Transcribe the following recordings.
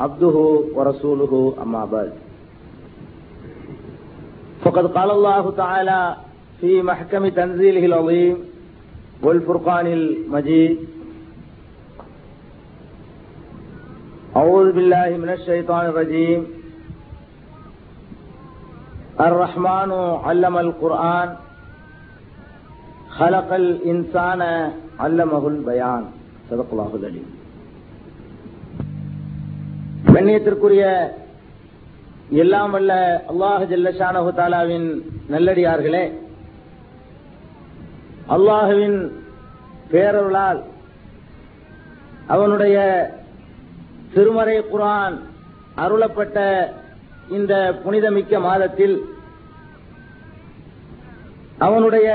عبده ورسوله أما بعد. فقد قال الله تعالى في محكم تنزيله العظيم والفرقان المجيد أعوذ بالله من الشيطان الرجيم. الرحمن علم القرآن خلق الإنسان علمه البيان. صدق الله العليم கண்ணியத்திற்குரிய எல்லாம் வல்ல அல்லாஹ் ஜல்லஷானஹு தாலாவின் நல்லடியார்களே அல்லாஹுவின் பேரருளால் அவனுடைய திருமறை குரான் அருளப்பட்ட இந்த புனிதமிக்க மாதத்தில் அவனுடைய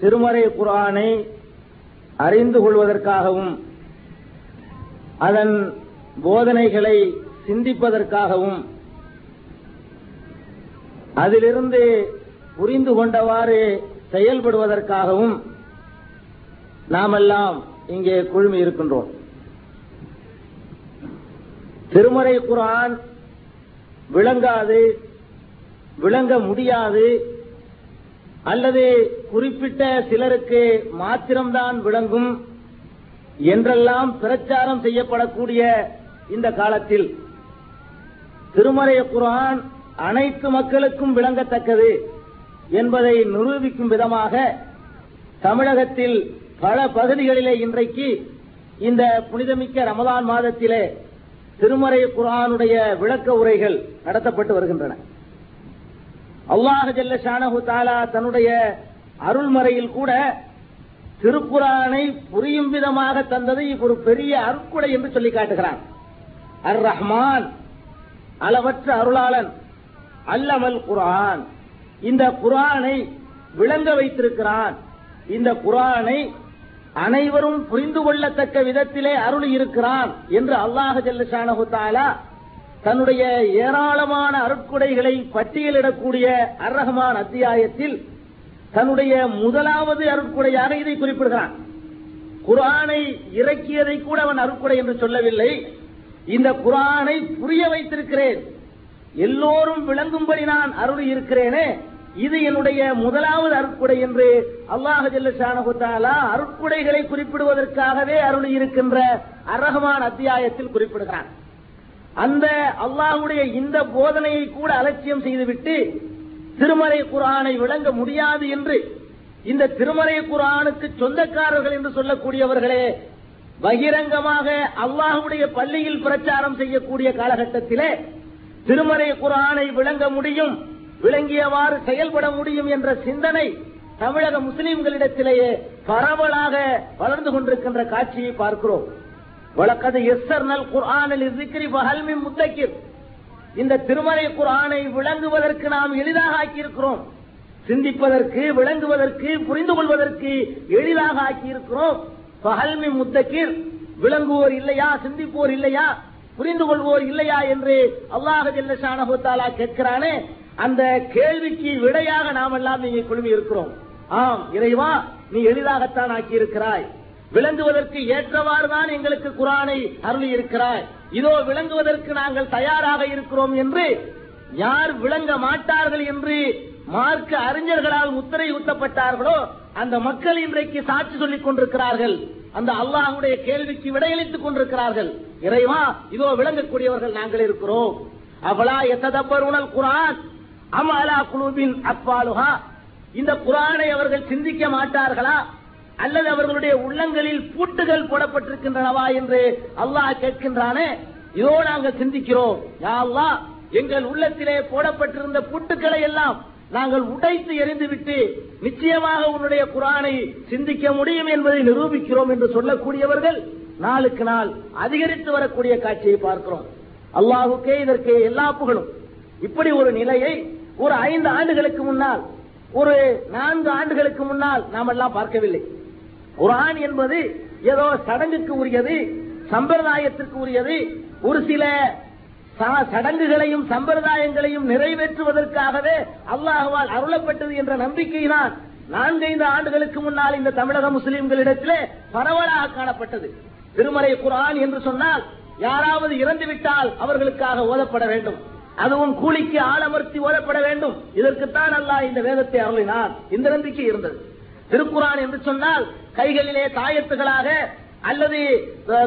திருமறை குரானை அறிந்து கொள்வதற்காகவும் அதன் போதனைகளை சிந்திப்பதற்காகவும் அதிலிருந்து புரிந்து கொண்டவாறு செயல்படுவதற்காகவும் நாமெல்லாம் இங்கே குழுமி இருக்கின்றோம். திருமறை குரான் விளங்காது விளங்க முடியாது அல்லது குறிப்பிட்ட சிலருக்கு மாத்திரம்தான் விளங்கும் என்றெல்லாம் பிரச்சாரம் செய்யப்படக்கூடிய இந்த காலத்தில் திருமறை குரான் அனைத்து மக்களுக்கும் விளங்கத்தக்கது என்பதை நிரூபிக்கும் விதமாக தமிழகத்தில் பல பகுதிகளிலே இன்றைக்கு இந்த புனிதமிக்க ரமதான் மாதத்திலே திருமறை குரானுடைய விளக்க உரைகள் நடத்தப்பட்டு வருகின்றன. அல்லாஹ் ஜல்ல ஷானஹு தாலா தன்னுடைய அருள்மறையில் கூட திருக்குறானை புரியும் விதமாக தந்தது. ஒரு பெரிய அருக்குடை என்று சொல்லி காட்டுகிறான். அர் ரஹ்மான் அளவற்ற அருளாளன் அல்லமல் குரான் இந்த குரானை விளங்க வைத்திருக்கிறான். இந்த குரானை அனைவரும் புரிந்து கொள்ளத்தக்க விதத்திலே அருள் இருக்கிறான் என்று அல்லாஹ் ஜல்லஷானஹு தாலா தன்னுடைய ஏராளமான அருட்குடைகளை பட்டியலிடக்கூடிய அர் ரஹ்மான் அத்தியாயத்தில் தன்னுடைய முதலாவது அருட்குடையாக இதை குறிப்பிடுகிறான். குரானை இறக்கியதை கூட அவன் அருட்குடை என்று சொல்லவில்லை. இந்த குரானை புரிய வைத்திருக்கிறேன். எல்லோரும் விளங்கும்படி நான் அருள் இருக்கிறேனே. இது என்னுடைய முதலாவது அருட்குடை என்று அல்லாஹ் ஜல்லஷானகுத்தாலா அருட்குடைகளை குறிப்பிடுவதற்காகவே அருள் இருக்கின்ற அரகமான் அத்தியாயத்தில் குறிப்பிடுகிறான். அந்த அல்லாஹுடைய இந்த போதனையை கூட அலட்சியம் செய்துவிட்டு திருமறை குரானை விளங்க முடியாது என்று இந்த திருமறை குரானுக்கு சொந்தக்காரர்கள் என்று சொல்லக்கூடியவர்களே பகிரங்கமாக அல்லாஹுடைய பள்ளியில் பிரச்சாரம் செய்யக்கூடிய காலகட்டத்திலே திருமறை குரானை விளங்க முடியும் விளங்கியவாறு செயல்பட முடியும் என்ற சிந்தனை தமிழக முஸ்லிம்களிடத்திலேயே பரவலாக வளர்ந்து கொண்டிருக்கின்ற காட்சியை பார்க்கிறோம். வழக்கது எஸ்ஸர் நல் குரானில் இருக்கிறி பகல்மி முத்தக்கிர். இந்த திருமறை குரானை விளங்குவதற்கு நாம் எளிதாக ஆக்கியிருக்கிறோம். சிந்திப்பதற்கு விளங்குவதற்கு புரிந்து கொள்வதற்கு எளிதாக ஆக்கியிருக்கிறோம். பகல்மி முத்தக்கிர் விளங்குவோர் இல்லையா? சிந்திப்போர் இல்லையா? புரிந்து கொள்வோர் இல்லையா என்று அல்லாஹ் ஜல்லஷானஹுத்தாலா கேட்கிறானே. அந்த கேள்விக்கு விடையாக நாம் எல்லாம் நீங்க குழுமி இருக்கிறோம். ஆம் இறைவா நீ எளிதாகத்தான் ஆக்கி இருக்கிறாய் விளங்குவதற்கு ஏற்றவாறுதான் எங்களுக்கு குரானை அருளி இருக்கிறாய் இதோ விளங்குவதற்கு நாங்கள் தயாராக இருக்கிறோம் என்று யார் விளங்க மாட்டார்கள் என்று மார்க்க அறிஞர்களால் முத்திரை ஊட்டப்பட்டார்களோ அந்த மக்கள் இன்றைக்கு சாட்சி சொல்லிக் கொண்டிருக்கிறார்கள். அந்த அல்லாஹுடைய கேள்விக்கு விடையளித்துக் கொண்டிருக்கிறார்கள். இறைவா இதோ விளங்கக்கூடியவர்கள் நாங்கள் இருக்கிறோம். அவளா எத்ததப்பர் உணல் குரான் அமலா குழுவின் அப்பாலுகா இந்த குரானை அவர்கள் சிந்திக்க மாட்டார்களா? அல்லது அவர்களுடைய உள்ளங்களில் பூட்டுகள் போடப்பட்டிருக்கின்றனவா என்று அல்லாஹ் கேட்கின்றானே? இதோ நாங்கள் சிந்திக்கிறோம். யா அல்லாஹ் எங்கள் உள்ளத்திலே போடப்பட்டிருந்த பூட்டுக்களை எல்லாம் நாங்கள் உடைத்து எரிந்துவிட்டு நிச்சயமாக உன்னுடைய குரானை சிந்திக்க முடியும் என்பதை நிரூபிக்கிறோம் என்று சொல்லக்கூடியவர்கள் நாளுக்கு நாள் அதிகரித்து வரக்கூடிய காட்சியை பார்க்கிறோம். அல்லாஹுக்கே இதற்கு எல்லா புகழும். இப்படி ஒரு நிலையை ஒரு ஐந்து ஆண்டுகளுக்கு முன்னால் ஒரு நான்கு ஆண்டுகளுக்கு முன்னால் நாம் எல்லாம் பார்க்கவில்லை. குரான் என்பது ஏதோ சடங்குக்கு உரியது சம்பிரதாயத்திற்கு உரியது ஒரு சில சடங்குகளையும் சம்பிரதாயங்களையும் நிறைவேற்றுவதற்காகவே அல்லாஹுவால் அருளப்பட்டது என்ற நம்பிக்கையினால் நான்கைந்து ஆண்டுகளுக்கு முன்னால் இந்த தமிழக முஸ்லிம்களிடத்திலே பரவலாக காணப்பட்டது. திருமறை குரான் என்று சொன்னால் யாராவது இறந்துவிட்டால் அவர்களுக்காக ஓதப்பட வேண்டும். அதுவும் கூலிக்கு ஆளமர்த்தி ஓதப்பட வேண்டும். இதற்குத்தான் அல்லாஹ் இந்த வேதத்தை அருளினார் இந்த நம்பிக்கை இருந்தது. திருக்குரான் என்று சொன்னால் கைகளிலே தாயத்துகளாக அல்லது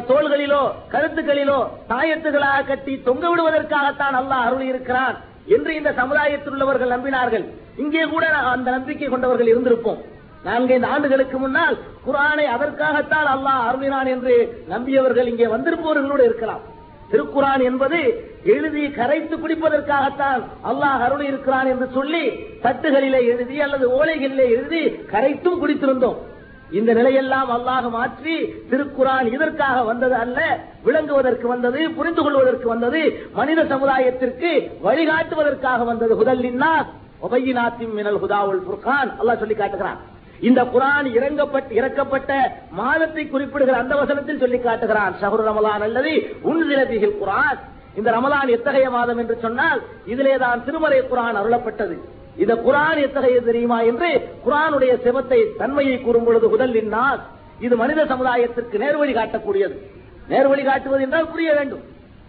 தோள்களிலோ கருத்துக்களிலோ தாயத்துகளாக கட்டி தொங்க விடுவதற்காகத்தான் அல்லாஹ் அருள் இருக்கிறான் என்று இந்த சமுதாயத்தில் உள்ளவர்கள் நம்பினார்கள். இங்கே கூட அந்த நம்பிக்கை கொண்டவர்கள் இருந்திருப்போம். நான்கைந்து ஆண்டுகளுக்கு முன்னால் குரானை அதற்காகத்தான் அல்லாஹ் அருளினான் என்று நம்பியவர்கள் இங்கே வந்திருப்பவர்களோடு இருக்கலாம். திருக்குரான் என்பது எழுதி கரைத்து குடிப்பதற்காகத்தான் அல்லாஹ் அருள் இருக்கிறான் என்று சொல்லி தட்டுகளிலே எழுதி அல்லது ஓலைகளிலே எழுதி கரைத்தும் குடித்திருந்தோம். இந்த நிலையெல்லாம் அல்லாஹ் மாற்றி திருக்குறான் இதற்காக வந்தது அல்ல விளங்குவதற்கு வந்தது புரிந்து கொள்வதற்கு வந்தது மனித சமுதாயத்திற்கு வழிகாட்டுவதற்காக வந்தது. ஒபையினாத்தின் மினல் ஹுதாவுல் ஃபுர்கான். அல்லாஹ் சொல்லி காட்டுகிறான். இந்த குரான் இறங்கப்பட்டு இறக்கப்பட்ட மாதத்தை குறிப்பிடுகிற அந்த வசனத்தில் சொல்லி காட்டுகிறான். ஷஹரு ரமலான் அல்லது உன்சிலதிகள் குரான் இந்த ரமலான் எத்தகைய மாதம் என்று சொன்னால் இதிலே தான் திருமலை குரான் அருளப்பட்டது. இந்த குரான் எத்தகைய தெரியுமா என்று குரானுடைய செவத்தை தன்மையை கூறும் பொழுது முதலினால் இது மனித சமுதாயத்திற்கு நேர்வழி காட்டக்கூடியது. நேர்வழி காட்டுவது என்றால் புரிய வேண்டும்.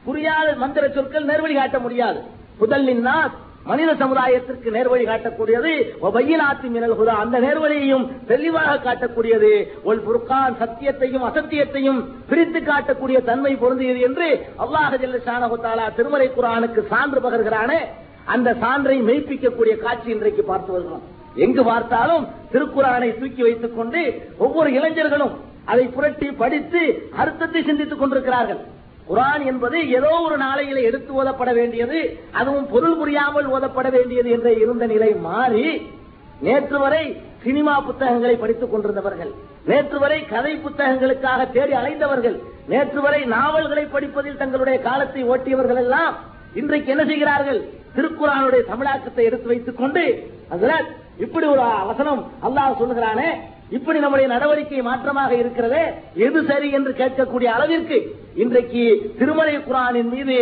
புரியாத மந்திர சொற்கள் நேர்வழி காட்ட முடியாது. முதலினால் மனித சமுதாயத்திற்கு நேர்வழி காட்டக்கூடியது. வையினாத்தி மினல் ஹுதா அந்த நேர்வழியையும் தெளிவாக காட்டக்கூடியது. ஒல் புர்கான் சத்தியத்தையும் அசத்தியத்தையும் பிரித்து காட்டக்கூடிய தன்மை பொருந்தியது என்று அல்லாஹ் ஜல்லஷானஹு தஆலா திருமறை சான்று பகர்கிறானே. அந்த சான்றை மெய்ப்பிக்கக்கூடிய காட்சி இன்றைக்கு பார்த்து வருகிறோம். எங்கு பார்த்தாலும் திருக்குறானை தூக்கி வைத்துக் கொண்டு ஒவ்வொரு இளைஞர்களும் அதை புரட்டி படித்து அர்த்தத்தை சிந்தித்துக் கொண்டிருக்கிறார்கள். குரான் என்பது ஏதோ ஒரு நாளையில எடுத்து ஓதப்பட வேண்டியது அதுவும் பொருள் புரியாமல் ஓதப்பட வேண்டியது என்ற இருந்த நிலை மாறி நேற்று வரை சினிமா புத்தகங்களை படித்துக் கொண்டிருந்தவர்கள் நேற்று வரை கதை புத்தகங்களுக்காக தேடி அலைந்தவர்கள் நேற்று வரை நாவல்களை படிப்பதில் தங்களுடைய காலத்தை ஓட்டியவர்கள் எல்லாம் இன்றைக்கு என்ன செய்கிறார்கள்? திருக்குறானுடைய தமிழாக்கத்தை எடுத்து வைத்துக் கொண்டு ஹஸ்ரத், இப்படி ஒரு வசனம் அல்லாஹ் சொல்லுகிறானே இப்படி நம்முடைய நடவடிக்கை மாற்றமாக இருக்கிறதே எது சரி என்று கேட்கக்கூடிய அளவிற்கு இன்றைக்கு திருமலை குரானின் மீது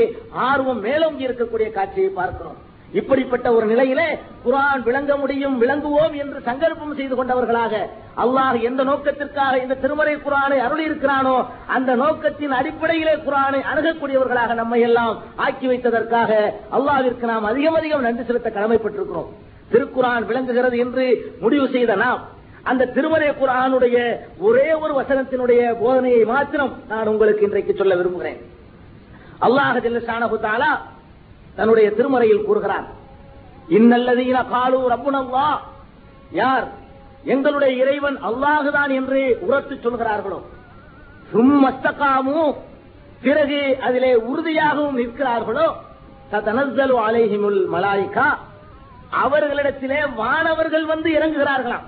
ஆர்வம் மேலோங்கி இருக்கக்கூடிய காட்சியை பார்க்கிறோம். இப்படிப்பட்ட ஒரு நிலையிலே குரான் விளங்க முடியும் விளங்குவோம் என்று சங்கல்பம் செய்து கொண்டவர்களாக அல்லாஹ் எந்த நோக்கத்திற்காக இந்த திருமறை குரானை அருளி இருக்கிறானோ அந்த நோக்கத்தின் அடிப்படையிலே குரானை அணுகக்கூடியவர்களாக நம்மை எல்லாம் ஆக்கி வைத்ததற்காக அல்லாவிற்கு நாம் அதிகம் அதிகம் நன்றி செலுத்த கடமைப்பட்டிருக்கிறோம். திருக்குரான் விளங்குகிறது என்று முடிவு செய்த நாம் அந்த திருமறை குரானுடைய ஒரே ஒரு வசனத்தினுடைய போதனையை மாத்திரம் நான் உங்களுக்கு இன்றைக்கு சொல்ல விரும்புகிறேன். அல்லாஹ் ஜல்லஷானஹு தஆலா தன்னுடைய திருமறையில் கூறுகிறார். இன்னல்லதீன காலு ரப்புனல்லா. யார்? எங்களுடைய இறைவன் அல்லாஹுதான் என்று உரத்து சொல்கிறார்களோ. சும்மஸ்தகாமு பிறகு அதிலே உறுதியாகவும் நிற்கிறார்களோ. சதனஸ்தலு அலைஹிமுல் மலாய்கா. அவர்களிடத்திலே வானவர்கள் வந்து இறங்குகிறார்களாம்.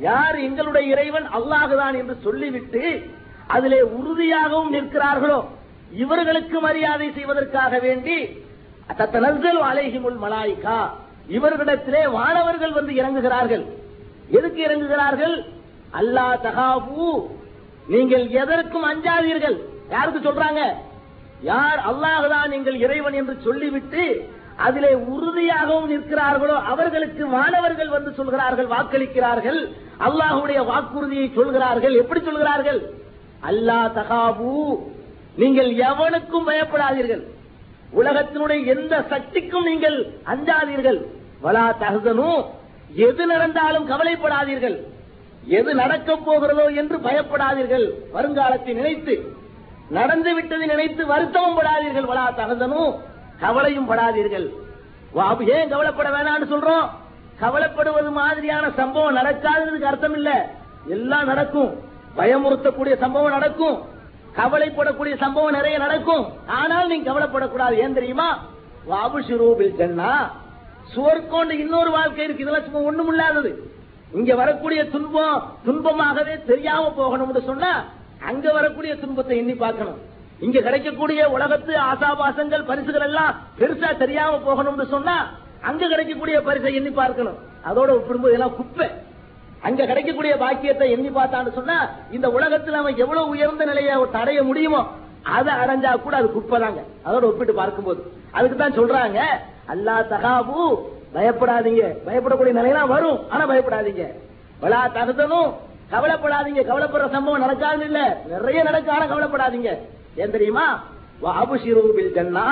யார் எங்களுடைய இறைவன் அல்லாஹுதான் என்று சொல்லிவிட்டு அதிலே உறுதியாகவும் நிற்கிறார்களோ? இவர்களுக்கு மரியாதை செய்வதற்காக வேண்டி தத்தனஸ்ஸலு அலைஹிமுல் மலாயிகா. இவர்களிடத்திலே வானவர்கள் வந்து இறங்குகிறார்கள். எதுக்கு இறங்குகிறார்கள்? அல்லா தகாபு நீங்கள் எதற்கும் அஞ்சாதீர்கள். யாருக்கு சொல்றாங்க? யார் அல்லாஹுதான் நீங்கள் இறைவன் என்று சொல்லிவிட்டு அதிலே உறுதியாகவும் நிற்கிறார்களோ அவர்களுக்கு மாணவர்கள் வந்து சொல்கிறார்கள் வாக்களிக்கிறார்கள். அல்லாஹுடைய வாக்குறுதியை சொல்கிறார்கள். எப்படி சொல்கிறார்கள்? அல்லா தகாபு நீங்கள் எவனுக்கும் பயப்படாதீர்கள். உலகத்தினுடைய எந்த சக்திக்கும் நீங்கள் அஞ்சாதீர்கள். வலா தகுதனும் எது நடந்தாலும் கவலைப்படாதீர்கள். எது நடக்கப் போகிறதோ என்று பயப்படாதீர்கள். வருங்காலத்தை நினைத்து நடந்து விட்டதை நினைத்து வருத்தமும் படாதீர்கள். வலா தகதனும் கவலையும் படாதீர்கள். வாபு ஏன் கவலைப்பட வேணாம்னு சொல்றோம்? கவலைப்படுவது மாதிரியான சம்பவம் நடக்காததுக்கு அர்த்தம் இல்ல. எல்லாம் நடக்கும். பயமுறுத்தக்கூடிய சம்பவம் நடக்கும். கவலைப்படக்கூடிய சம்பவம் நிறைய நடக்கும். ஆனால் நீங்க கவலைப்படக்கூடாது. ஏன் தெரியுமா? வாபுஷிரூபில் சென்னா சுவர்கொண்டு இன்னொரு வாழ்க்கை இருக்கு. இதெல்லாம் சும்மா ஒண்ணும் இல்லாதது. இங்க வரக்கூடிய துன்பம் துன்பமாகவே தெரியாம போகணும்னு சொன்னா அங்க வரக்கூடிய துன்பத்தை எண்ணி பார்க்கணும். இங்க கிடைக்கக்கூடிய உலகத்து ஆசாபாசங்கள் பரிசுகள் எல்லாம் பெருசா தெரியாம போகணும்னு சொன்னா அங்க கிடைக்கக்கூடிய பரிசை எண்ணி பார்க்கணும். அதோட ஒப்பிடும்போது எல்லாம் குப்பை. அங்க கிடைக்கக்கூடிய பாக்கியத்தை எண்ணி பார்த்தான்னு சொன்னா இந்த உலகத்துல அவன் எவ்வளவு உயர்ந்த நிலையை அடைய முடியுமோ அதை அடைஞ்சா கூட அது குப்பைதாங்க. அதோட ஒப்பிட்டு பார்க்கும்போது. அதுக்கு தான் சொல்றாங்க அல்லா தகாபு. பயப்படாதீங்க. பயப்படக்கூடிய நிலையெல்லாம் வரும் ஆனா பயப்படாதீங்க. வலா தகுதனும் கவலைப்படாதீங்க. கவலைப்படுற சம்பவம் நடக்காது இல்ல. நிறைய நடக்க ஆனா கவலைப்படாதீங்க. ஏன் தெரியுமா? அபுஷிரூபில் ஜன்னா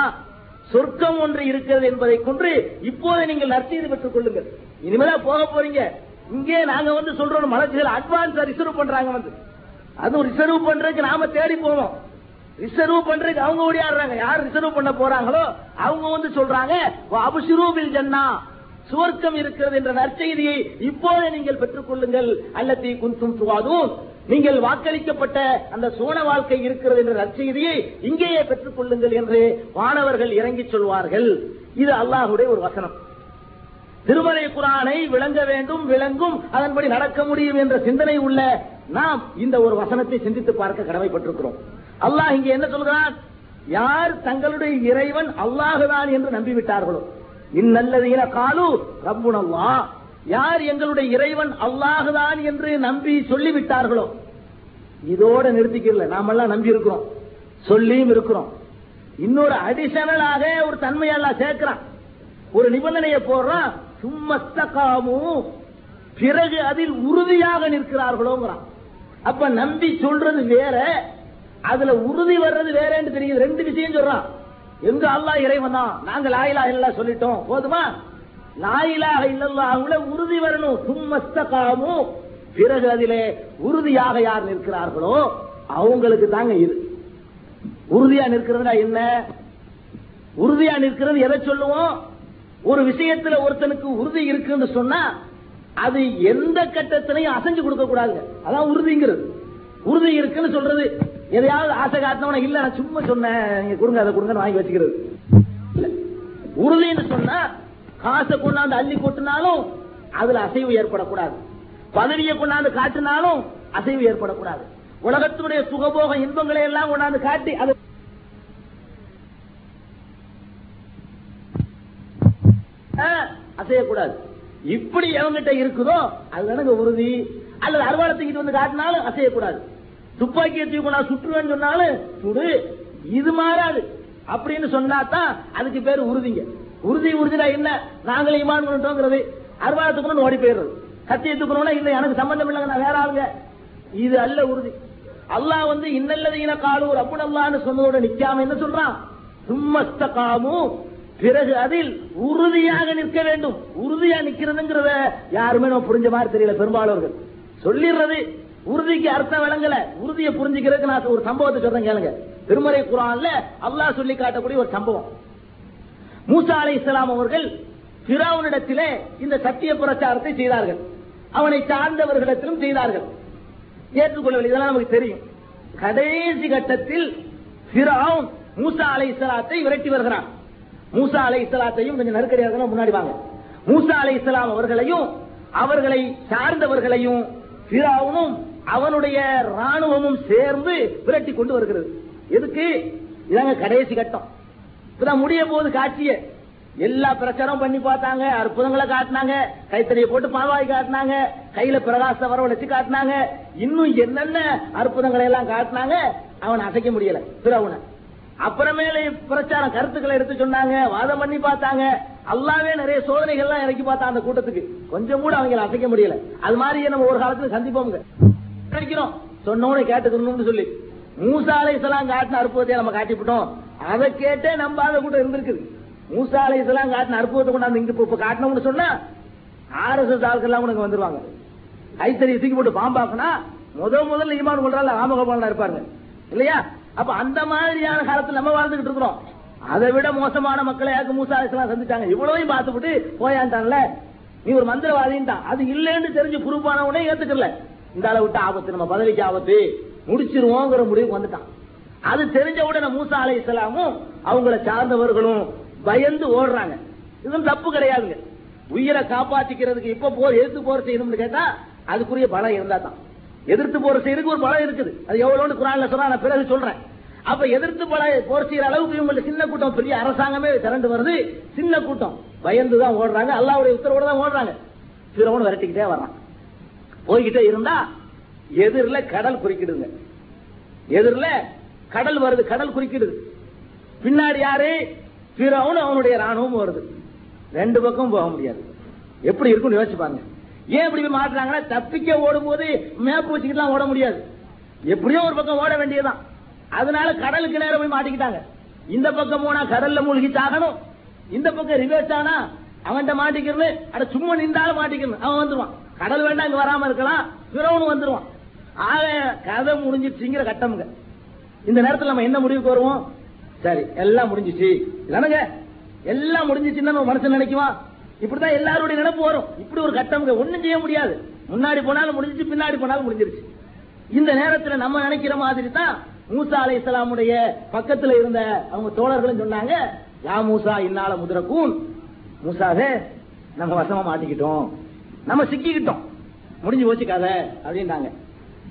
சொர்க்கம் ஒன்று இருக்கிறது என்பதை கொன்று இப்போது நீங்கள் நற்செய்து பெற்றுக் கொள்ளுங்கள். இனிமேல போக போறீங்க. இங்கே நாங்க வந்து சொல்றோம் மலர்ச்சிகள் அட்வான்ஸ் ரிசர்வ் பண்றாங்க வந்து. அதுவும் ரிசர்வ் பண்றதுக்கு நாம தேடி போவோம் ரிசர்வ் பண்றதுக்கு அவங்க ஓடியாடுறாங்க. யார் ரிசர்வ் பண்ண போறாங்களோ அவங்க வந்து சொல்றாங்க அபுஷிரூபில் ஜன்னா. சுவர்க்கம் இருக்கிறது என்ற நற்செய்தியை இப்போதே நீங்கள் பெற்றுக் கொள்ளுங்கள். அல்லத்தி குந்தும் துவாதும் நீங்கள் வாக்களிக்கப்பட்ட அந்த சோன வாழ்க்கை இருக்கிறது என்ற நற்செய்தியை இங்கேயே பெற்றுக் கொள்ளுங்கள் என்று மாணவர்கள் இறங்கி சொல்வார்கள். இது அல்லாஹுடைய ஒரு வசனம். திருமலை குரானை விளங்க வேண்டும் விளங்கும் அதன்படி நடக்க முடியும் என்ற சிந்தனை உள்ள நாம் இந்த ஒரு வசனத்தை சிந்தித்து பார்க்க கடமைப்பட்டிருக்கிறோம். அல்லாஹ் இங்கே என்ன சொல்கிறான்? யார் தங்களுடைய இறைவன் அல்லாஹுதான் என்று நம்பிவிட்டார்களோ. இந்நல்லதீன காலு ரப்புனல்லா. யார் எங்களுடைய இறைவன் அல்லாஹுதான் என்று நம்பி சொல்லிவிட்டார்களோ. இதோட நிறுத்திக்கல நாமெல்லாம் நம்பி இருக்கிறோம் சொல்லியும் இருக்கிறோம். இன்னொரு அடிஷனலாக ஒரு தன்மையெல்லாம் சேர்க்கிறான். ஒரு நிபந்தனையை போடுறான். சும்மஸ்தகாமு பிறகு அதில் உறுதியாக நிற்கிறார்களோங்கிறான். அப்ப நம்பி சொல்றது வேற அதுல உறுதி வர்றது வேறன்னு தெரியுது. ரெண்டு விஷயம் சொல்றான். எங்க அல்லா இறைவன்? தான் நாங்க லாயிலா இல்லா சொல்லிட்டோம். போதுமா? லாயிலாக இல்லல்லாஹுல உறுதி வரணும். சும்மஸ்தகாமு பிறகு அதிலே உறுதியாக யார் நிற்கிறார்களோ அவங்களுக்கு தாங்க இது. உறுதியா நிற்கிறதுனா என்ன? உறுதியா நிற்கிறது எதை சொல்லுவோம்? ஒரு விஷயத்துல ஒருத்தனுக்கு உறுதி இருக்குன்னு சொன்னா அது எந்த கட்டத்திலையும் அசைஞ்சு கொடுக்க கூடாதுங்க. அதான் உறுதிங்கிறது. உறுதி இருக்குன்னு சொல்றது எதையாவது ஆசை காட்டினவன இல்ல நான் சும்மா சொன்னேன். நீங்க கொடுங்க அதை கொடுங்க வாங்கி வச்சுக்கிறது. உறுதின்னு சொன்னா காசை கொண்டாந்து அள்ளி கொட்டினாலும் அதுல அசைவு ஏற்படக்கூடாது. பதவியை கொண்டாந்து காட்டினாலும் அசைவு ஏற்படக்கூடாது. உலகத்துடைய சுகபோக இன்பங்களை எல்லாம் கொண்டாந்து காட்டி அது அசையக்கூடாது. இப்படி எவங்கிட்ட இருக்குதோ அதுதானங்க உறுதி. அல்லது அறுவாளை தூக்கிட்டு வந்து காட்டினாலும் அசையக்கூடாது. துப்பாக்கியை தூக்கி நான் சுற்றுவேன்னு சொன்னாலும் சுடு. இது மாறாது. அப்படின்னு சொன்னா தான் அதுக்கு பேர் உறுதிங்க. உறுதி உறுதினா என்ன? நாங்களே இமான் பண்ணிட்டோங்கிறது. அறுவாளை தூக்கணும்னு ஓடி போயிடுறது. கத்தியை தூக்கணும்னா இல்லை எனக்கு சம்பந்தம் இல்லைங்க நான் வேற ஆளுங்க. இது அல்ல உறுதி. அல்லாஹ் வந்து இன்னல்லதீன காலூர் அப்படின்னு அல்லான்னு சொன்னதோட நிக்காம என்ன சொல்றான்? சும்மஸ்தகாமு பிறகு அதில் உறுதியாக நிற்க வேண்டும். உறுதியா நிக்கிறதுங்கிறத யாருமே நம்ம புரிஞ்ச மாதிரி தெரியல பெரும்பாலோர்கள். சொல்லிடுறது உறுதிக்கு அர்த்தம் விளங்கல. உறுதியை புரிஞ்சுக்கிறதுக்கு நான் ஒரு சம்பவத்தை சொல்றேன் கேளுங்க. திருமறை குரான்ல அல்லாஹ் சொல்லி காட்டக்கூடிய ஒரு சம்பவம். மூசா அலை இஸ்லாம் அவர்கள் பிராவனிடத்திலே இந்த சத்திய பிரச்சாரத்தை செய்தார்கள். அவனை சார்ந்தவர்களிடத்திலும் செய்தார்கள். ஏற்றுக்கொள்ளவில்லை இதெல்லாம் நமக்கு தெரியும். கடைசி கட்டத்தில் மூசா அலை இஸ்லாத்தை விரட்டி வருகிறான். மூசா அலை இஸ்லாத்தையும் கொஞ்சம் நெருக்கடியாக முன்னாடி வாங்க. மூசா அலை இஸ்லாம் அவர்களையும் அவர்களை சார்ந்தவர்களையும் பிராவுனும் அவனுடைய ராணுவமும் சேர்ந்து விரட்டி கொண்டு வருகிறது. எதுக்கு? இதாங்க கடைசி கட்டம். இப்பதான் முடிய போது காட்சிய. எல்லா பிரச்சாரம் பண்ணி பார்த்தாங்க அற்புதங்களை காட்டினாங்க கைத்தறியை போட்டு பாவாய் காட்டினாங்க கையில பிரகாச வரவழைச்சு காட்டினாங்க இன்னும் என்னென்ன அற்புதங்களை எல்லாம் காட்டினாங்க அவன் அசைக்க முடியல. பிறவுன அப்புறமேல பிரச்சாரம் கருத்துக்களை எடுத்து சொன்னாங்க வாதம் பண்ணி பார்த்தாங்க. அல்லாவே நிறைய சோதனைகள் எல்லாம் இறக்கி பார்த்தா அந்த கூட்டத்துக்கு. கொஞ்சம் கூட அவங்களை அசைக்க முடியல. அது மாதிரியே நம்ம ஒரு காலத்துல சந்திப்போங்க கிடைக்கிறோம் சொன்னோட கேட்டுக்கணும்னு சொல்லி. மூசா இஸ்லாம் காட்டின அற்புதத்தை நம்ம காட்டிவிட்டோம் அதை கேட்டே நம்பாத கூட இருந்திருக்குது மூசா இஸ்லாம் காட்டின அற்புதத்தை கொண்டாந்து இங்க இப்ப இப்ப காட்டணும்னு சொன்னா எஸ் ஆட்கள்லாம் கூட இங்க வந்துருவாங்க. ஐத்தறி தூக்கி போட்டு பாம்பாக்குனா முத முதல்ல ஈமான் கொள்றாள் ராமகோபாலன் இருப்பாருங்க. இல்லையா? அப்ப அந்த மாதிரியான காலத்தில் நம்ம வாழ்ந்துகிட்டு இருக்கிறோம். அதை விட மோசமான மக்களை யாருக்கு மூசா அலைஹிஸ்ஸலாம் சந்திச்சாங்க? இவ்வளவையும் பார்த்துவிட்டு போயாண்டான்ல நீ ஒரு மந்திரவாதின்ட்டான் அது இல்லைன்னு தெரிஞ்சு பொறுப்பான உடனே ஏத்துக்கல. இந்த அளவு விட்டு ஆபத்து நம்ம பதவிக்கு ஆபத்து. முடிச்சிருவோங்கிற முடிவுக்கு வந்துட்டான். அது தெரிஞ்ச உடனே மூசா அலை இஸ்லாமும் அவங்கள சார்ந்தவர்களும் பயந்து ஓடுறாங்க. இதுவும் தப்பு கிடையாதுங்க. உயிரை காப்பாற்றிக்கிறதுக்கு இப்ப போர் எடுத்து போர் செய்யணும்னு கேட்டா அதுக்குரிய பலம் இருந்தா தான் எதிர்த்து போர் செய்யறதுக்கு ஒரு பலம் இருக்குது. அது எவ்வளவுன்னு குரான்ல சொன்னா நான் பிறகு சொல்றேன். அப்ப எதிர்த்து பல போர் செய்யற அளவுக்கு இவங்க சின்ன கூட்டம் பெரிய அரசாங்கமே திரண்டு வருது. சின்ன கூட்டம். பயந்து தான் ஓடுறாங்க. அல்லாவுடைய உத்தரவோட தான் ஓடுறாங்க. பிறவன் விரட்டிக்கிட்டே வர்றான். போய்கிட்டே இருந்தா எதிரில் கடல் குறிக்கிடுங்க எதிரில் கடல் வருது கடல் குறிக்கிடுது. பின்னாடி யாரு? பிறவன் அவனுடைய ராணுவம் வருது. ரெண்டு பக்கம் போக முடியாது. எப்படி இருக்கும்னு யோசிச்சு பாருங்க. ஏன் இப்படி போய் மாட்டுறாங்கன்னா தப்பிக்க ஓடும் போது மேப் வச்சுக்கிட்டு ஓட முடியாது. எப்படியோ ஒரு பக்கம் ஓட வேண்டியதுதான். அதனால கடலுக்கு நேரம் போய் மாட்டிக்கிட்டாங்க. இந்த பக்கம் போனா கடல்ல மூழ்கி சாகணும் இந்த பக்கம் ரிவர்ஸ் ஆனா அவன்கிட்ட மாட்டிக்கிறது அட சும்மா நின்றாலும் மாட்டிக்கணும் அவன் வந்துருவான். கடல் வேண்டாம் இங்க வராம இருக்கலாம். பிறவனும் வந்துருவான். ஆக கதை முடிஞ்சிருச்சுங்கிற கட்டமுங்க. இந்த நேரத்தில் நம்ம என்ன முடிவுக்கு வருவோம்? சரி எல்லாம் முடிஞ்சிச்சு. இல்லனுங்க எல்லாம் முடிஞ்சிச்சுன்னு நம்ம மனசு நினைக்குவான் இப்படிதான் எல்லாருடைய நினைப்பு வரும். இப்படி ஒரு கட்டம் ஒன்னும் செய்ய முடியாது. முன்னாடி போனாலும் முடிஞ்சிச்சு பின்னாடி போனாலும் முடிஞ்சிருச்சு. இந்த நேரத்துல நம்ம நினைக்கிற மாதிரி தான் மூசா அலை இஸ்லாமுடைய பக்கத்துல இருந்த அவங்க தோழர்களும் சொன்னாங்க யா மூசா இன்னால முதிரக்கூன். மூசாவே நம்ம வசமா மாட்டிக்கிட்டோம். நம்ம சிக்கிக்கிட்டோம். முடிஞ்சு போச்சு கதை அப்படின்னாங்க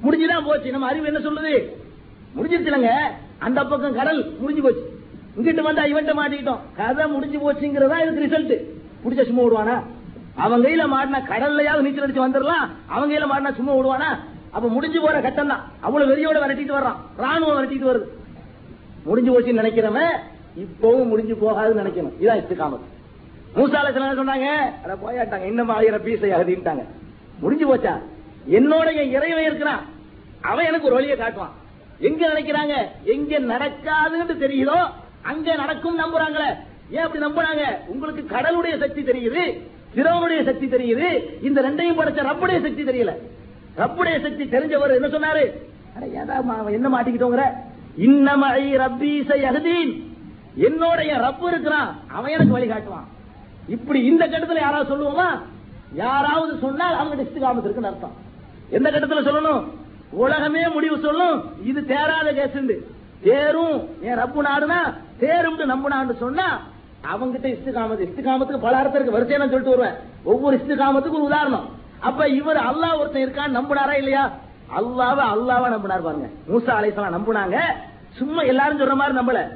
முடிஞ்சுதான் போச்சு. நம்ம அறிவு என்ன சொல்லுது? முடிஞ்சிருச்சுலங்க. அந்த பக்கம் கடல் முடிஞ்சு போச்சு. இங்கிட்டு வந்தா இவன்ட்ட மாட்டிக்கிட்டோம். கதை முடிஞ்சு போச்சுங்கிறதா இதுக்கு ரிசல்ட் புடிச்ச சும்மா விடுவானா அவன் கையில மாட்டினா கடல்லையாவது நீச்சல் அடிச்சு வந்துடலாம். அவன் கையில மாட்டினா சும்மா விடுவானா அப்ப முடிஞ்சு போற கட்டம் தான் அவ்வளவு வெறியோட விரட்டிட்டு வர்றான். ராணுவம் விரட்டிட்டு வருது. முடிஞ்சு போச்சுன்னு நினைக்கிறவன் இப்பவும் முடிஞ்சு போகாதுன்னு நினைக்கணும். இதான் இஸ்திகாமத் மூசால சில சொன்னாங்க? அட போயாட்டாங்க. இன்னும் ஆயிரம் பீஸை அகதிட்டாங்க முடிஞ்சு போச்சா? என்னோட என் இறைவன் இருக்கிறான். அவன் எனக்கு ஒரு வழியை காட்டுவான். எங்க நினைக்கிறாங்க? எங்க நடக்காதுன்னு தெரியுதோ? அங்க நடக்கும் நம்புறாங்களே. ஏன் அப்படி நம்புறாங்க? உங்களுக்கு கடலுடைய சக்தி தெரியுது திரவனுடைய சக்தி தெரியுது இந்த ரெண்டையும் படைச்ச ரப்புடைய சக்தி தெரியல. ரப்புடைய சக்தி தெரிஞ்சவர் என்ன சொன்னாரு? ஏதா என்ன மாட்டிக்கிட்டோங்கிற? இன்னமழி ரப்பீசை அகதீன் என்னோட ரப்பு இருக்கிறான் அவன் எனக்கு வழிகாட்டுவான் இப்படி இந்த கட்டத்தில் யாராவது சொல்லுவோமா? யாராவது சொன்னால் அவங்க இஸ்திகாமத்து இருக்குன்னு அர்த்தம். எந்த கட்டத்தில் சொல்லணும்? உலகமே முடிவு சொல்லும் இது தேராத கேஸ் தேரும் என் ரப்பு நாடுனா தேரும் நம்புனான்னு சொன்னா அவங்கிட்ட இஸ்திகாமத்து இஸ்திகாமத்துக்கு பல அர்த்தம் இருக்கு. வரிசையா நான் சொல்லிட்டு வருவேன். ஒவ்வொரு இஸ்திகாமத்துக்கு ஒரு உதாரணம். அப்ப இவர் அல்லாஹ் ஒருத்தன் இருக்கான்னு நம்புனாரா இல்லையா? அல்லாவ அல்லாவ நம்பினார் பாருங்க. மூசா அலைசலாம் நம்பினாங்க. சும்மா எல்லாரும் சொல்ற மாதிரி நம்பல.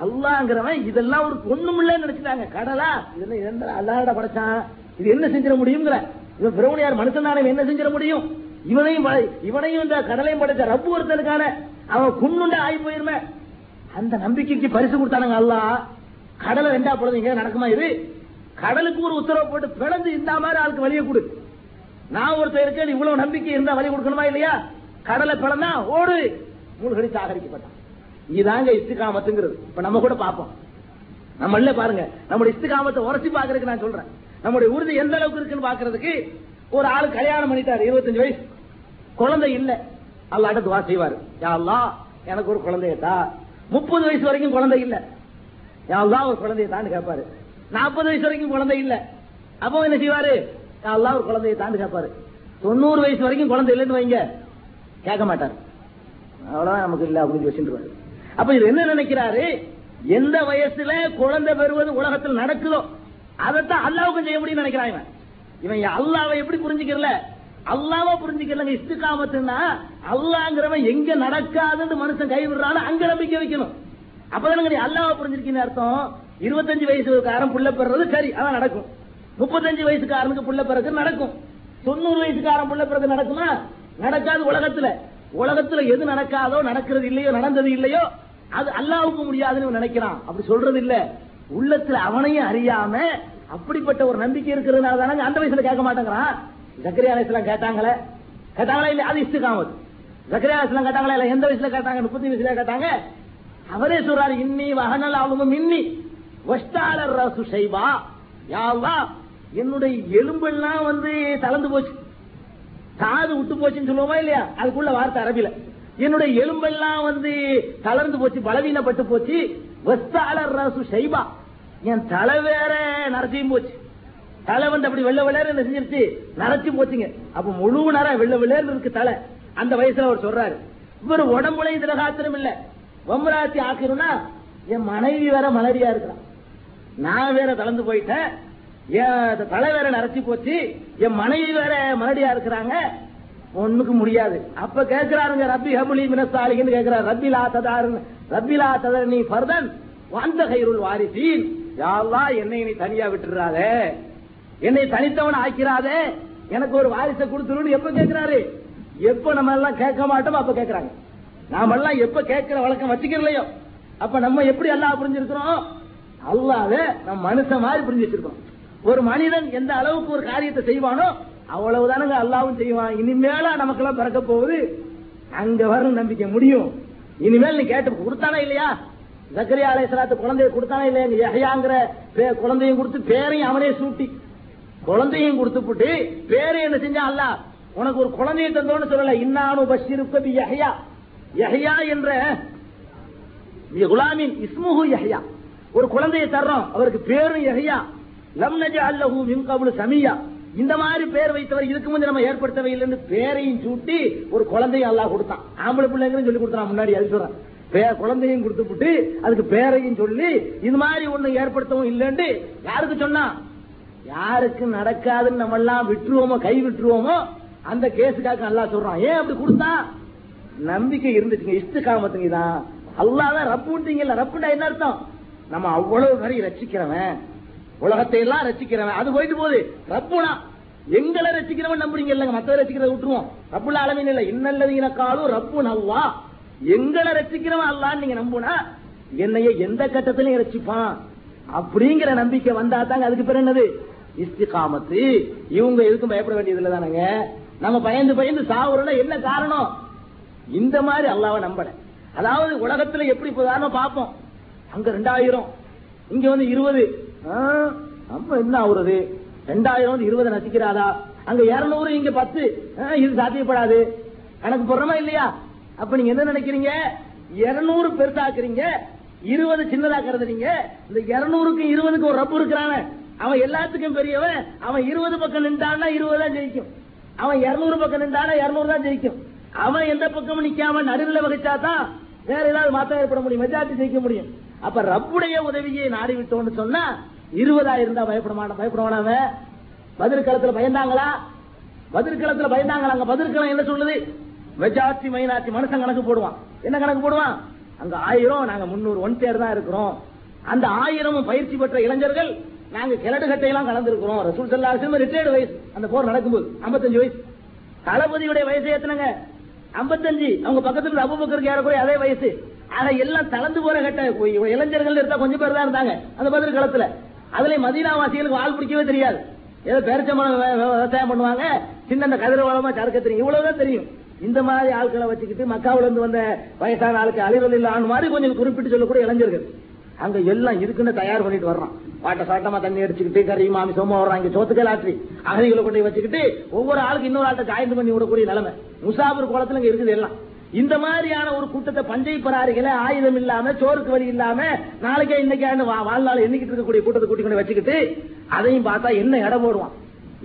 அல்லாங்கிறவன் இதெல்லாம் ஒரு ஒண்ணுமில்லன்னு நினைச்சிட்டாங்க. கடலா இதெல்லாம் அல்லாட படைச்சான். இது என்ன செஞ்சிட முடியுங்கிற. இவன் பிரௌனியார் மனுஷன் என்ன செஞ்சிட முடியும்? இவனையும் படை- இவனையும் இந்த கடலையும் படைச்ச ரப்பு ஒருத்தனுக்கான. அவன் குண்ணுண்டா ஆகி போயிருமே. அந்த நம்பிக்கைக்கு பரிசு கொடுத்தானுங்க அல்லாஹ். கடலை ரெண்டா பொழுது நடக்குமா இது? கடலுக்கு ஒரு உத்தரவு போட்டு பிளந்து இந்த மாதிரி ஆளுக்கு வழியை கொடு. நான் ஒருத்தர் இருக்கேன் இவ்வளவு நம்பிக்கை இருந்தா வழி கொடுக்கணுமா இல்லையா? கடலை பிளந்தா ஓடு. மூழ்கடி சாகரிக்கப்பட்டான் இதுதாங்க இஸ்திகாமத்துங்கிறது. இப்ப நம்ம கூட பார்ப்போம். நம்மள பாருங்க. நம்முடைய இஸ்திகாமத்தை உரசி பாக்குறதுக்கு நான் சொல்றேன். நம்முடைய உறுதி எந்த அளவுக்கு இருக்குன்னு பாக்குறதுக்கு ஒரு ஆளு கல்யாணம் பண்ணிட்டாரு இருபத்தஞ்சு வயசு. குழந்தை இல்ல. அல்லாட்ட துவா செய்வாரு. யா எனக்கு ஒரு குழந்தையட்டா முப்பது வயசு வரைக்கும் குழந்தை இல்ல. யா ஒரு குழந்தைய தாண்டு கேட்பாரு. நாற்பது வயசு வரைக்கும் குழந்தை இல்ல. அப்போ என்ன செய்வாரு? யா ஒரு குழந்தைய தாண்டு கேட்பாரு. தொண்ணூறு வயசு வரைக்கும் குழந்தை இல்லைன்னு வைங்க. கேட்க மாட்டாரு. அவ்வளவுதான் நமக்கு இல்ல அப்படின்னு வச்சுருவாரு அப்ப இது என்ன நினைக்கிறாரு? எந்த வயசுல குழந்தை பெறுவது உலகத்தில் நடக்குதோ அதைத்தான் அல்லாவுக்கும் செய்ய முடியும்னு நினைக்கிறாங்க இவன். இவன் அல்லாவை எப்படி புரிஞ்சுக்கிறல? அல்லாவா புரிஞ்சுக்கலங்க இஸ்திகாமத்துன்னா அல்லாங்கிறவன் எங்க நடக்காதுன்னு மனுஷன் கைவிடுறானோ அங்க நம்பிக்கை வைக்கணும். அப்பதானங்க நீ அல்லாவை புரிஞ்சிருக்கீங்க அர்த்தம்? இருபத்தஞ்சு வயசுக்காரன் புள்ள பெறது சரி அதான் நடக்கும். முப்பத்தஞ்சு வயசுக்காரனுக்கு புள்ள பிறகு நடக்கும். தொண்ணூறு வயசுக்காரன் புள்ள பிறகு நடக்குமா? நடக்காது உலகத்துல. உலகத்துல எது நடக்காதோ நடக்கிறது இல்லையோ நடந்தது இல்லையோ அது அல்லாவுக்கு முடியாதுன்னு நினைக்கிறான். அப்படி சொல்றது இல்ல. உள்ளத்துல அவனையும் அறியாம அப்படிப்பட்ட ஒரு நம்பிக்கை இருக்கிறதுனால தானே அந்த வயசுல கேட்க மாட்டேங்கிறான். ஜக்கரியா அலைஹிஸ்ஸலாம் கேட்டாங்களே? கேட்டாங்களா இல்ல? அது இஸ்திகாமத். ஜக்கரியா அலைஹிஸ்ஸலாம் கேட்டாங்களா இல்ல? எந்த வயசுல கேட்டாங்க? முப்பத்தி வயசுல கேட்டாங்க? அவரே சொல்றாரு இன்னி வகனல் அவங்க இன்னி வஷ்டாளர் ரசு செய்வா யா என்னுடைய எலும்பெல்லாம் வந்து தளர்ந்து போச்சு. காது விட்டு போச்சுன்னு சொல்லுவோமா இல்லையா? அதுக்குள்ள வார்த்தை அரபில என்னுடைய எலும்பெல்லாம் வந்து தளர்ந்து போச்சு பலவீனப்பட்டு போச்சு. வஸ்தாளர் ரசு செய்வா என் தலை வேற நரசியும் போச்சு. தலை வந்து அப்படி வெள்ள வெள்ளேன்னு என்ன செஞ்சிருச்சு? நரைச்சு போச்சுங்க. அப்ப முழு நேரம் வெள்ள வெள்ளேன்னு இருக்கு தலை. அந்த வயசுல அவர் சொல்றாரு. இவர் உடம்புலையும் திரகாத்திரம் இல்ல. வம்ராத்தி ஆக்கணும்னா என் மனைவி வேற மலரியா இருக்கிறான் நான் வேற தளர்ந்து போயிட்டேன். என் தலை வேற நரைச்சி போச்சு. என் மனைவி வேற மலடியா இருக்கிறாங்க. ஒண்ணுக்கு முடியாது. அப்ப கேட்கிறாருங்க ரப்பி ஹபுலி மினசாலின்னு கேட்கிறார் ரப்பிலா ததாரு ரப்பிலா ததர் நீ ஃபர்தன் வந்த கைருள் வாரிசீன். யாரெல்லாம் என்னை நீ தனியா விட்டுறாதே. என்னை தனித்தவன் ஆக்கிறாதே. எனக்கு ஒரு வாரிசை கொடுத்துருன்னு எப்ப கேட்கிறாரு எப்ப நம்ம எல்லாம் கேட்க மாட்டோம் அப்ப கேட்கிறாங்க நாம எல்லாம் எப்ப கேட்கிற வழக்கம் வச்சுக்கிறலையோ அப்ப நம்ம எப்படி அல்லாஹ் புரிஞ்சிருக்கிறோம்? அல்லாத நம்ம மனுஷன் மாதிரி புரிஞ்சு வச்சிருக்கோம். ஒரு மனிதன் எந்த அளவுக்கு ஒரு காரியத்தை செய்வானோ அவ்வளவுதானுங்க அல்லாவும் செய்வான். இனிமேல நமக்கெல்லாம் பிறக்க போகுது. அங்க வரும் நம்பிக்கை முடியும். இனிமேல் நீ கேட்டு கொடுத்தானா இல்லையா? ஜக்கரியா அலைஹிஸ்ஸலாத்து குழந்தைய கொடுத்தானா இல்லையா? இங்க பே- குழந்தையும் கொடுத்து பேரையும் அவனே சூட்டி. குழந்தையும் கொடுத்துப்புட்டு பேரை என்ன செஞ்சா அல்லாஹ்? உனக்கு ஒரு குழந்தையை தந்தோன்னு சொல்லல. இன்னானு இருப்பது எஹையா யஹ்யா என்ற குலாமின் இஸ்முஹு யஹ்யா. ஒரு குழந்தையை தர்றோம் அவருக்கு பேரும் யஹ்யா. லம் நஜ அல்லஹு மின் கப்லு சமியா. இந்த மாதிரி பேர் வைத்தவர் இதுக்கு முந்தைய நம்ம ஏற்படுத்தவே இல்லைன்னு பேரையும் சூட்டி ஒரு குழந்தையும் அல்லாஹ் கொடுத்தான். ஆம்பளை பிள்ளைங்களும் சொல்லி கொடுத்தான் முன்னாடி அது சொல்றேன். பே- குழந்தையும் கொடுத்துப்புட்டு அதுக்கு பேரையும் சொல்லி இது மாதிரி ஒண்ணு ஏற்படுத்தவும் இல்லைன்னு யாருக்கு சொன்னா? யாருக்கு நடக்காதுன்னு நம்ம எல்லாம் விட்டுருவோமோ கை விட்டுருவோமோ அந்த கேஸுக்காக நல்லா சொல்றான். ஏன் அப்படி கொடுத்தா? நம்பிக்கை இருந்துச்சுங்க. இஷ்டகாமத்துங்க தான். அல்லாதான் ரப்புன்றீங்கல்ல ரப்புண்டா என்ன அர்த்தம்? நம்ம அவ்வளவு வரை ரசிக்கிறவன். உலகத்தை எல்லாம் ரசிக்கிறவன். அது போயிட்டு போகுது. ரப்புனா. எங்களை ரசிக்கிறவன் நம்புறீங்க இல்லங்க. மத்தவரை ரசிக்கிறத விட்டுருவோம். ரப்புல அளவின் இல்ல. இன்னல்லதீன காலும் ரப்பு நல்லா எங்களை ரசிக்கிறவன் அல்லான்னு நீங்க நம்புனா என்னைய எந்த கட்டத்திலையும் ரசிப்பான். அப்படிங்கிற நம்பிக்கை வந்தா தாங்க அதுக்கு பேர் என்னது? இஸ்திகாமத்து. இவங்க எதுக்கும் பயப்பட வேண்டியது இல்ல தானங்க. நம்ம பயந்து பயந்து சாவுறோம்னா என்ன காரணம்? இந்த மாதிரி அல்லாவை நம்பல. அதாவது உலகத்துல எப்படி இப்ப உதாரணம் பார்ப்போம். அங்க ரெண்டாயிரம் இங்க வந்து இருபது. நம்ம என்ன ஆகுறது ரெண்டாயிரம் வந்து இருபது நசிக்கிறாதா? அங்க இருநூறு இங்க பத்து. ஆ, இது சாத்தியப்படாது. எனக்கு போடுறோமா இல்லையா? அப்ப நீங்க என்ன நினைக்கிறீங்க? இருநூறு பெருசாக்குறீங்க. இருபது சின்னதா கருதுறீங்க இந்த இருநூறுக்கும் இருபதுக்கு ஒரு ரப்பு இருக்கிறான. அவன் எல்லாத்துக்கும் பெரியவன். அவன் இருபது பக்கம் நின்றான்னா இருபது தான் ஜெயிக்கும். அவன் இருநூறு பக்கம் நின்றானா இருநூறு தான் ஜெயிக்கும். அவன் எந்த பக்கமும் நிக்காம நடுவில் வகிச்சா தான் வேற ஏதாவது மாற்றம் ஏற்பட முடியும் மெஜாரிட்டி ஜெயிக்க முடியும். அப்ப ரப்புடைய உதவியை நாடி விட்டோம்னு சொன்னா இருபதா இருந்தா பயப்பட மாட்டான் பயப்படுவானா அவன். பதிர்காலத்துல பயந்தாங்களா? பதிர்காலத்துல பயந்தாங்களா? அங்க பதிர்காலம் என்ன சொல்லுது? மெஜாரிட்டி மைனாரிட்டி மனுஷன் கணக்கு போடுவான். என்ன கணக்கு போடுவான்? அங்க ஆயிரம் நாங்க முன்னூறு ஒன் பேர் தான் இருக்கிறோம். அந்த ஆயிரமும் பயிற்சி பெற்ற இளைஞர்கள் நாங்க கிழடு கட்டையெல்லாம் கலந்துருக்கிறோம். ரசூல் சல்லா ரிட்டையர்டு வயசு. அந்த போர் நடக்கும்போது 55 வயசு. தளபதியுடைய வயசு ஏத்துனங்க 55 அவங்க பக்கத்துல இருந்த அபுபக்கருக்கு ஏறக்குறைய அதே வயசு. ஆனா எல்லாம் தளர்ந்து போற கட்ட இளைஞர்கள் இருந்தா கொஞ்சம் பேர் தான் இருந்தாங்க. அந்த பதில் களத்துல. அதுல மதீனா வாசிகளுக்கு வாழ் பிடிக்கவே தெரியாது ஏதோ பேரச்சம்பளம் விவசாயம் பண்ணுவாங்க. சின்ன இந்த கதிர வளமா சரக்க தெரியும் இவ்வளவுதான் தெரியும். இந்த மாதிரி ஆட்களை வச்சுக்கிட்டு மக்காவில இருந்து வந்த வயசான ஆளுக்கு அழிவல் இல்லாத மாதிரி கொஞ்சம் குறிப்பிட்டு சொல்லக்கூடிய இளைஞர்கள். அங்க எல்லாம் இருக்குன்னு தயார் பண்ணிட்டு வர்றான். வாட்ட சாட்டமா தண்ணி அடிச்சுக்கிட்டு கறி மாமிசமா வர்றான். இங்க சோத்துக்கள் ஆற்றி அகதிகளை கொண்டு வச்சுக்கிட்டு ஒவ்வொரு ஆளுக்கு இன்னொரு ஆள்கிட்ட ஜாயின் பண்ணி விடக்கூடிய நிலைமை. முசாபூர் குளத்துல இங்க இருக்குது எல்லாம். இந்த மாதிரியான ஒரு கூட்டத்தை பஞ்சை பராரிகளை ஆயுதம் இல்லாம சோருக்கு வழி இல்லாம நாளைக்கே இன்னைக்கு வாழ்நாள் எண்ணிக்கிட்டு இருக்கக்கூடிய கூட்டத்தை கூட்டி கொண்டு வச்சுக்கிட்டு அதையும் பார்த்தா என்ன இடம் போடுவான்.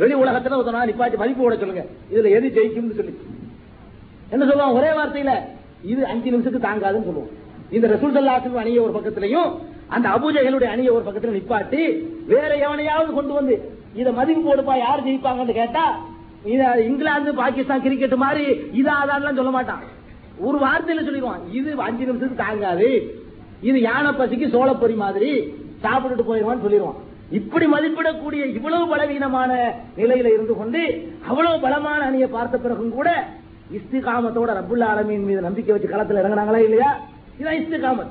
வெளி உலகத்துல ஒருத்தனா நிப்பாட்டி மதிப்பு போட சொல்லுங்க. இதுல எது ஜெயிக்கும்னு சொல்லி. என்ன சொல்லுவான்? ஒரே வார்த்தையில இது அஞ்சு நிமிஷத்துக்கு தாங்காதுன்னு சொல்லுவோம் இந்த ரசூல் சல்லாத்துக்கு அணிய ஒரு பக்கத்திலையும் அந்த அபூஜைகளுடைய அணிய ஒரு பக்கத்துல நிப்பாட்டி வேற எவனையாவது கொண்டு வந்து இத மதிப்பு போடுப்பா யார் ஜெயிப்பாங்கன்னு கேட்டா இங்கிலாந்து பாகிஸ்தான் கிரிக்கெட் மாதிரி இது ஆதான்லாம் சொல்ல மாட்டான். ஒரு வார்த்தையில சொல்லிடுவான் இது அஞ்சு நிமிஷத்துக்கு தாங்காது. இது யானை பசிக்கு சோளப்பொரி மாதிரி சாப்பிட்டுட்டு போயிடுவான்னு சொல்லிடுவான். இப்படி மதிப்பிடக்கூடிய இவ்வளவு பலவீனமான நிலையில இருந்து கொண்டு அவ்வளவு பலமான அணியை பார்த்த பிறகும் கூட இஸ்திகாமத்தோட ரபுல்லா அலமின் மீது நம்பிக்கை வச்சு களத்தில் இறங்குனாங்களா இல்லையா? இதான் இஸ்திகாமத்.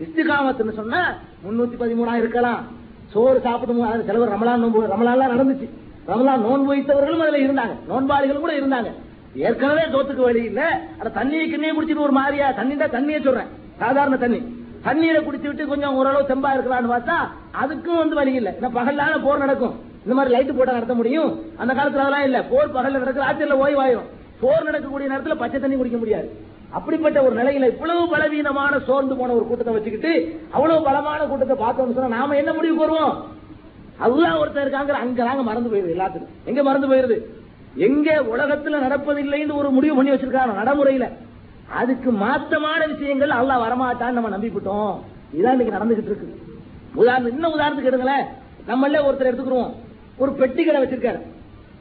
இஸ்திகாமத்னு சொன்னா முன்னூத்தி பதிமூணா இருக்கலாம். சோறு சாப்பிட்டு அது சிலவர் ரமலான் நோன்பு ரமலான்லாம் நடந்துச்சு. ரமலான் நோன்பு வைத்தவர்களும் அதுல இருந்தாங்க. நோன்பாளிகள் கூட இருந்தாங்க. ஏற்கனவே தோத்துக்கு வழி இல்ல. ஆனா தண்ணியை கிண்ணியை குடிச்சிட்டு ஒரு மாதிரியா? தண்ணி தான் தண்ணியை சொல்றேன். சாதாரண தண்ணி. தண்ணீரை குடிச்சு விட்டு கொஞ்சம் ஓரளவு தெம்பா இருக்கலாம்னு பார்த்தா அதுக்கும் வந்து வழி இல்ல. இந்த பகல்லான போர் நடக்கும். இந்த மாதிரி லைட் போட்டா நடத்த முடியும். அந்த காலத்துல அதெல்லாம் இல்ல. போர் பகல்ல நடக்கிற ஆச்சரியில் ஓய்வாயிரும். போர் நடக்கக்கூடிய நேரத்தில் பச்சை தண்ணி குடிக்க முடியாது. அப்படிப்பட்ட ஒரு நிலையில இவ்வளவு பலவீனமான சோர்ந்து போன ஒரு கூட்டத்தை வச்சுக்கிட்டு அவ்வளவு பலமான கூட்டத்தை பார்த்தோம்னு சொன்னா நாம என்ன முடிவு வருவோம் அதுதான் ஒருத்தர் இருக்காங்க அங்க நாங்க மறந்து போயிருது எல்லாத்துக்கும். எங்க மறந்து போயிருது? எங்க உலகத்துல நடப்பதில்லைன்னு ஒரு முடிவு பண்ணி வச்சிருக்காங்க நடைமுறையில. அதுக்கு மாத்தமான விஷயங்கள் அல்லா வரமாட்டான்னு நம்ம நம்பிவிட்டோம் இதான் இன்னைக்கு நடந்துகிட்டு இருக்கு உதாரணம் இன்னும் உதாரணத்துக்கு எடுங்களேன். நம்மள ஒருத்தர் எடுத்துக்கிறோம் ஒரு பெட்டி கடை வச்சிருக்காரு.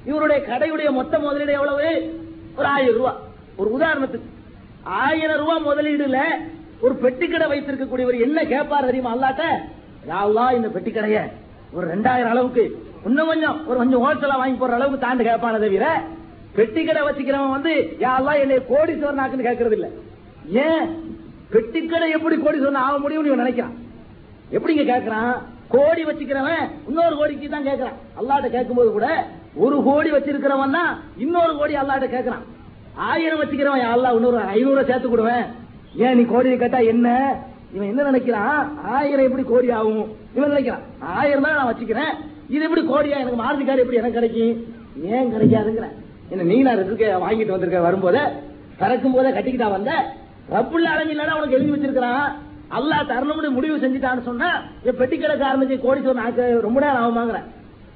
இவருடைய கடையுடைய மொத்த முதலீடு எவ்வளவு? ஒரு ஆயிரம் ரூபாய். ஒரு உதாரணத்துக்கு. ஆயிரம் ரூபாய் முதலீடுல ஒரு பெட்டிக்கடை வைத்திருக்கக்கூடியவர் என்ன கேட்பார் தெரியுமா அல்லாட்ட? யா இந்த பெட்டிக்கடைய ஒரு ரெண்டாயிரம் அளவுக்கு. இன்னும் கொஞ்சம் ஒரு கொஞ்சம் ஹோல்சேலா வாங்கி போற அளவுக்கு தாண்டு கேட்பான தவிர பெட்டிக்கடை வச்சுக்கிறவன் வந்து யாரெல்லாம் என்னை கோடி கோடீஸ்வரனாக்குன்னு கேட்கறது இல்ல. ஏன்? பெட்டிக்கடை எப்படி கோடீஸ்வரன் ஆக முடியும்னு இவன் நினைக்கிறான். எப்படிங்க கேட்கறான்? கோடி வச்சுக்கிறவன் இன்னொரு கோடிக்கு தான் கேட்கறான். அல்லாட்ட கேட்கும்போது கூட ஒரு கோடி வச்சிருக்கிறவன் தான் இன்னொரு கோடி அல்லாட்ட கேட்கறான். ஆயிரம் வச்சுக்கிறவன் யாரெல்லாம் இன்னொரு ஐநூறு சேர்த்து கொடுவேன். ஏன் நீ கோடியை கேட்டா என்ன? இவன் என்ன நினைக்கிறான்? ஆயிரம் எப்படி கோடி ஆகும்? இவன் நினைக்கிறான் ஆயிரம் தான் நான் வச்சுக்கிறேன். இது எப்படி கோடியா? எனக்கு மாருதி கார் எப்படி எனக்கு கிடைக்கும்? ஏன் கிடைக்காதுங்கிற. என்ன நீ நான் இருக்க வாங்கிட்டு வந்திருக்க வரும்போதே பறக்கும் போதே கட்டிக்கிட்டா வந்த ரப்புள்ள அளவில் உனக்கு எழுதி வச்சிருக்கிறான். அல்லாஹ் தரணும்னு முடிவு செஞ்சுட்டான்னு சொன்னா என் பெட்டிக்கடைக்காரனுக்கு கோடி சொன்ன ரொம்ப நேரம் ஆகுமாங்கிறேன்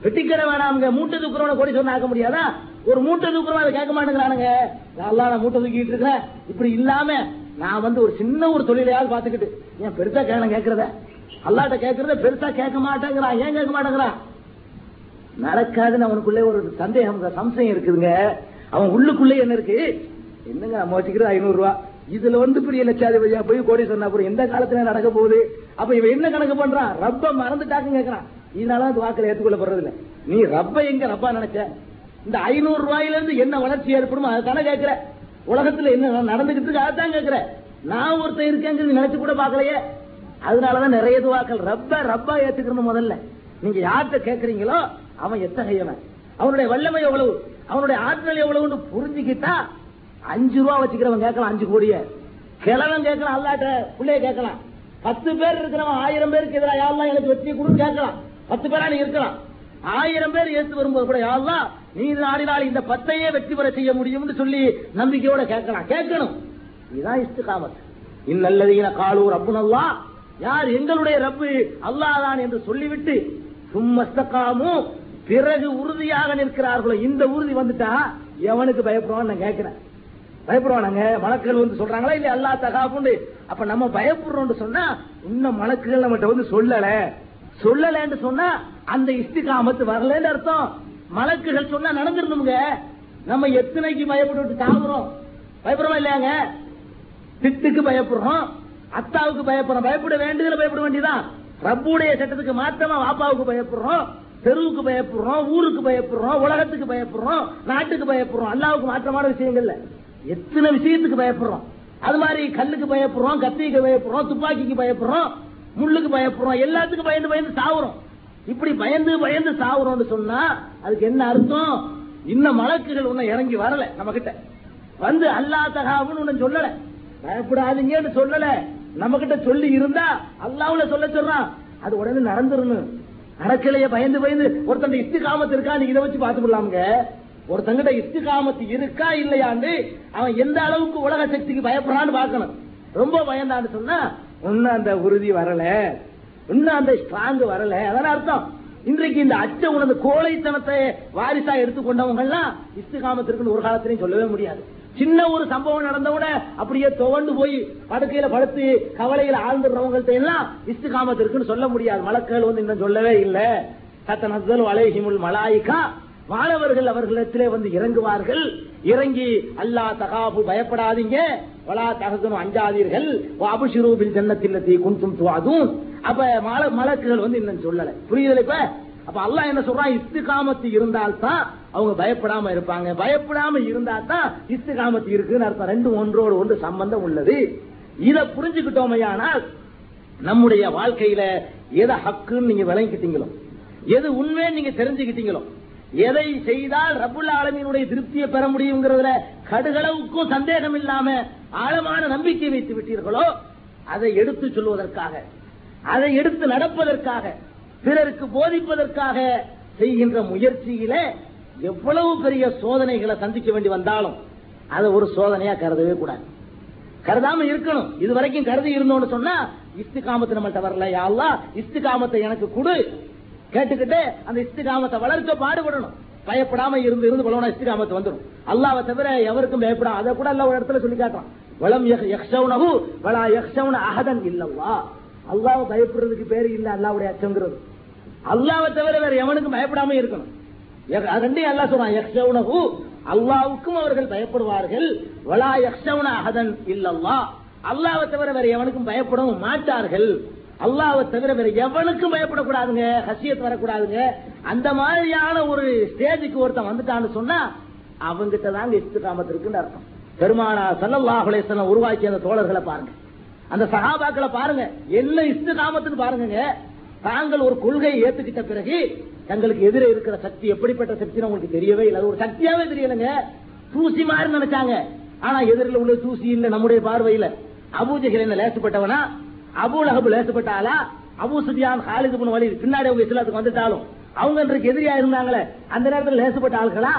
பெட்டிக்கடை வேணாமுங்க மூட்டை தூக்குறவன கோடி சொன்ன ஆக்க முடியாதா? ஒரு மூட்டை தூக்குறவன் அதை கேட்க மாட்டேங்கிறானுங்க. நல்லா நான் மூட்டை தூக்கிட்டு இருக்கிறேன். இப்படி இல்லாம நான் வந்து ஒரு சின்ன ஒரு தொழிலையாவது பாத்துக்கிட்டு ஏன் பெருசா கேட்கணும் கேட்கறத? அல்லாட்ட கேட்கறத பெருசா கேட்க மாட்டேங்கிறான். ஏன் கேட்க மாட்டேங்கிறான்? நடக்காதுன்னு அவனுக்குள்ளே ஒரு சந்தேகம் சம்சயம் இருக்குதுங்க. அவன் உள்ளுக்குள்ளே என்ன இருக்கு? என்னங்க நம்ம வச்சுக்கிறது ஐநூறு ரூபா. இதுல வந்து பெரிய லட்சாதிபதியா போய் கோடி சொன்னா அப்புறம் எந்த காலத்துல நடக்க போகுது? அப்ப இவன் என்ன கணக்கு பண்றான்? ரப்ப மறந்துட்டாக்குன்னு கேட்கறான். இதனால அந்த வாக்கில் ஏற்றுக்கொள்ளப்படுறது இல்ல நீ ரப்ப எங்க ரப்பா நினைச்ச? இந்த ஐநூறு ரூபாயில இருந்து என்ன வளர்ச்சி ஏற்படும் அதை தானே கேட்கிற. உலகத்துல என்ன நடந்துகிட்டு அதுதான் கேட்கிற. நான் ஒருத்தன் இருக்கேங்கிறது நினைச்சு கூட பாக்கலையே அதனாலதான் நிறைய துவாக்கள் ரப்ப ரப்பா ஏத்துக்கணும் முதல்ல. நீங்க யார்கிட்ட கேட்கறீங்களோ அவன் எத்தகையவன்? அவனுடைய வல்லமை எவ்வளவு? அவனுடைய ஆற்றல் எவ்வளவுன்னு புரிஞ்சுக்கிட்டா அஞ்சு ரூபா வச்சுக்கிறவன் கேட்கலாம் அஞ்சு கோடிய. கிழவன் கேட்கலாம் அல்லாட்ட பிள்ளைய கேட்கலாம். பத்து பேர் இருக்கிறவன் ஆயிரம் பேருக்கு எதிராக யாரெல்லாம் எனக்கு வெற்றி கொடுன்னு கேட்கலாம். பத்து பேரா நீ இருக்கலாம். ஆயிரம் பேர் ஏத்து வரும்போது கூட யாரெல்லாம் நீ நாடினால் இந்த பத்தையே வெற்றி பெற செய்ய முடியும்னு சொல்லி நம்பிக்கையோட கேட்கலாம். கேட்கணும். இதுதான் இஸ்திகாமத். இன்னல்லதீன காலூர் ரப்புனல்லா யார் எங்களுடைய ரப்பு அல்லாதான் என்று சொல்லிவிட்டு சும்மஸ்தகாமும் பிறகு உறுதியாக நிற்கிறார்களோ இந்த உறுதி வந்துட்டா எவனுக்கு பயப்படுவான்னு நான் கேட்கிறேன். பயப்படுவானாங்க? மலக்கள் வந்து சொல்றாங்களா? இல்ல அல்லா தகாப்புண்டு அப்ப நம்ம பயப்படுறோம்னு சொன்னா இன்னும் மலக்குகள் நம்மகிட்ட வந்து சொல்லல. சொல்லலன்னு சொன்னா அந்த இஸ்திகாமத்து வரலன்னு அர்த்தம். மலக்குகள் சொன்னா நடந்துருந்துங்க நம்ம எத்தனைக்கு பயப்பட்டு தாவுறோம் பயப்படுறோம் இல்லையாங்க? திட்டுக்கு பயப்படுறோம். அத்தாவுக்கு பயப்படுறோம். பயப்பட வேண்டியதுல பயப்பட வேண்டியதான் ரப்புடைய சட்டத்துக்கு மாத்தமா வாப்பாவுக்கு பயப்படுறோம். தெருவுக்கு பயப்படுறோம். ஊருக்கு பயப்படுறோம். உலகத்துக்கு பயப்படுறோம். நாட்டுக்கு பயப்படுறோம். அல்லாவுக்கு மாற்றமான விஷயங்கள்ல எத்தனை விஷயத்துக்கு பயப்படுறோம்? அது மாதிரி கல்லுக்கு பயப்படுறோம் கத்திக்கு பயப்படுறோம் துப்பாக்கிக்கு பயப்படுறோம். முள்ளுக்கு பயப்படுறோம் எல்லாத்துக்கும் பயந்து பயந்து சாவுறோம். இப்படி பயந்து பயந்து சாவுறோம்னு சொன்னா அதுக்கு என்ன அர்த்தம்? இன்னும் மலக்குகள் ஒன்னும் இறங்கி வரல நம்ம கிட்ட வந்து அல்லா தகாவுன்னு ஒன்னும் சொல்லல. பயப்படாதீங்கன்னு சொல்லல. நம்ம கிட்ட சொல்லி இருந்தா அல்லாவுல சொல்ல சொல்றான். அது உடனே நடந்துருணும் நடக்கலையே பயந்து பயந்து. ஒருத்தன் இஸ்திகாமத்து இருக்கா? நீ இதை வச்சு பாத்துக்கலாமுங்க ஒருத்தங்கிட்ட காமத்து இருக்கா இல்லையாண்டு அவன் எந்த அளவுக்கு உலக சக்திக்கு பயப்படுறான்னு பார்க்கணும். ரொம்ப பயந்தான்னு சொன்னா இன்னும் அந்த உறுதி வரல இன்னும் அந்த ஸ்ட்ராங் வரல. அதான அர்த்தம். இன்றைக்கு இந்த அச்ச உணர்ந்து கோழைத்தனத்தை வாரிசா எடுத்துக்கொண்டவங்கலாம் இஸ்து காமத்திற்குன்னு ஒரு காலத்திலையும் சொல்லவே முடியாது. சின்ன ஒரு சம்பவம் நடந்தவுட அப்படியே துவண்டு போய் படுக்கையில படுத்து கவலையில ஆழ்ந்துடுறவங்கள்ட்ட எல்லாம் இஸ்திகாமத்திற்குன்னு சொல்ல முடியாது. மலக்கள் வந்து இன்னும் சொல்லவே இல்லை. சத்த நசல் மலாய்கா. மாணவர்கள் அவர்களிடத்திலே வந்து இறங்குவார்கள். இறங்கி அல்லா தகாபு பயப்படாதீங்க. வலா தகசனும் அஞ்சாதீர்கள். அபுஷிரூபில் ஜன்னத்தில் குந்தும் துவாதும் அப்ப மல மலக்குகள் வந்து இன்னும் சொல்லல. புரியுதல இப்ப? அப்ப அல்லாஹ் என்ன சொல்றான்? இஸ்திகாமத்து இருந்தால்தான் அவங்க பயப்படாம இருப்பாங்க. பயப்படாம இருந்தா தான் இஸ்திகாமத்து இருக்குன்னு அர்த்தம். ரெண்டு ஒன்றோடு ஒன்று சம்பந்தம் உள்ளது. இதை புரிஞ்சுக்கிட்டோமையானால் நம்முடைய வாழ்க்கையில எதை ஹக்குன்னு நீங்க விளங்கிக்கிட்டீங்களோ எது உண்மை நீங்க தெரிஞ்சுக்கிட்டீங்களோ எதை செய்தால் ரபுல் ஆலமீனுடைய திருப்தியை பெற முடியுங்கிறதுல கடுகளவுக்கும் சந்தேகம் இல்லாம ஆழமான நம்பிக்கை வைத்து விட்டீர்களோ அதை எடுத்து சொல்வதற்காக அதை எடுத்து நடப்பதற்காக பிறருக்கு போதிப்பதற்காக செய்கின்ற முயற்சியில எவ்வளவு பெரிய சோதனைகளை சந்திக்க வேண்டி வந்தாலும் அதை ஒரு சோதனையா கருதவே கூடாது. கருதாம இருக்கணும். இது வரைக்கும் கருதி இருந்தோம்னு சொன்னா இஸ்திகாமத்து நம்மள்ட்ட வரல. யாழ்லா இஸ்திகாமத்தை எனக்கு கொடு. கேட்டுக்கிட்டு அந்த இஸ்திகாமத்தை வளர்க்க பாடுபடணும். பயப்படாம இருந்து இருந்து பலவனா இஸ்திகாமத்து வந்துடும். அல்லாவை தவிர எவருக்கும் பயப்படாம அதை கூட எல்லா ஒரு இடத்துல சொல்லி காட்டுறான். வளம் யக்ஷவுனஹு வலா யக்ஷவுன அஹதன் இல்லவா அல்லாவை பயப்படுறதுக்கு பேரு இல்ல அல்லாவுடைய அச்சங்கிறது. அல்லாவை தவிர வேற எவனுக்கும் பயப்படாம இருக்கணும். ரெண்டே அல்லா சொல்றான். யக்ஷவுனஹு அல்லாவுக்கும் அவர்கள் பயப்படுவார்கள். வலா யக்ஷவுன அகதன் இல்லல்லா. அல்லாவை தவிர வேற எவனுக்கும் பயப்படவும் மாட்டார்கள். அல்லாவை தவிர வேற எவனுக்கும் பயப்படக்கூடாதுங்க. ஹசியத் வரக்கூடாதுங்க. அந்த மாதிரியான ஒரு ஸ்டேஜுக்கு ஒருத்தன் வந்துட்டான்னு சொன்னா அவங்கிட்ட தாங்க இஸ்திகாமத் இருக்குன்னு அர்த்தம். பெருமானா சல்லல்லாஹு உருவாக்கிய அந்த தோழர்களை பாருங்க. அந்த சகாபாக்களை பாருங்க. என்ன காமத்துக்கு பாருங்க தாங்கள் ஒரு கொள்கையை ஏத்துக்கிட்ட பிறகு தங்களுக்கு எதிரே இருக்கிற சக்தி எப்படிப்பட்ட சக்தின்னு உங்களுக்கு தெரியவே இல்லை. அது ஒரு சக்தியாவே தெரியலங்க. தூசி மாதிரி நினைச்சாங்க. ஆனா எதிரில் உள்ள தூசி இல்ல நம்முடைய பார்வையில அபூஜகர் என்ன லேசப்பட்டவனா? லஹபு லேசப்பட்டாலா அபு சுபியான் ஹாலிது பண்ண வழி பின்னாடி அவங்க இஸ்லாத்துக்கு வந்துட்டாலும் அவங்க இன்றைக்கு எதிரியா இருந்தாங்களே அந்த நேரத்தில் லேசப்பட்ட ஆள்களா?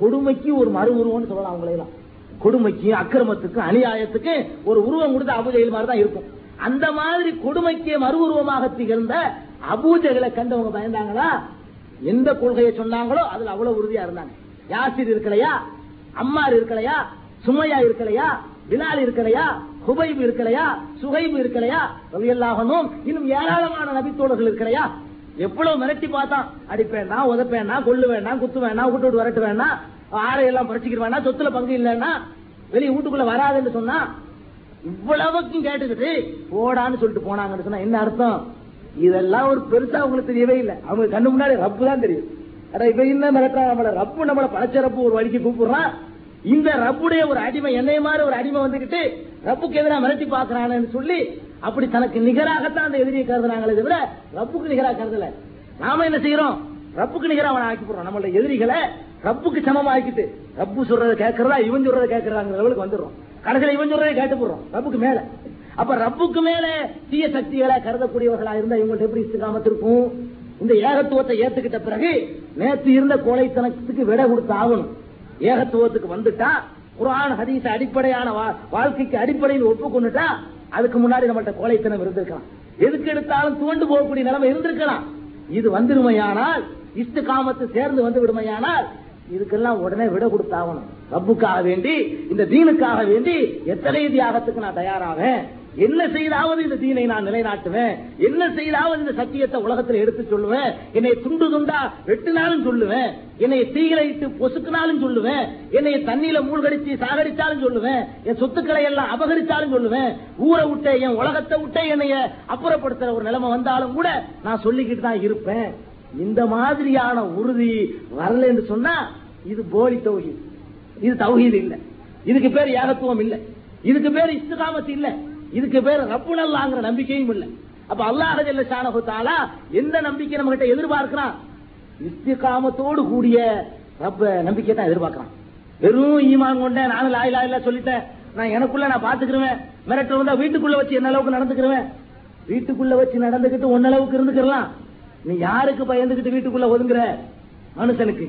கொடுமைக்கு ஒரு மறு உருவம்னு சொல்லலாம் அவங்களையெல்லாம். கொடுமைக்கு அக்கிரமத்துக்கு அநியாயத்துக்கு ஒரு உருவம் கொடுத்த அபுஜெயில் மாதிரி தான் இருக்கும். அந்த மாதிரி கொடுமைக்கு மறு உருவமாக திகழ்ந்த அபூஜைகளை கண்டவங்க பயந்தாங்களா? எந்த கொள்கையை சொன்னாங்களோ அதுல அவ்வளவு உறுதியா இருந்தாங்க. யாசிர் இருக்கலையா? அம்மார் இருக்கலையா? சுமையா இருக்கலையா? பிலால் இருக்கலையா? ஹுபைப் இருக்கலையா? சுகைப் இருக்கலையா? ரவியல்லாகனும் இன்னும் ஏராளமான நபித்தோழர்கள் இருக்கலையா? எவ்வளவு மிரட்டி பார்த்தான். அடிப்பேன் உதப்பேன் கொல்லு வேண்டாம் குத்து வேண்டாம் விட்டு விட்டு வரட்டு வேண்டாம் ஆடையெல்லாம் எல்லாம் வேண்டாம் சொத்துல பங்கு இல்லைன்னா வெளியே வீட்டுக்குள்ள வராதுன்னு சொன்னா இவ்வளவுக்கும் கேட்டுக்கிட்டு போடான்னு சொல்லிட்டு போனாங்கன்னு சொன்னா என்ன அர்த்தம்? இதெல்லாம் ஒரு பெருசா அவங்களுக்கு தெரியவே இல்லை அவங்க கண்ணு முன்னாடி ரப்பு தான் தெரியும். அட இப்ப என்ன மிரட்டா நம்மள? ரப்பு நம்மள பழச்சரப்பு ஒரு வழிக்கு கூப்பிடுறான். இந்த ரப்புடைய ஒரு அடிமை என்னைய மாதிரி ஒரு அடிமை வந்துகிட்டு ரப்புக்கு எதிராக மிரட்டி பாக்குறானு சொல்லி அப்படி தனக்கு நிகராகத்தான் அந்த எதிரியை கருதுறாங்களே தவிர ரப்புக்கு நிகராக கருதல. நாம என்ன செய்யறோம்? ரப்புக்கு நிகரா அவனை ஆக்கி போடுறோம். நம்மளோட எதிரிகளை ரப்புக்கு சமமா ஆக்கிட்டு ரப்பு சொல்றதை கேட்கறதா இவன் சொல்றதை கேட்கறாங்க லெவலுக்கு வந்துடுறோம். கடைசியில் இவன் சொல்றதை கேட்டு போடுறோம். ரப்புக்கு மேல. அப்ப ரப்புக்கு மேல தீய சக்திகளை கருதக்கூடியவர்களா இருந்தா இவங்கள்ட்ட எப்படி இஸ்திகாமத்து இருக்கும் இந்த ஏகத்துவத்தை ஏத்துக்கிட்ட பிறகு நேற்று இருந்த கோழைத்தனத்துக்கு விட கொடுத்து ஆகணும். ஏகத்துவத்துக்கு வந்துட்டா குரான் ஹதீஸ் அடிப்படையான வா- வாழ்க்கைக்கு அடிப்படையில் ஒப்புக்கொண்டுட்டா அதுக்கு முன்னாடி நம்மள்ட்ட கோழைத்தனம் இருந்திருக்கலாம். எதுக்கு எடுத்தாலும் தூண்டு போகக்கூடிய நிலைமை இருந்திருக்கலாம். இது வந்துருமையானால் இஸ்திகாமத்து சேர்ந்து வந்து விடுமையானால் இதுக்கெல்லாம் உடனே விட கொடுத்தாகணும். ரப்புக்காக வேண்டி இந்த தீனுக்காக வேண்டி எத்தனை தியாகத்துக்கு நான் தயாராவேன்? என்ன செய்தாவது இந்த தீனை நான் நிலைநாட்டுவேன்? என்ன செய்தாவது இந்த சத்தியத்தை உலகத்தில் எடுத்து சொல்லுவேன்? என்னை துண்டு துண்டா வெட்டினாலும் சொல்லுவேன். என்னை தீயிலைட்டு பொசுக்கினாலும் சொல்லுவேன். என்னை தண்ணியில மூழ்கடிச்சு சாகடிச்சாலும் சொல்லுவேன். என் சொத்துக்களை எல்லாம் அபகரிச்சாலும் சொல்லுவேன். ஊரை விட்டே என் உலகத்தை விட்டே என்னைய அப்புறப்படுத்துற ஒரு நிலைமை வந்தாலும் கூட நான் சொல்லிக்கிட்டு தான் இருப்பேன். இந்த மாதிரியான உறுதி வரல என்று சொன்னா இது போலி தௌஹீத். இது தௌஹீத் இல்ல. இதுக்கு பேர் ஏகத்துவம் இல்ல. இதுக்கு பேர் இஸ்திகாமத் இல்ல. இதுக்கு பேர் ரப்புனல்லாங்கிற நம்பிக்கையும் இல்ல. அப்ப அல்லாஹ் ஜல்ல ஷானஹு எந்த நம்பிக்கை நம்ம கிட்ட எதிர்பார்க்கிறான்? இஸ்திகாமத்தோடு கூடிய ரப்ப நம்பிக்கை தான் எதிர்பார்க்கிறான். வெறும் ஈமான் கொண்ட நானும் லா இல்ல சொல்லிட்டேன். நான் எனக்குள்ள நான் பாத்துக்கிறேன் மிரட்டல் வந்தா வீட்டுக்குள்ள வச்சு என்ன அளவுக்கு நடந்துக்கிறேன் வீட்டுக்குள்ள வச்சு நடந்துகிட்டு ஒன்னளவுக்கு இருந்துக்கிறலாம் நீ யாருக்கு பயந்துகிட்டு வீட்டுக்குள்ள ஒதுங்குற? மனுஷனுக்கு.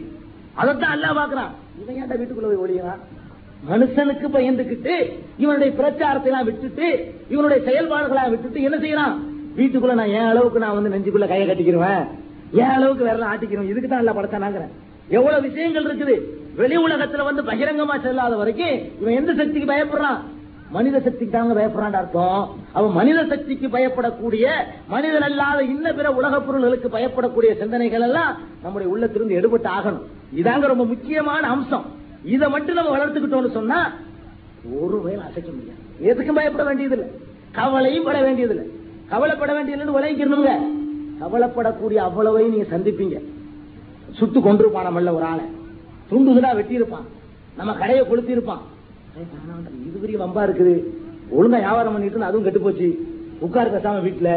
அதைத்தான் அல்லாஹ் பாக்குறான் இவன் ஏன்டா வீட்டுக்குள்ள போய் ஒளியறான்? மனுஷனுக்கு பயந்துகிட்டு இவனுடைய பிரச்சாரத்தை எல்லாம் விட்டுட்டு இவனுடைய செயல்பாடுகளை விட்டுட்டு என்ன செய்யறான்? வீட்டுக்குள்ள நான் என் அளவுக்கு நான் வந்து நெஞ்சுக்குள்ள கையை கட்டிக்கிறேன் என் அளவுக்கு வேற ஆட்டிக்கிறேன் இதுக்கு தான் எல்லாம் படத்தானாங்கிறேன் எவ்வளவு விஷயங்கள் இருக்குது. வெளி உலகத்துல வந்து பகிரங்கமா செல்லாத வரைக்கும் இவன் எந்த சக்திக்கு பயப்படுறான்? மனித சக்திக்கு தாங்க பயப்படுறான் அர்த்தம். அவன் மனித சக்திக்கு பயப்படக்கூடிய மனிதன் அல்லாத இன்ன பிற உலகப் பொருள்களுக்கு பயப்படக்கூடிய சிந்தனைகள் எல்லாம் நம்முடைய உள்ளத்திலிருந்து எடுபட்டு ஆகணும். இதாங்க ரொம்ப முக்கியமான அம்சம். இதை மட்டும் நம்ம வளர்த்துக்கிட்டோம்னு சொன்னா ஒரு வயல் அசைக்க முடியாது. எதுக்கும் பயப்பட வேண்டியதில்லை. கவலையும் பட வேண்டியதில்லை. கவலைப்பட வேண்டியதுன்னு விளங்கிக்கணுங்க கவலைப்படக்கூடிய அவ்வளவையும் நீங்க சந்திப்பீங்க. சுட்டு கொண்டிருப்பான் நம்மள ஒரு ஆளை. துண்டுதுடா வெட்டியிருப்பான். நம்ம கடையை கொளுத்தி இருப்பான் இது பெரிய வம்பா இருக்குது. ஒழுங்கா வியாபாரம் பண்ணிட்டு அதுவும் கெட்டு போச்சு உட்கார் பேசாம வீட்டுல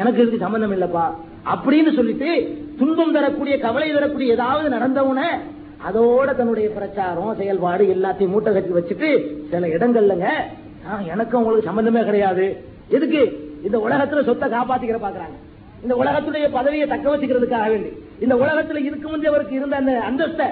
எனக்கு இதுக்கு சம்பந்தம் இல்லப்பா. அப்படின்னு சொல்லிட்டு துன்பம் தரக்கூடிய கவலை தரக்கூடிய ஏதாவது நடந்தவன அதோட தன்னுடைய பிரச்சாரம் செயல்பாடு எல்லாத்தையும் மூட்டை கட்டி வச்சுட்டு சில இடங்கள்லங்க எனக்கு எனக்கும் உங்களுக்கு சம்பந்தமே கிடையாது. எதுக்கு? இந்த உலகத்துல சொத்தை காப்பாத்திக்கிற பாக்குறாங்க. இந்த உலகத்துடைய பதவியை தக்க வச்சுக்கிறதுக்காக வேண்டி. இந்த உலகத்துல இருக்கும் முந்தைய அவருக்கு இருந்த அந்த அந்தஸ்தை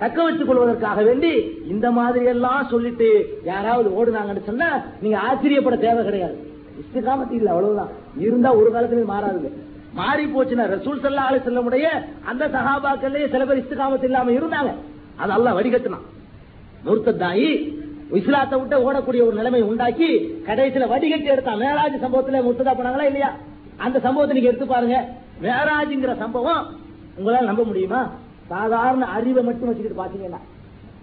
தக்க வச்சுக் கொள்வதற்காக வேண்டி இந்த மாதிரி எல்லாம் சொல்லிட்டு யாராவது ஓடுனாங்கன்னு சொன்னா நீங்க ஆச்சரியப்பட தேவை கிடையாது. இஸ்திகாமத்து இல்ல அவ்வளவுதான். இருந்தா ஒரு காலத்துல மாறாது மாறி போச்சுன்னா ரசூல் சல்லா அலி செல்லமுடைய அந்த சகாபாக்கள்லயே சில பேர் இஸ்திகாமத்து இல்லாம இருந்தாங்க. அது அல்ல வடிகட்டினான். முர்த்தத்தாயி இஸ்லாத்தை விட்டு ஓடக்கூடிய ஒரு நிலைமை உண்டாக்கி கடைசியில வடிகட்டி எடுத்தான் மேராஜ் சம்பவத்துல முர்த்ததா பண்ணாங்களா இல்லையா? அந்த சம்பவத்தை நீங்க எடுத்து பாருங்க. மேராஜுங்கிற சம்பவம் உங்களால நம்ப முடியுமா? சாதாரண அறிவை மட்டும் வச்சுக்கிட்டு பாத்தீங்கன்னா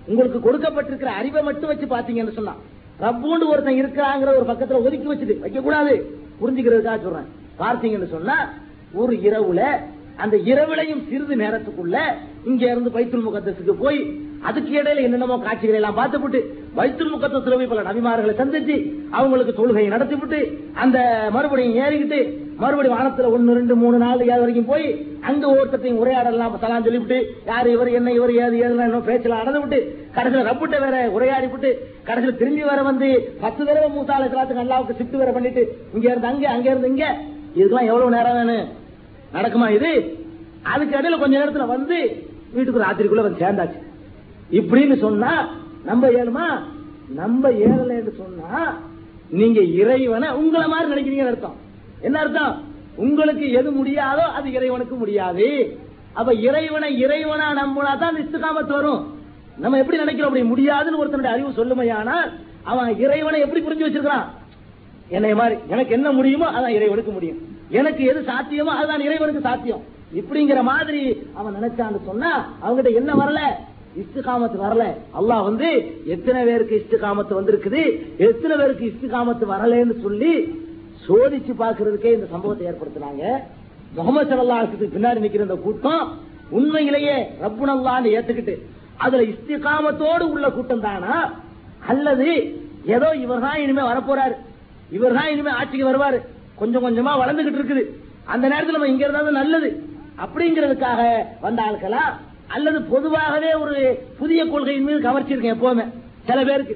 உங்களுக்கு கொடுக்கப்பட்டிருக்கிற அறிவை மட்டும் வச்சு பாத்தீங்கன்னு சொன்னா ரப்பூண்டு ஒருத்தன் இருக்கிறாங்கிற ஒரு பக்கத்துல ஒதுக்கி வச்சுட்டு வைக்க கூடாது புரிஞ்சுக்கிறதுக்காக சொல்றேன். பார்த்தீங்கன்னு சொன்னா ஒரு இரவுல அந்த இரவுலையும் சிறிது நேரத்துக்குள்ள இங்க இருந்து பைத்துல் முகத்தத்துக்கு போய் அதுக்கு இடையில என்னென்னமோ காட்சிகளை எல்லாம் பார்த்துவிட்டு வைத்துல் முகத்தத்துல போய் பல நபிமார்களை சந்திச்சு அவங்களுக்கு தொழுகையை நடத்திவிட்டு அந்த மறுபடியும் ஏறிக்கிட்டு மறுபடியும் வானத்துல ஒன்னு ரெண்டு மூணு நாலு ஏழு வரைக்கும் போய் அங்க ஓட்டத்தையும் உரையாடலாம் தலாம் சொல்லிவிட்டு யாரு இவர் என்ன இவர் ஏது ஏது பேச்சலாம் அடந்து விட்டு கடைசியில் ரப்பிட்ட வேற உரையாடி விட்டு கடைசியில் திரும்பி வர வந்து பத்து தடவை மூத்தால எல்லாத்துக்கு அல்லாவுக்கு சிப்ட் வேற பண்ணிட்டு இங்க இருந்து அங்க அங்க இருந்து இங்க இதுக்கெல்லாம் எவ்வளவு நேரம் வேணும்? நடக்குமா இது? அதுக்கு இடையில கொஞ்ச நேரத்துல வந்து வீட்டுக்கு ராத்திரிக்குள்ள வந்து சேர்ந்தாச்சு. இப்படின்னு சொன்னா நம்ப ஏழுமா? நம்ப ஏறலைன்னு சொன்னா நீங்க இறைவனை உங்களை மாதிரி நினைக்கிறீங்கன்னு அர்த்தம். என்ன அர்த்தம்? உங்களுக்கு எது முடியாதோ அது இறைவனுக்கு முடியாது. அப்ப இறைவனை இறைவனா நம்பினா தான் அந்த வரும். நம்ம எப்படி நினைக்கிறோம் அப்படி முடியாதுன்னு ஒருத்தனுடைய அறிவு சொல்லுமையானால் அவன் இறைவனை எப்படி புரிஞ்சு வச்சிருக்கான் என்னை மாதிரி எனக்கு என்ன முடியுமோ அதான் இறைவனுக்கு முடியும். எனக்கு எது சாத்தியமோ அதுதான் இறைவனுக்கு சாத்தியம். இப்படிங்கிற மாதிரி அவன் நினைச்சான்னு சொன்னா அவங்ககிட்ட என்ன வரல? இஸ்திகாமத்து வரல. அல்லாஹ் வந்து எத்தனை பேருக்கு இஸ்திகாமத்து வந்திருக்குது? எத்தனை பேருக்கு இஸ்திகாமத்து வரலன்னு சொல்லி சோதிச்சு பாக்குறதுக்கே இந்த சம்பவத்தை ஏற்படுத்தினாங்க. முகமது சல்லாஹத்துக்கு பின்னாடி நிக்கிற இந்த கூட்டம் உண்மையிலேயே ரப்புனல்லான்னு ஏத்துக்கிட்டு அதுல இஸ்திகாமத்தோடு உள்ள கூட்டம் தானா? அல்லது ஏதோ இவர் தான் இனிமே வரப்போறாரு. இவர் தான் இனிமே ஆட்சிக்கு வருவாரு. கொஞ்சம் கொஞ்சமா வளர்ந்துகிட்டு இருக்குது. அந்த நேரத்தில் நம்ம இங்க இருந்தாலும் நல்லது. அப்படிங்கிறதுக்காக வந்த ஆட்களா அல்லது பொதுவாகவே ஒரு புதிய கொள்கையின் மீது கவர்ச்சி இருக்கேன் எப்பவுமே. சில பேருக்கு.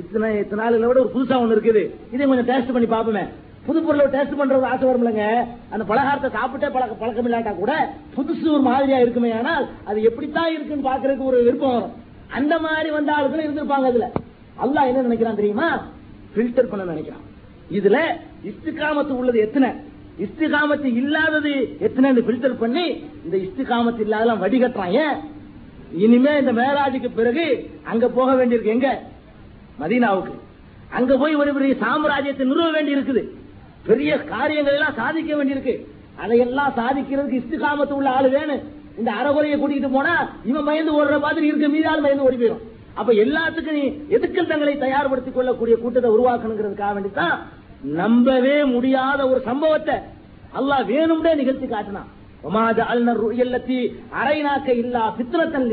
இத்தனை இத்தனை நாளில் விட ஒரு புதுசா ஒண்ணு இருக்குது. இதை கொஞ்சம் டேஸ்ட் பண்ணி பாப்போமே புது பொருளை டேஸ்ட் பண்றது ஆசை வரும்லங்க அந்த பலகாரத்தை சாப்பிட்டே பழக்க பழக்கம் இல்லாட்டா கூட புதுசு ஒரு மாதிரியா இருக்குமே. ஆனால் அது எப்படித்தான் இருக்குன்னு பாக்குறதுக்கு ஒரு விருப்பம் வரும். அந்த மாதிரி வந்த ஆளுகளும் இருந்திருப்பாங்க அதுல அல்லா என்ன நினைக்கிறான் தெரியுமா? ஃபில்டர் பண்ண நினைக்கிறான். இதுல இஸ்திகாமத்து உள்ளது எத்தனை? இஸ்திகாமத்து இல்லாதது எத்தனை பில்டர் பண்ணி இந்த இஸ்திகாமத்து இல்லாதெல்லாம் வடிகட்டுறான் ஏன் இனிமே இந்த மேராஜுக்கு பிறகு அங்க போக வேண்டியிருக்கு எங்க? மதீனாவுக்கு. அங்க போய் ஒரு பெரிய சாம்ராஜ்யத்தை நிறுவ வேண்டி இருக்குது பெரிய காரியங்கள் எல்லாம் சாதிக்க வேண்டியிருக்கு. அதையெல்லாம் சாதிக்கிறதுக்கு இஸ்திகாமத்து உள்ள ஆளு வேணும் இந்த அறகுறையை கூட்டிட்டு போனா இவன் பயந்து ஓடுற மாதிரி இருக்க. மீதால் பயந்து ஓடி போயிடும் அப்ப எல்லாத்துக்கும் நீ எதுக்கள் தங்களை தயார்படுத்திக் கொள்ளக்கூடிய கூட்டத்தை உருவாக்கணுங்கிறதுக்காக வேண்டித்தான் நம்பவே முடியாத ஒரு சம்பவத்தை அல்லாஹ் வேணும்டே நிகழ்த்தி காட்டினான் அரைநாக்க இல்லா பித்ரத்தன்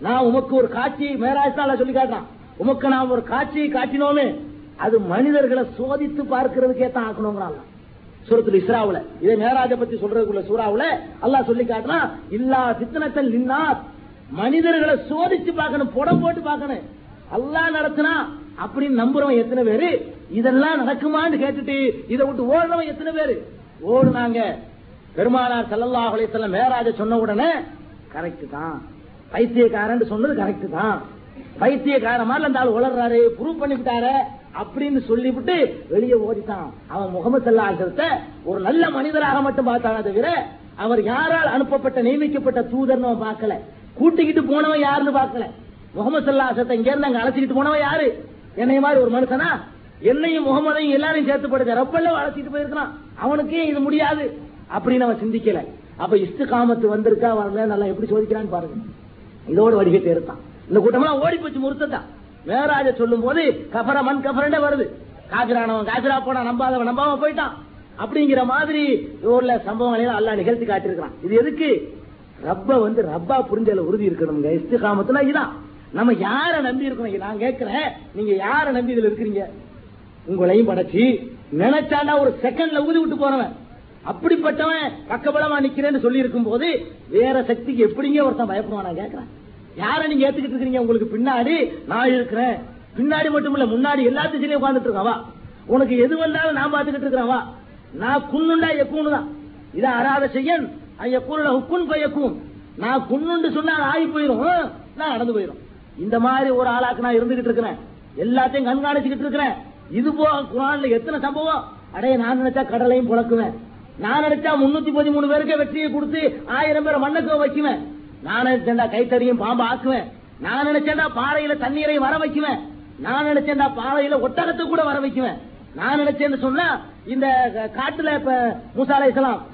நான் உமக்கு ஒரு காட்சி மேராஜால சொல்லி காட்டினான். உமக்கு நாம் ஒரு காட்சியை காட்டினோமே அது மனிதர்களை சோதித்து பார்க்கிறதுக்கே தான் ஆக்கணுங்கிறான் சூரத்துல இஸ்ராவுல இதே மேராஜ பத்தி சொல்றதுக்குள்ள சூறாவுல அல்லாஹ் சொல்லி காட்டினா இல்லா பித்தனத்தல் நின்னா மனிதர்களை சோதிச்சு பார்க்கணும் புடம் போட்டு பார்க்கணும். அல்லாஹ் நடத்தினா அப்படின்னு நம்புறவன் எத்தனை பேரு? இதெல்லாம் நடக்குமான்னு கேட்டுட்டு இதை விட்டு ஓடுறவன் எத்தனை பேரு? ஓடுனாங்க. பெருமானார் ஸல்லல்லாஹு அலைஹி மேராஜ சொன்ன உடனே கரெக்ட் தான். பைத்தியக்காரன் சொன்னது கரெக்ட் தான். பைத்தியக்கார மாதிரி அந்த ஆள் உளர்றாரு ப்ரூவ் பண்ணிவிட்டாரு அப்படின்னு சொல்லிவிட்டு வெளியே ஓடிட்டான். அவன் முகமது சல்லாஹத்தை ஒரு நல்ல மனிதராக மட்டும் பார்த்தானே தவிர அவர் யாரால் அனுப்பப்பட்ட நியமிக்கப்பட்ட தூதர்னு பார்க்கல. கூட்டிக்கிட்டு போனவன் யாருன்னு பார்க்கல. முகமது சல்லாஹத்தை இங்க இருந்து அங்க அழைச்சிக்கிட்டு போனவன் யாரு? என்னைய மாதிரி ஒரு மனுஷனா என்னையும் முகமதையும் எல்லாரையும் சேர்த்து படுத்த ரப்பல்ல வளர்த்திட்டு போயிருக்கான் அவனுக்கே இது முடியாது. அப்படின்னு அவன் சிந்திக்கல. அப்ப இஸ்திகாமத்து வந்திருக்கா அவன் நல்லா எப்படி சோதிக்கிறான்னு பாருங்க. இதோடு வடிகட்டு இருக்கான். இந்த கூட்டம்லாம் ஓடி போச்சு முறுத்தான் மேராஜ சொல்லும் போது கபர மண் கபரண்டே வருது. காஜரானவன் காஜரா போனா நம்பாதவன் நம்பாம போயிட்டான். அப்படிங்கிற மாதிரி ஊர்ல சம்பவங்களை எல்லாம் நிகழ்த்தி காட்டியிருக்கான் இது எதுக்கு? ரப்ப வந்து ரப்பா புரிஞ்சல உறுதி இருக்கணுங்க இஸ்திகாமத்துனா இதுதான் நம்ம யார நம்பி இருக்கணும் நான் கேட்கிறேன் நீங்க யார நம்பி இதுல இருக்கிறீங்க? உங்களையும் படைச்சு நினைச்சாண்டா ஒரு செகண்ட்ல ஊதி விட்டு போறவன் அப்படிப்பட்டவன் பக்கபலமா நிக்கிறேன்னு சொல்லி இருக்கும் போது வேற சக்திக்கு எப்படிங்க ஒருத்தன் பயப்படுவான்? நான் கேட்கிறேன். யார நீங்க ஏத்துக்கிட்டு இருக்கீங்க உங்களுக்கு பின்னாடி நான் இருக்கிறேன். பின்னாடி மட்டும் இல்ல முன்னாடி எல்லாத்தையும் உட்காந்துட்டு இருக்கான். வா. உனக்கு எது வந்தாலும் நான் பாத்துக்கிட்டு இருக்கிறேன். வா. நான் குன்னுண்டா எக்கூனு தான். இதை அறாத செய்யன். ஐயக்கூன ஹுக்குன் போயக்கும் நான் குன்னுண்டு சொன்னா ஆகி போயிரும். நான் நடந்து போயிரும். இந்த மாதிரி ஒரு ஆளாக்கு நான் இருந்துகிட்டு இருக்கிறேன். எல்லாத்தையும் கண்காணிச்சுக்கிட்டு இருக்கிறேன். இது போக குரான்ல எத்தனை சம்பவம்? அடைய நான் நினைச்சா கடலையும் புழக்குவேன். நான் நினைச்சா முன்னூத்தி பதிமூணு பேருக்கு வெற்றியை கொடுத்து ஆயிரம் பேரை மண்ணுக்கு வைக்குவேன். நான் நினைச்சேன்டா கைத்தறியும் பாம்பு ஆக்குவேன். நான் நினைச்சேன்டா பாறையில தண்ணீரை வர வைக்குவேன். நான் நினைச்சேன்டா பாறையில ஒட்டகத்தை கூட வர வைக்குவேன். நான் நினைச்சேன்னு சொன்னா இந்த காட்டுல இப்ப மூசாலை இஸ்லாம்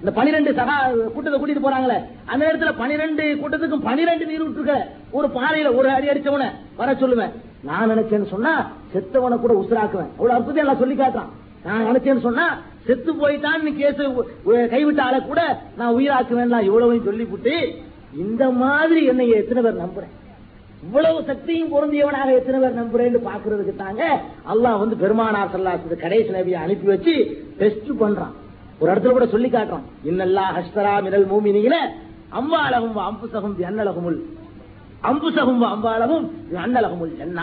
இந்த பனிரெண்டு சகா கூட்டத்தை கூட்டிட்டு போறாங்களே அந்த நேரத்துல பனிரெண்டு கூட்டத்துக்கும் பனிரெண்டு நீர் விட்டுருக்க. ஒரு பாறையில ஒரு அடி அடிச்சவன வர சொல்லுவேன். நான் நினைச்சேன்னு சொன்னா செத்தவனை கூட உசுராக்குவேன். அவ்வளவு அற்புதம் எல்லாம் சொல்லி காட்டுறான். நான் நினைச்சேன்னு சொன்னா செத்து போயிட்டான்னு கேஸ் கைவிட்ட ஆளை கூட நான் உயிராக்குவேன் இவ்வளவையும் சொல்லிவிட்டு இந்த மாதிரி என்னை எத்தனை பேர் நம்புறேன்? இவ்வளவு சக்தியும் பொருந்தியவனாக எத்தனை பேர் நம்புறேன்னு பாக்குறதுக்கு தாங்க அல்லாஹ் வந்து பெருமானார் சல்லாசது கடைசி நபியை அனுப்பி வச்சு டெஸ்ட் பண்றான் ஒரு இடத்துல கூட சொல்லி காட்டுறோம். இன்னல்லா ஹஸ்தரா மினல் மூமினியில அம்பாலகும் அம்புசகும் அன்னலகமுல் அம்புசகும் அம்பாலகும் அன்னலகமுல் என்ன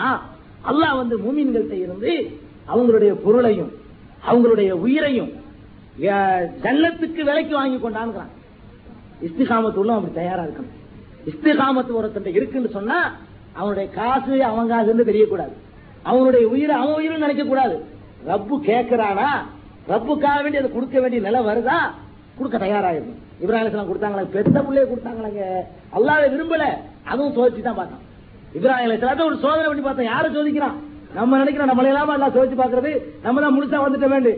அல்லாஹ் வந்து மூமின்கள்கிட்ட இருந்து அவங்களுடைய பொருளையும் அவங்களுடைய உயிரையும் ஜன்னத்துக்கு விலைக்கு வாங்கி கொண்டான்றான் இஸ்திகாமத்து உள்ள அப்படி தயாரா இருக்கணும். இஸ்திகாமத்து ஒருத்தன் இருக்குன்னு சொன்னா அவனுடைய காசு அவன் காசுன்னு தெரியக்கூடாது. அவனுடைய உயிரை அவன் உயிரும் நினைக்க கூடாது ரப்பு கேட்கிறானா ரப்புக்காக வேண்டி அதை கொடுக்க வேண்டிய நிலை வருதா? கொடுக்க தயாராகிடும் இப்ராஹிம் கொடுத்தாங்களா? பெத்த பிள்ளைய கொடுத்தாங்களாங்க. அல்லாத விரும்பல. அதுவும் சோதிச்சு தான் பார்த்தான் இப்ராஹிம் ஒரு சோதனை பண்ணி பார்த்தோம். யாரை சோதிக்கிறான் நம்ம நினைக்கிறோம் நம்மள இல்லாம எல்லாம் சோதிச்சு பாக்குறது நம்ம தான் முழுசா வந்துட்ட வேண்டு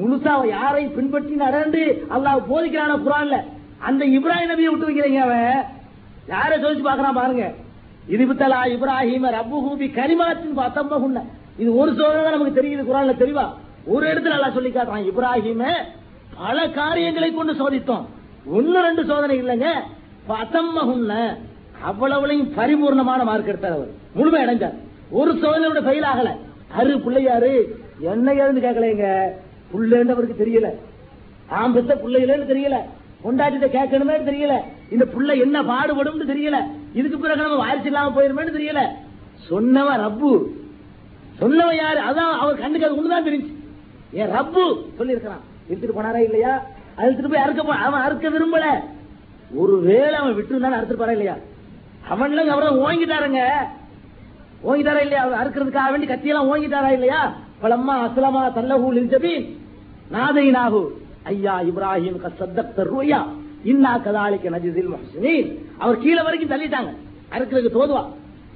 முழுசா யாரை பின்பற்றி நடந்து அல்லாஹ் போதிக்கிறான குரான்ல. அந்த இப்ராஹிம் நபியை விட்டு வைக்கிறீங்க அவன். யாரை சோதிச்சு பாக்குறான் பாருங்க. இது வித்தலா இப்ராஹிம ரப்புஹூபி கரிமாத்தின் பத்தம்பகுன்ன இது ஒரு சோதனை நமக்கு தெரியுது குரான்ல தெளிவா. ஒரு இடத்துல அல்லா சொல்லி காட்டுறான் இப்ராஹிம பல காரியங்களை கொண்டு சோதித்தோம். ஒன்னு ரெண்டு சோதனை இல்லைங்க. பத்தம்பகுன்ன அவ்வளவுலையும் பரிபூர்ணமான மார்க் எடுத்தார் அவர். முழுமை அடைஞ்சார். ஒரு சோதனையோட ஃபெயில் ஆகல. அரு பிள்ளையாரு என்ன ஏதுன்னு கேட்கலைங்க புள்ளேன்னு அவருக்கு தெரியல. ஆம் பெத்த பிள்ளைகளேன்னு தெரியல. கொண்டாட்டத்தை கேட்கணுமே தெரியல. இந்த புள்ள என்ன பாடுபடும் தெரியல. இதுக்கு பிறகு நம்ம வாரிசு இல்லாம போயிருமேன்னு தெரியல. சொன்னவன் ரப்பு. சொன்னவன் யாரு? அதான் அவர் கண்ணுக்கு அது ஒண்ணுதான் தெரிஞ்சு. ஏ ரப்பு சொல்லியிருக்கிறான். எடுத்துட்டு போனாரா இல்லையா? அது போய் அறுக்க அவன் அறுக்க விரும்பல. ஒருவேளை அவன் விட்டு இருந்தாலும் அறுத்துட்டு போறா இல்லையா? அவன்ல அவரை ஓங்கிட்டாருங்க. ஓங்கிட்டாரா இல்லையா? அவர் அறுக்கிறதுக்காக வேண்டி கத்தியெல்லாம் ஓங்கிட்டாரா இல்லையா? பலம்மா அஸ்லமா தல்லஹூ லில்ஜபீன் நாதைனாகு ஐயா இப்ராஹிம் கசத்தக்த ருயா. இன்னா கதாலிக்க நஜிதில் முஹ்சினீன். அவர் கீழே வரைக்கும் தள்ளிட்டாங்க. அறுக்கிறதுக்கு தோதுவா.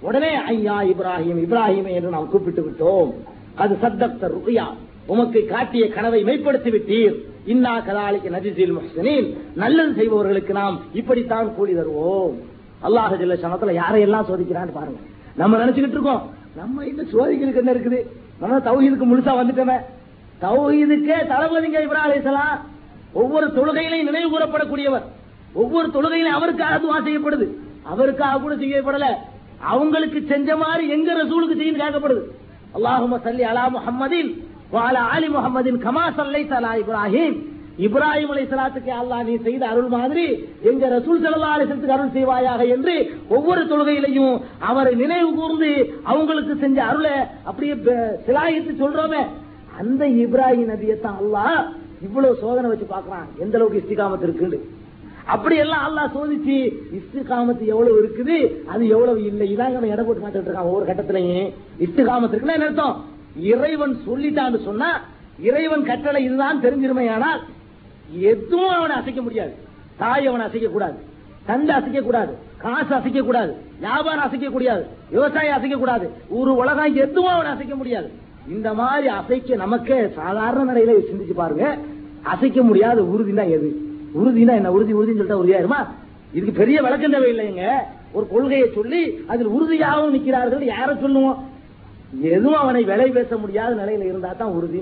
உடனே ஐயா இப்ராஹிம் இப்ராஹிம் என்று நாம் கூப்பிட்டு விட்டோம். அது சத்தக்த ருயா. உமக்கு காட்டிய கனவை மெய்ப்படுத்தி விட்டீர் இன்னா கதாலிக்க நஜிதில் முஹசனின். நல்லது செய்பவர்களுக்கு நாம் இப்படித்தான் கூலி தருவோம். அல்லாஹ் ஜில்ல சனத்துல யாரையெல்லாம் சோதிக்கிறான்னு பாருங்க. நம்ம நினைச்சுக்கிட்டு இருக்கோம் நம்ம இந்த சோதிக்கிறதுக்கு என்ன இருக்குது? நம்ம தௌஹீதுக்கு முழுசா வந்துட்டோமே. தௌஹீதுக்கே தளபதிங்க இப்ராஹிம் ஒவ்வொரு தொழுகையிலையும் நினைவு கூறப்படக்கூடியவர். ஒவ்வொரு தொழுகையிலும் அவருக்காக துவா செய்யப்படுது. அவருக்காக கூட செய்யப்படல. அவங்களுக்கு செஞ்ச மாதிரி எங்க ரசூலுக்கு செய்யும் கேட்கப்படுது. அல்லாஹும சல்லி அலா முஹம்மதின். வாலா ஆலி முஹம்மதின் கமா சல்லை தலா இப்ராஹிம் இப்ராஹிம் சலாத்துக்கு அல்லாஹ் நீ செய்த அருள் மாதிரி எங்க ரசூல் ஸல்லல்லாஹு அலைஹி அருள் செய்வாயாக என்று ஒவ்வொரு தொழுகையிலையும் அவரை நினைவு கூர்ந்து அவங்களுக்கு செஞ்ச அருளை அப்படியே சிலாயித்து சொல்றோமே. அந்த இப்ராஹிம் நபியத்தான் அல்லாஹ் இவ்வளவு சோதனை வச்சு பாக்குறான் எந்த அளவுக்கு இஸ்திகாமத்து இருக்குன்னு. அப்படி எல்லாம் அல்லாஹ் சோதிச்சு இஸ்திகாமத்து எவ்வளவு இருக்குது அது எவ்வளவு இல்லை இதாங்க அவன் எடை போட்டு மாத்திட்டு இருக்கான். ஒவ்வொரு கட்டத்திலையும் இஸ்திகாமத்து இருக்குன்னா என்ன அர்த்தம்? இறைவன் சொல்லிட்டான்னு சொன்னா இறைவன் கட்டளை இதுதான் தெரிஞ்சிருமையானால் எதுவும் அவனை அசைக்க முடியாது. தாய் அவனை அசைக்க கூடாது தந்தை அசைக்க கூடாது காசு அசைக்க கூடாது வியாபாரம் அசைக்க கூடாது விவசாயம் அசைக்க கூடாது ஒரு உலகம் எதுவும் அவனை அசைக்க முடியாது. இந்த மாதிரி அசைக்க நமக்கே சாதாரண நிலையில சிந்திச்சு பாருங்க. அசைக்க முடியாத உறுதினா எது? உறுதினா என்ன? உறுதி உறுதின்னு சொல்லிட்டா உறுதியாயிருமா இதுக்கு பெரிய விளக்கம் தேவையில்லைங்க. ஒரு கொள்கையை சொல்லி அதில் உறுதியாகவும் நிற்கிறார்கள். யாரை சொல்லுவோம்? எதுவும் அவனை விலை பேச முடியாத நிலையில இருந்தா தான் உறுதி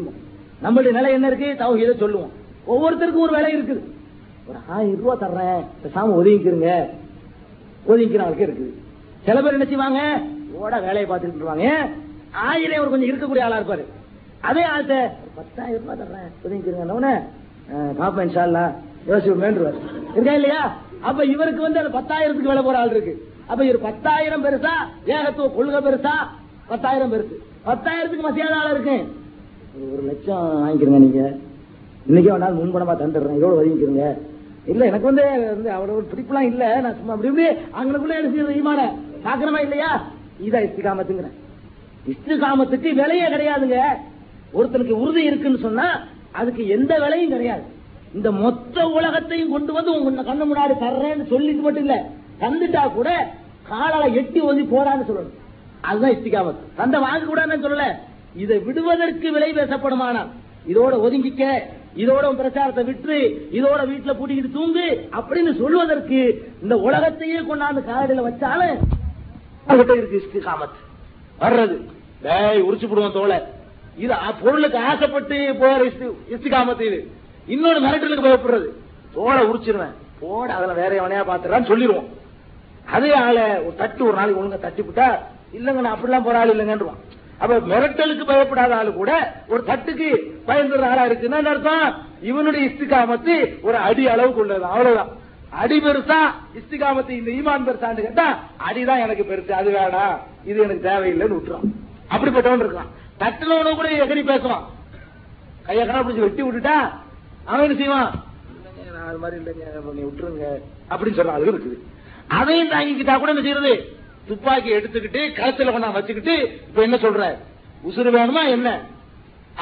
நம்மளுடைய நிலை என்ன இருக்கு? தவகீத சொல்லுவோம். ஒவ்வொருத்தருக்கும் ஒரு விலை இருக்குது. ஒரு ஆயிரம் ரூபாய் தர்றேன். பேசாம ஒதுங்கிக்கிறங்க ஒதுங்கிக்கிறவங்களுக்கு இருக்குது. சில பேர் என்ன செய்வாங்க? ஓட வேலையை பார்த்துட்டு இருப்பாங்க. ஆயிரம் ஒரு கொஞ்சம் இருக்கக்கூடிய ஆளா இருப்பாரு. அதே ஆள்கிட்ட பத்தாயிரம் ரூபாய் தர்றேன். ஒதுங்கிக்கிறங்க பாப்பா இன்ஷால்லா யோசிச்சு வேண்டுவார் இருக்கா இல்லையா? அப்ப இவருக்கு வந்து அந்த பத்தாயிரத்துக்கு வேலை போற ஆள் இருக்கு. அப்ப இவர் பத்தாயிரம் பெருசா ஏகத்துவ கொள்கை பெருசா பத்தாயிரம் பேருக்கு. பத்தாயிரத்துக்கு மசியாதால இருக்கு ஒரு லட்சம் வாங்கிக்கிறங்க நீங்க. இன்னைக்கே வேணாலும் முன்பணமா தந்துடுறேன். இதோட ஒதுங்கிக்கிறங்க இல்ல எனக்கு வந்து வந்து அவரோட பிடிப்புலாம் இல்ல. நான் சும்மா அப்படி இப்படி அங்களுக்குள்ள எடுத்து ஈமான? சாக்கிரமா இல்லையா? இதா இஸ்திகாமத்துங்கிறேன். இஸ்திகாமத்துக்கு விலையே கிடையாதுங்க. ஒருத்தனுக்கு உறுதி இருக்குன்னு சொன்னா அதுக்கு எந்த விலையும் கிடையாது. இந்த மொத்த உலகத்தையும் கொண்டு வந்து உங்க கண்ணு முன்னாடி தர்றேன்னு சொல்லிட்டு மட்டும் இல்ல தந்துட்டா கூட காலால எட்டி ஒதுங்கி போடான்னு சொல்லணும். அதுதான் இஸ்திகாமத் தந்த வாங்க கூடாதுன்னு சொல்லல. இதை விடுவதற்கு விலை பேசப்படுமானால் இதோட ஒதுங்கிக்க இதோட உன் பிரச்சாரத்தை விட்டு இதோட வீட்டுல பூட்டிக்கிட்டு தூங்கு அப்படின்னு சொல்வதற்கு இந்த உலகத்தையே கொண்டாந்து காலடியில வச்சாலும் இருக்கு இஸ்திகாமத். வர்றது. டேய் உரிச்சு போடுவோம் தோலை இது பொருளுக்கு ஆசைப்பட்டு போற இஸ்தி- இஸ்திகாமத்து இது. இன்னொரு மிரட்டலுக்கு பயப்படுறது. தோலை உரிச்சிருவேன். போட அதுல வேற எவனையா பாத்துறான்னு சொல்லிடுவோம் அதே ஆளை ஒரு தட்டு ஒரு நாளைக்கு ஒழுங்கா தட்டி விட்டா இல்லைங்க நான் அப்படிலாம் போற ஆள் இல்லைங்கன்றான் அப்ப மிரட்டலுக்கு பயப்படாத ஆளு கூட ஒரு தட்டுக்கு பயந்துற ஆளா இருக்குன்னா என்ன அர்த்தம்? இவனுடைய இஸ்திகாமத்து ஒரு அடி அளவுக்கு உள்ளது அவ்வளவுதான். அடி பெருசா இஸ்திகாமத்து இந்த ஈமான் பெருசான்னு கேட்டா அடிதான் எனக்கு பெருசு அது வேணாம் இது எனக்கு தேவையில்லைன்னு விட்டுறான். அப்படிப்பட்டவன் இருக்கான். தட்டுனவன கூட எகரி பேசுவான். கையக்கடா பிடிச்சி வெட்டி விட்டுட்டா அவன் என்ன செய்வான்? நான் அது மாதிரி இல்லைங்க விட்டுருங்க அப்படின்னு சொல்றான் அது இருக்குது. அதையும் தாங்கிக்கிட்டா கூட என்ன செய்யறது? துப்பாக்கி எடுத்துக்கிட்டு கழுத்துல கொண்டா வச்சுக்கிட்டு இப்ப என்ன சொல்ற? உசுறு வேணுமா என்ன?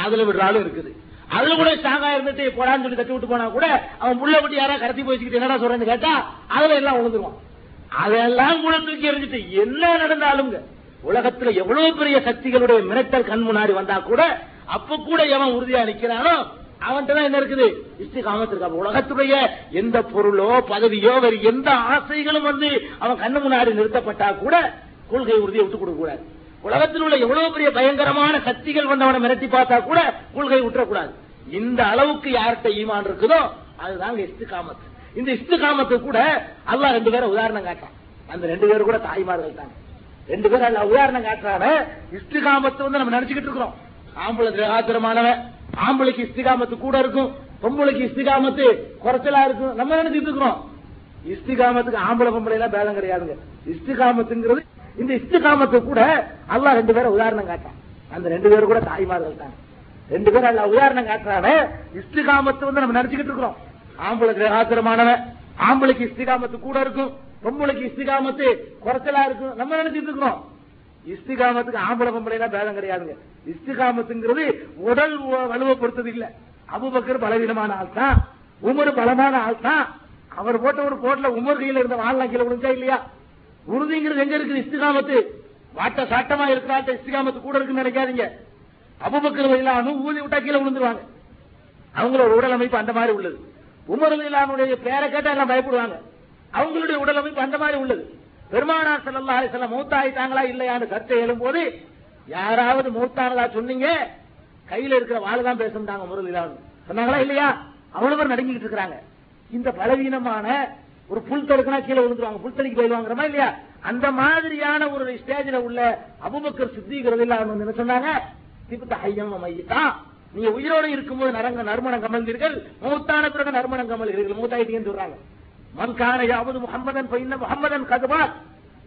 அதுல விடுறாலும் இருக்குது. அதுல கூட ஸ்ட்ராங்கா இருந்துட்டு போடான்னு சொல்லி தட்டி விட்டு போனா கூட அவன் புள்ள குட்டி யாரா கடத்தி போச்சுக்கிட்டு என்னடா சொல்றேன்னு கேட்டா அதுல எல்லாம் உழுந்துருவான். அதெல்லாம் கூட தூக்கி எறிஞ்சிட்டு என்ன நடந்தாலுங்க உலகத்துல எவ்வளவு பெரிய சக்திகளுடைய மிரட்டல் கண் முன்னாடி வந்தா கூட அப்ப கூட எவன் உறுதியா நிக்கிறானோ அவன்கிட்ட தான் என்ன இருக்குது? இஷ்டிகாமத்து இருக்கு. உலகத்துடைய எந்த பொருளோ பதவியோ வேறு எந்த ஆசைகளும் வந்து அவன் கண்ணு முன்னாடி நிறுத்தப்பட்டா கூட கொள்கை உறுதியை விட்டு கொடுக்க கூடாது. உலகத்தில் உள்ள எவ்வளவு பெரிய பயங்கரமான சக்திகள் வந்து அவனை மிரட்டி பார்த்தா கூட கொள்கை விட்டுறக்கூடாது இந்த அளவுக்கு யார்கிட்ட ஈமான் இருக்குதோ அதுதாங்க காமத்து இந்த இஸ்திகாமத்து கூட அல்லாஹ் ரெண்டு பேரை உதாரணம் காட்டான். அந்த ரெண்டு பேரும் கூட தாய்மார்கள் தாங்க ரெண்டு பேரும் அல்ல உதாரணம் காட்டுறாங்க. காமத்தை வந்து நம்ம நினைச்சுக்கிட்டு இருக்கிறோம். ஆம்பளை திரகாத்திரமானவன் ஆம்பளைக்கு இஸ்திகாமத்து கூட இருக்கும் பொம்பளைக்கு இஸ்திகாமத்து குறைச்சலா இருக்கும். நம்ம நினைச்சிட்டு இருக்கிறோம்? இஸ்திகாமத்துக்கு ஆம்பளை பொம்பளை எல்லாம் பேதம் கிடையாதுங்க. இஸ்திகாமத்துங்கிறது இந்த இஸ்திகாமத்து கூட அல்லா ரெண்டு பேரும் உதாரணம் காட்டான் அந்த ரெண்டு பேரும் கூட தாய்மார்கள் தான். ரெண்டு பேரும் அல்ல உதாரணம் காட்டுறாங்க. இஸ்திகாமத்து வந்து நம்ம நினைச்சுக்கிட்டு இருக்கிறோம். ஆம்பளை கிரகாத்திரமானவன் ஆம்பளைக்கு இஸ்திகாமத்து கூட இருக்கும் பொம்பளைக்கு இஸ்திகாமத்து குறைச்சலா இருக்கும். நம்ம நினைச்சிட்டு இருக்கிறோம். இஸ்திகாமத்துக்கு ஆம்பளை பொம்பளைனா பேதம் கிடையாதுங்க. இஸ்திகாமத்துங்கிறது உடல் வலுவப்படுத்தது வலுவை பொறுத்தது இல்ல அபுபக்கர் பலவீனமான ஆள் தான் உமர் பலமான ஆள் தான் அவர் போட்ட ஒரு போட்ல உமர் கையில இருந்த வாழலாம் கீழே விழுந்தா இல்லையா? உறுதிங்கிறது எங்க இருக்குது இஸ்திகாமத்து? வாட்ட சாட்டமா இருக்கிறாட்ட இஸ்திகாமத்து கூட இருக்குன்னு நினைக்காதீங்க. அபுபக்கர் வயலானும் ஊதி விட்டா கீழே விழுந்துருவாங்க. அவங்களோட உடல் அமைப்பு அந்த மாதிரி உள்ளது. உமர் இல்லாமுடைய பேரை கேட்டா எல்லாம் பயப்படுவாங்க. அவங்களுடைய உடல் அமைப்பு அந்த மாதிரி உள்ளது. பெருமானார் செல்லல்லா செல்ல மூத்தாயிட்டாங்களா இல்லையான்னு சர்ச்சை எழும்போது யாராவது மூத்தானதா சொன்னீங்க கையில இருக்கிற வாழை தான் பேசணுட்டாங்க சொன்னாங்களா இல்லையா? அவ்வளவு பேர் நடுங்கிட்டு இருக்கிறாங்க. இந்த பலவீனமான ஒரு புல் தடுக்கனா கீழே விழுந்துருவாங்க. புல் தடிக்கு போயிடுவாங்கிறமா இல்லையா? அந்த மாதிரியான ஒரு ஸ்டேஜ்ல உள்ள அபுபக்கர் சித்திக்கிறது இல்ல அவங்க என்ன சொன்னாங்க? திபுத்த ஐயம் மையத்தான் நீங்க உயிரோடு இருக்கும்போது நரங்க நறுமணம் கமல்ந்தீர்கள் மூத்தான பிறகு நறுமணம் கமழ்கிறீர்கள் மூத்தாயிட்டீங்கன்னு சொல்றாங்க. மன்கான யாவது முகம்மதன் பையன் முகமதன் கதுபா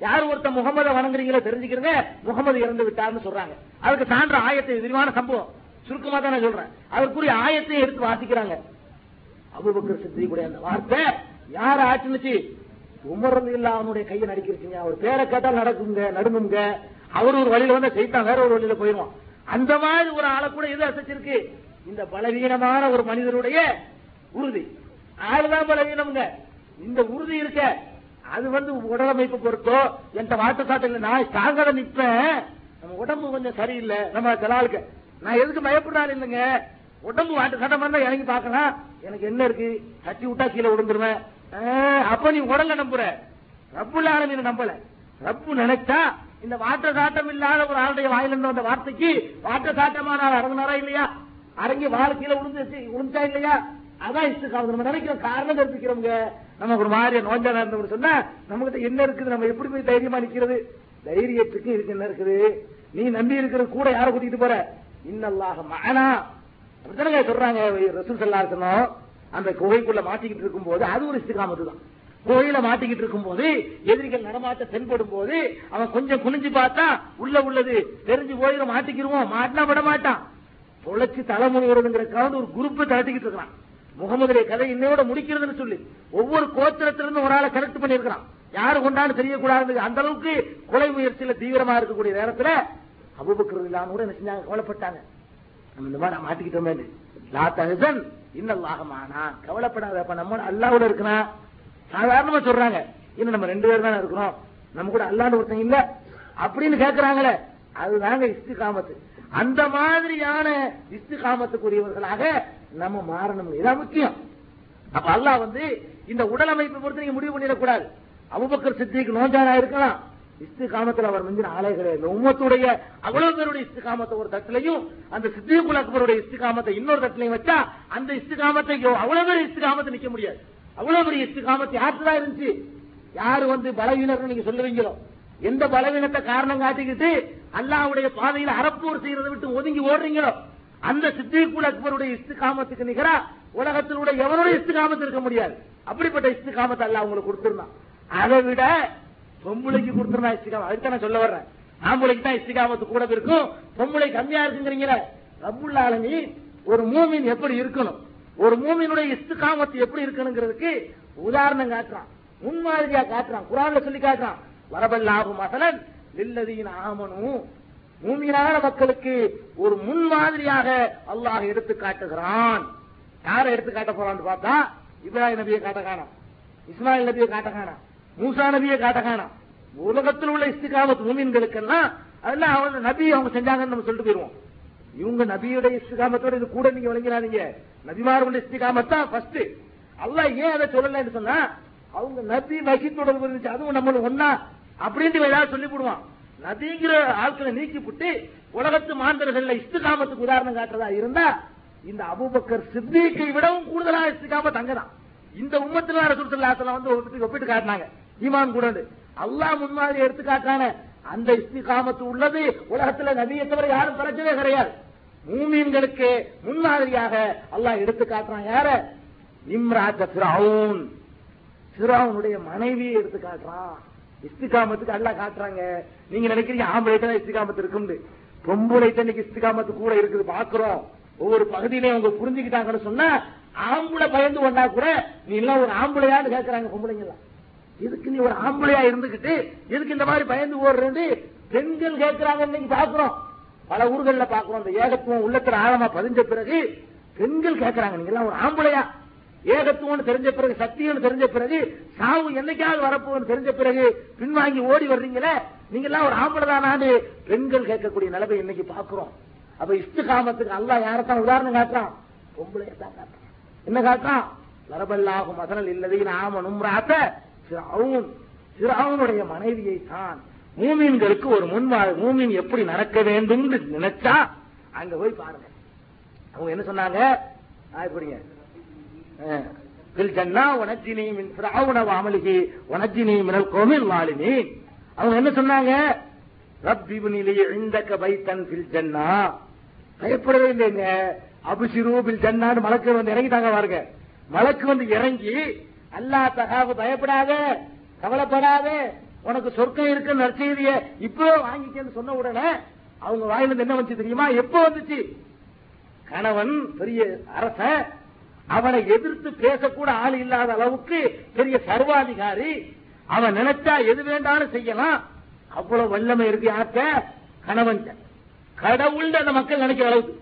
யார் ஒருத்தன் முகமதை வணங்குறீங்களோ தெரிஞ்சுக்கிறீங்க முகமது இறந்து விட்டார்னு சொல்றாங்க. அதுக்கு சான்ற ஆயத்தை விரிவான சம்பவம். சுருக்கமா தான் நான் சொல்றேன். அதற்குரிய ஆயத்தை எடுத்து வாசிக்கிறாங்க. அபுபக்கர் சித்திக்குடைய அந்த வார்த்தை யார் ஆச்சுனுச்சு உமர்றது இல்ல அவனுடைய கையை நடிக்கிறீங்க அவர் பேரை கேட்டால் நடக்குங்க நடுங்குங்க. அவர் ஒரு வழியில வந்து செய்தான் வேற ஒரு வழியில போயிருவான் அந்த மாதிரி ஒரு ஆளை கூட எது அசைச்சிருக்கு? இந்த பலவீனமான ஒரு மனிதனுடைய உறுதி. ஆளுதான் பலவீனம்ங்க. இந்த உறுதி இருக்க. அது வந்து உடலமைப்பு பொறுத்தோ எந்த வாட்டு சாட்டில் நான் ஸ்ட்ராங்கா நிற்பேன் நம்ம உடம்பு கொஞ்சம் சரியில்லை. நம்ம ஜலாலுக்கு. நான் எதுக்கு பயப்படுறாரு இல்லைங்க? உடம்பு வாட்டு சட்டம் பண்ண இறங்கி பார்க்கலாம். எனக்கு என்ன இருக்கு? தட்டி விட்டா கீழே விழுந்துருவேன். அப்ப நீ உடல்ல நம்புற. ரப்புல நீ நம்பல. ரப்பு நினைச்சா இந்த வாட்ட சாட்டம் இல்லாத ஒரு ஆளுடைய வாயிலிருந்து வந்த வார்த்தைக்கு வாட்ட சாட்டமான ஆள் இறங்குனாரா இல்லையா? அரங்கி வாழ்க்கையில கீழே உளுந்தா இல்லையா? அதான் இஷ்டக்காவது நம்ம நினைக்கிற காரணம் தெரிவிக்கிறவங்க நமக்கு ஒரு மாதிரி நோஞ்சா நடந்தோம்னு சொன்னா நம்மகிட்ட என்ன இருக்குது? நம்ம எப்படி போய் தைரியமா நிக்கிறது? தைரியத்துக்கு இதுக்கு என்ன இருக்குது? நீ நம்பி இருக்கிற கூட யாரை கூட்டிட்டு போற? இன்னல்லாக மகனா. அப்படித்தானே சொல்றாங்க ரசூல் சல்லா இருக்கணும் அந்த குகைக்குள்ள மாட்டிக்கிட்டு இருக்கும்போது அது ஒரு இஸ்திகாமத்து தான். கோயில மாட்டிக்கிட்டு இருக்கும்போது எதிரிகள் நடமாட்ட தென்படும் போது அவன் கொஞ்சம் குனிஞ்சு பார்த்தா உள்ள உள்ளது தெரிஞ்சு போய் மாட்டிக்கிருவோம் மாட்டினா விட மாட்டான் பொழைச்சு தலைமுறை வருதுங்கிறதுக்காக ஒரு குரூப்பை தட்டிக்கிட்டு இருக்கிறான். முகமதுடைய கதை இன்னையோட முடிக்கிறதுன்னு சொல்லி ஒவ்வொரு கோத்திரத்திலிருந்து ஒரு ஆளை செலக்ட் பண்ணியிருக்கிறான். யாரு கொண்டாலும் தெரியக்கூடாது அந்த அளவுக்கு கொலை முயற்சியில தீவிரமா இருக்கக்கூடிய நேரத்துல அபுபக்கர் இல்லாம கூட என்ன செஞ்சாங்க? கவலைப்பட்டாங்க. நம்ம இந்த மாதிரி மாட்டிக்கிட்டோமே லா தஹசன் இன்னல்லாகமானா கவலைப்படாத அப்ப நம்ம அல்லாவோட இருக்கணும் சாதாரணமா சொல்றாங்க. இன்னும் நம்ம ரெண்டு பேர் தானே இருக்கிறோம். நம்ம கூட அல்லாண்டு ஒருத்தன் இல்ல. அப்படின்னு கேட்கிறாங்களே அதுதாங்க இஸ்திகாமத்து. அந்த மாதிரியான இஸ்திகாமத்துக்குரியவர்களாக நம்ம மாறணும் இதான் முக்கியம். அப்ப அல்லாஹ் வந்து இந்த உடல் அமைப்பை பொறுத்து நீங்க முடிவு பண்ணிடக்கூடாது. அபுபக்கர் சித்திக்கு நோஞ்சானா இருக்கலாம். இஸ்து காமத்தில் அவர் மிஞ்சின ஆலை கிடையாது. இந்த உம்மத்துடைய அவ்வளவு பேருடைய இஸ்திகாமத்தை ஒரு தட்டிலையும் அந்த சித்திகுல் அக்பருடைய இஸ்திகாமத்தை இன்னொரு தட்டிலையும் வச்சா அந்த இஸ்திகாமத்தை அவ்வளவு பேர் இஸ்திகாமத்தை நிக்க முடியாது. அவ்வளவு பெரிய இஸ்திகாமத்தை யாருதான் இருந்துச்சு? யாரு வந்து பலவீனர்னு நீங்க சொல்லுவீங்களோ? எந்த பலவீனத்தை காரணம் காட்டிக்கிட்டு அல்லாஹ்வுடைய பாதையில் அறப்போர் செய்யறதை விட்டு ஒதுங்கி ஓடுறீங்களோ? அந்த சித்திகுல் அக்பருடைய இஸ்திகாமத்துக்கு நிகரா உலகத்தில் உள்ள எவனுடைய இஸ்திகாமத்து இருக்க முடியாது? அப்படிப்பட்ட இஸ்திகாமத்தை அல்ல அவங்களுக்கு கொடுத்திருந்தான் அதை விட பொம்பளைக்கு கொடுத்துருந்தா இஸ்திகாமம் அதுக்கு நான் சொல்ல வர்றேன். ஆம்பளைக்கு தான் இஸ்திகாமத்து கூட இருக்கும். பொம்பளை கம்மியா இருக்குங்கிறீங்களே. ரப்புல் ஆலமீன் ஒரு மூமின் எப்படி இருக்கணும்? ஒரு மூமினுடைய இஸ்திகாமத்து எப்படி இருக்கணுங்கிறதுக்கு உதாரணம் காட்டுறான். முன்மாதிரியா காட்டுறான். குரான்ல சொல்லி காட்டுறான். வரபல்லாஹு மசலன் லில்லதீன ஆமனும் மூமியனான மக்களுக்கு ஒரு முன்மாதிரியாக அல்லாஹ் எடுத்து காட்டுகிறான். யாரை எடுத்து காட்ட போறான்னு பார்த்தா இப்ராஹிம் நபியை காட்ட காணாம். இஸ்மாயில் நபியை காட்ட காணாம். மூசா நபியை காட்ட காணாம். உலகத்தில் உள்ள இஸ்திகாமத் மூமின்களுக்கெல்லாம் அதெல்லாம் அவங்க நபி அவங்க செஞ்சாங்கன்னு நம்ம சொல்லிட்டு போயிருவோம். இவங்க நபியுடைய இஸ்திகாமத்தோட இது கூட நீங்க விளங்கிறாதீங்க நபிமார்களுடைய உள்ள தான் ஃபர்ஸ்ட் அல்லாஹ் ஏன் அதை சொல்லலன்னு சொன்னா அவங்க நபி வகி தொடர்பு இருந்துச்சு. அதுவும் நம்மளுக்கு ஒன்னா அப்படின்ட்டு ஏதாவது சொல்லி போடுவான் நபிங்கிற ஆட்களை நீக்கி உலகத்து மாந்தர்கள் இஸ்திகாமத்துக்கு உதாரணம் காட்டுறதா இருந்தா இந்த அபூபக்கர் சித்திக்கை விடவும் கூடுதலா இஸ்திகாமத் தங்கதான் இந்த உம்மத்துல ரசூலுல்லாஹி வந்து ஒப்பிட்டு ஒப்பிட்டு காட்டினாங்க. ஈமான் கூட அல்லாஹ் முன்மாதிரி எடுத்து காட்டான அந்த இஸ்திகாமத்து உள்ளது உலகத்துல நபியை தவிர யாரும் தலைச்சதே கிடையாது. மூமீன்களுக்கு முன்மாதிரியாக அல்லாஹ் எடுத்து காட்டுறான் யார? நிம்ராஜ ஃபிரௌன் சிராவுனுடைய மனைவியை எடுத்து காட்டுறான் இஸ்திகாமத்துக்கு அல்லா காட்டுறாங்க. நீங்க நினைக்கிறீங்க ஆம்பளைக்கு தான் இஸ்திகாமத்து இருக்கும்னு. பொம்பளைட்ட இன்னைக்கு இஸ்திகாமத்து கூட இருக்குது. பாக்குறோம் ஒவ்வொரு பகுதியிலையும் அவங்க புரிஞ்சுக்கிட்டாங்கன்னு சொன்னா ஆம்பளை பயந்து கொண்டா கூட நீ எல்லாம் ஒரு ஆம்பளையான்னு கேட்கறாங்க பொம்பளைங்க எல்லாம் எதுக்கு நீ ஒரு ஆம்பளையா இருந்துகிட்டு எதுக்கு இந்த மாதிரி பயந்து ஓடுறது? பெண்கள் கேட்கறாங்க இன்னைக்கு பாக்குறோம் பல ஊர்கள்ல பாக்குறோம் அந்த ஏகத்துவம் உள்ளத்துல ஆழமா பதிஞ்ச பிறகு பெண்கள் கேட்கறாங்க நீங்க எல்லாம் ஒரு ஆம்பளையா? ஏகத்துவம்னு தெரிஞ்ச பிறகு சத்தியம்னு தெரிஞ்ச பிறகு சாவு என்னைக்காவது வரப்போகும்னு தெரிஞ்ச பிறகு பின்வாங்கி ஓடி வர்றீங்களே நீங்க எல்லாம் ஒரு ஆம்பளை தானான்னு பெண்கள் கேட்கக்கூடிய நிலைமை இன்னைக்கு பாக்குறோம் அப்ப இஸ்திகாமத்துக்கு அல்லா யாரத்தான் உதாரணம் காட்டுறான்? பொம்பளையை தான் காட்டுறான். என்ன காட்டுறான்? வரபல்லாகும் மசனல் இல்லதையும் ஆமனும் ராத்த சிறாவுனுடைய மனைவியை தான் மூமீன்களுக்கு ஒரு முன்வாழ் மூமீன் எப்படி நடக்க வேண்டும் நினைச்சா அங்க போய் பாருங்க. அவங்க என்ன சொன்னாங்க? இப்படிங்க உனஜினி மின் ஃபிரௌன வாமலிகி உனஜினி மினல் கோமில் வாலினி அவங்க என்ன சொன்னாங்க? ரப்பி இந்தக்க பைத்தன் ஃபில் ஜன்னா. பயப்படவே இல்லைங்க. அபிஷிரு பில் ஜன்னான்னு மலக்கு வந்து இறங்கிட்டாங்க பாருங்க. மலக்கு வந்து இறங்கி அல்லா தகாவு பயப்படாத கவலைப்படாத உனக்கு சொர்க்கம் இருக்கு நற்செய்திய இப்போ வாங்கிக்கன்னு சொன்ன உடனே அவங்க வாயிலிருந்து என்ன வந்துச்சு தெரியுமா? எப்ப வந்துச்சு? கணவன் பெரிய அரசன் அவனை எதிர்த்து பேசக்கூட ஆள் இல்லாத அளவுக்கு பெரிய சர்வாதிகாரி. அவன் நினைச்சா எது வேண்டாலும் செய்யலாம். அவ்வளவு வல்லமை இருக்கு யார்த்த கணவன் கடவுள் அந்த மக்கள் நினைக்கிற அளவுக்கு.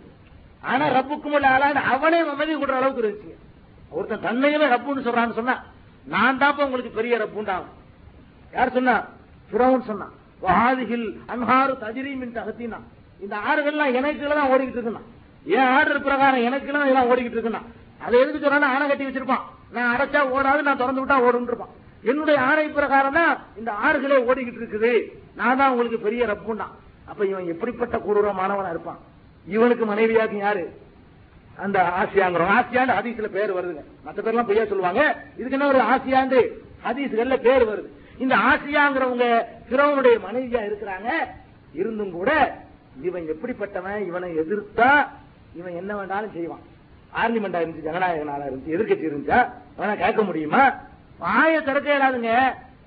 ஆனா ரப்புக்கும் உள்ள ஆளான அவனே மதி கொடுற அளவுக்கு இருந்துச்சு. ஒருத்தன் தன்னையுமே ரப்புன்னு சொல்றான்னு சொன்னா நான் தான் உங்களுக்கு பெரிய ரப்புண்டாவும் யார் சொன்னா? சுரவன் சொன்னான் வாதிகில் அன்ஹாறு தஜிரீமின் தகத்தினா இந்த ஆறுகள்லாம் எனக்கு தான் ஓடிக்கிட்டு இருக்குன்னா என் ஆர்டர் பிரகாரம் எனக்கு எல்லாம் இதெல்லாம் ஓடிக்கிட்டு இருக்குன்னா அதை எதுக்கு சொன்னா ஆணை கட்டி வச்சிருப்பான். நான் அடைச்சா ஓடாது நான் திறந்து விட்டா ஓடும் இருப்பான். என்னுடைய ஆணை பிரகாரம் தான் இந்த ஆறுகளே ஓடிக்கிட்டு இருக்குது. நான் தான் உங்களுக்கு பெரிய ரப்புன்னா. அப்ப இவன் எப்படிப்பட்ட கொடூரமானவனா இருப்பான்? இவனுக்கு மனைவியாக்கு யாரு? அந்த ஆசியாங்கிறோம் ஆசியாண்டு ஹதீஸ்ல பேர் வருதுங்க. மற்ற பேர்லாம் பொய்யா சொல்லுவாங்க. இதுக்கு என்ன ஒரு ஆசியாண்டு? ஹதீஸ்கள்ல பேர் வருது. இந்த ஆசியாங்கிறவங்க பிறவனுடைய மனைவியா இருக்கிறாங்க. இருந்தும் கூட இவன் எப்படிப்பட்டவன்? இவனை எதிர்த்தா இவன் என்ன வேண்டாலும் செய்வான். பார்லிமெண்டா இருந்துச்சு ஜனநாயக நாளா இருந்துச்சு எதிர்கட்சி இருந்துச்சா? அதனால கேட்க முடியுமா? வாய திறக்க இயலாதுங்க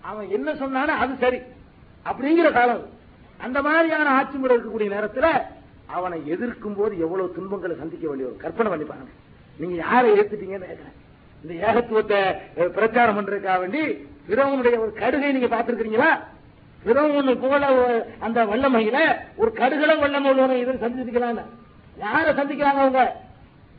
அவன் என்ன சொன்னாலும் அது சரி. அப்படிங்கிற காலம் அந்த மாதிரியான ஆட்சி முறை இருக்கக்கூடிய நேரத்துல அவனை எதிர்க்கும் போது எவ்வளவு துன்பங்களை சந்திக்க வேண்டிய ஒரு கற்பனை பண்ணி பாருங்க. நீங்க யாரை ஏத்துட்டீங்கன்னு கேட்கிறேன் இந்த ஏகத்துவத்தை பிரச்சாரம் பண்றதுக்காக வேண்டி பிறவனுடைய ஒரு கடுகை நீங்க பாத்துருக்கீங்களா பிறவனு போல அந்த வல்லமையில ஒரு கடுகளை வல்லமை உள்ளவனை இதை சந்திச்சுக்கலாம் யாரை சந்திக்கிறாங்க அவங்க?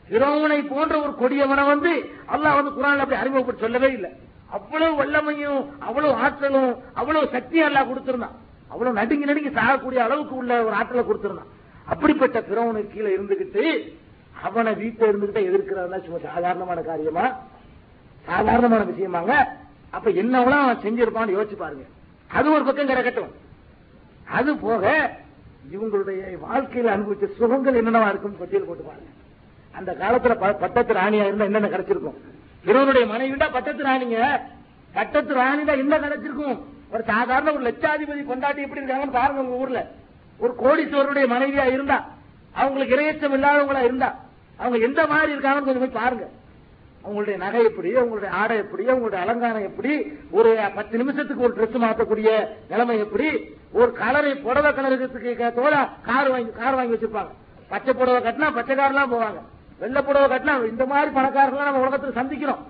பிறவனை போன்ற ஒரு கொடியவனை வந்து அல்லாஹ் வந்து குரான் அப்படி அறிமுகப்பட்டு சொல்லவே இல்லை. அவ்வளவு வல்லமையும் அவ்வளவு ஆற்றலும் அவ்வளவு சக்தியும் எல்லாம் கொடுத்திருந்தான். அவ்வளவு நடுங்கி நடுங்கி சாகக்கூடிய அளவுக்கு உள்ள ஒரு ஆற்றலை கொடுத்திருந்தான். அப்படிப்பட்ட பிறவனுக்கு கீழே இருந்துகிட்டு அவனை வீட்டில் இருந்துகிட்ட எதிர்க்கிறதா சும்மா சாதாரணமான காரியமா? சாதாரணமான விஷயமாங்க. அப்ப என்னவெல்லாம் அவன் செஞ்சிருப்பான்னு யோசிச்சு பாருங்க. அது ஒரு பக்கம் கிடக்கட்டும். அது போக இவங்களுடைய வாழ்க்கையில அனுபவிச்ச சுகங்கள் என்னென்னவா இருக்கும் பட்டியல் போட்டு பாருங்க. அந்த காலத்துல ப- பட்டத்து ராணியா இருந்தா என்னென்ன கிடைச்சிருக்கும்? இருவருடைய மனைவிடா பட்டத்து ராணிங்க. பட்டத்து ராணி தான் என்ன கிடைச்சிருக்கும்? ஒரு சாதாரண ஒரு லட்சாதிபதி கொண்டாட்டி எப்படி இருக்காங்கன்னு பாருங்க உங்க ஊர்ல. ஒரு கோடீஸ்வரருடைய மனைவியா இருந்தா அவங்களுக்கு இரையச்சம் இல்லாதவங்களா இருந்தா அவங்க எந்த மாதிரி இருக்காங்கன்னு கொஞ்சம் போய் பாருங்க. அவங்களுடைய நகை எப்படி அவங்களுடைய ஆடை எப்படி அவங்களுடைய அலங்காரம் எப்படி ஒரு பத்து நிமிஷத்துக்கு ஒரு ட்ரெஸ் மாற்றக்கூடிய நிலைமை எப்படி ஒரு கலரை புடவை கலருக்கு தோட கார் வாங்கி கார் வாங்கி வச்சிருப்பாங்க. பச்சை புடவை கட்டினா பச்சை கார்லாம் போவாங்க. வெள்ளை புடவை கட்டினா இந்த மாதிரி பணக்காரர்கள் நம்ம உலகத்தில் சந்திக்கிறோம்.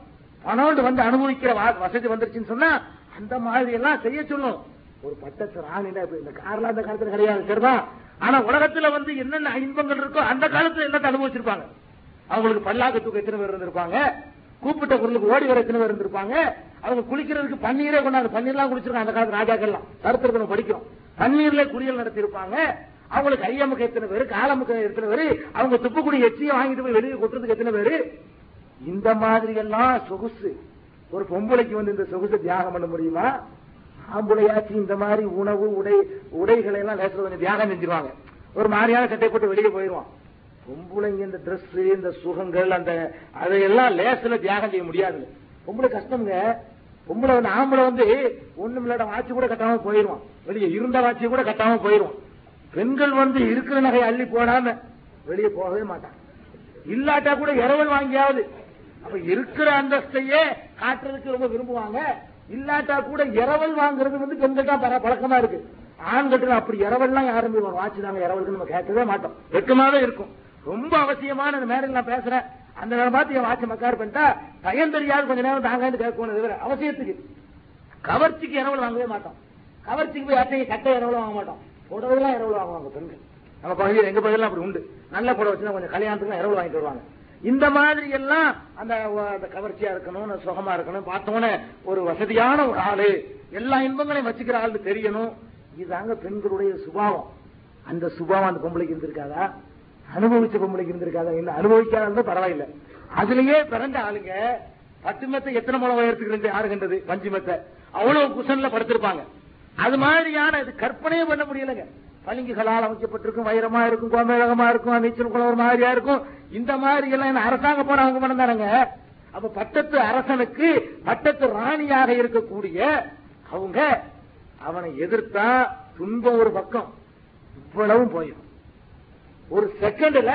பணம் வந்து அனுபவிக்கிற வசதி வந்துருச்சுன்னு சொன்னா அந்த மாதிரி எல்லாம் செய்ய சொல்லும். ஒரு பட்டத்து ராணில இந்த கார்லாம் அந்த காலத்துல கிடையாது சரிதான் ஆனா உலகத்துல வந்து என்னென்ன இன்பங்கள் இருக்கோ அந்த காலத்துல எல்லாத்தையும் அனுபவிச்சிருப்பாங்க? அவங்களுக்கு பல்லாக்கு தூக்க எத்தனை பேர் இருந்திருப்பாங்க? கூப்பிட்ட குரலுக்கு ஓடி வர எத்தனை பேர் இருந்திருப்பாங்க? அவங்க குளிக்கிறதுக்கு பன்னீரே கொண்டாந்து பன்னீர்லாம் குளிச்சிருக்காங்க அந்த காலத்து ராஜாக்கள்லாம். சரித்திரத்தை நம்ம படிக்கிறோம். பன்னீர்ல குளியல் நடத்தியிருப்பாங்க. அவங்களுக்கு கையமுக்க எத்தனை பேர் காலமுகம் எத்தனை பேர் அவங்க துப்புக்குடி எச்சியை வாங்கிட்டு போய் வெளியே கொட்டுறதுக்கு எத்தனை பேர்? இந்த மாதிரி எல்லாம் சொகுசு. ஒரு பொம்பளைக்கு வந்து இந்த சொகுசை தியாகம் பண்ண முடியுமா? ஆம்புளையாச்சு இந்த மாதிரி உணவு உடை உடைகளை எல்லாம் லேசில் கொஞ்சம் தியாகம் செஞ்சிருவாங்க. ஒரு மாதிரியான சட்டை போட்டு வெளியே போயிடுவான். பொம்பளைங்க இந்த ட்ரெஸ் இந்த சுகங்கள் அந்த அதையெல்லாம் லேசில் தியாகம் செய்ய முடியாது பொம்பளை கஷ்டம்ங்க. பொம்பளை வந்து ஆம்பளை வந்து ஒண்ணும் இல்லாத வாட்சி கூட கட்டாம போயிடுவான். வெளியே இருந்த வாட்சி கூட கட்டாம போயிடுவான். பெண்கள் வந்து இருக்கிற நகை அள்ளி போடாம வெளியே போகவே மாட்டாங்க. இல்லாட்டா கூட இரவல் வாங்கியாவது. அப்ப இருக்கிற அந்தஸ்தையே காட்டுறதுக்கு ரொம்ப விரும்புவாங்க. இல்லாட்டா கூட இரவல் வாங்குறது வந்து பெண்கள் தான் பர- பழக்கமா இருக்கு. ஆண்கள் அப்படி இரவல்லாம் யாரும் போய் வாட்சி தாங்க இரவலுக்கு நம்ம கேட்கவே மாட்டோம். வெக்கமாவே இருக்கும். ரொம்ப அவசியமான அந்த மேடையில் நான் பேசுறேன். அந்த நேரம் பார்த்து என் வாட்சி மக்கார் பண்ணிட்டா பயன் தெரியாது கொஞ்ச நேரம் தாங்க கேட்கணும் தவிர அவசியத்துக்கு. கவர்ச்சிக்கு இரவல் வாங்கவே மாட்டோம். கவர்ச்சிக்கு போய் அட்டையை கட்டை இரவல் வாங்க மாட்டோம். புடவைலாம் இரவு வாங்குவாங்க பெண்கள். நம்ம பகுதியில் எங்க பகுதியில் அப்படி உண்டு. நல்ல புடவை வச்சுன்னா கொஞ்சம் கல்யாணத்துக்கு இரவல் வாங்கிட்டு வருவாங்க. இந்த மாதிரி எல்லாம் அந்த அந்த கவர்ச்சியா இருக்கணும் சுகமா இருக்கணும். பார்த்தோன்னே ஒரு வசதியான ஒரு ஆளு எல்லா இன்பங்களையும் வச்சுக்கிற ஆளு தெரியணும். இதுதாங்க பெண்களுடைய சுபாவம். அந்த சுபாவம் அந்த பொம்பளைக்கு இருந்திருக்காதா? அனுபவிச்ச பொம்பளைக்கு இருந்திருக்காதா? இல்ல அனுபவிக்காத? பரவாயில்ல. அதுலயே பிறந்த ஆளுங்க பத்து மெத்தை எத்தனை முளை உயரத்துக்கு இருந்து யாரு கண்டது? பஞ்சு மெத்தை. அவ்வளவு குசன்ல படுத்திருப்பாங்க. அது மாதிரியான இது கற்பனையே பண்ண முடியலங்க. பளிங்குகளால் அமைக்கப்பட்டிருக்கும் வைரமா இருக்கும் கோமேழகமா இருக்கும் நீச்சல் குளம் ஒரு மாதிரியா இருக்கும். இந்த மாதிரி எல்லாம் என்ன அரசாங்க போன அவங்க மனம் தானங்க? அப்ப பட்டத்து அரசனுக்கு பட்டத்து ராணியாக இருக்கக்கூடிய அவங்க அவனை எதிர்த்தா துன்பம் ஒரு பக்கம். இவ்வளவும் போயிடும் ஒரு செகண்ட்ல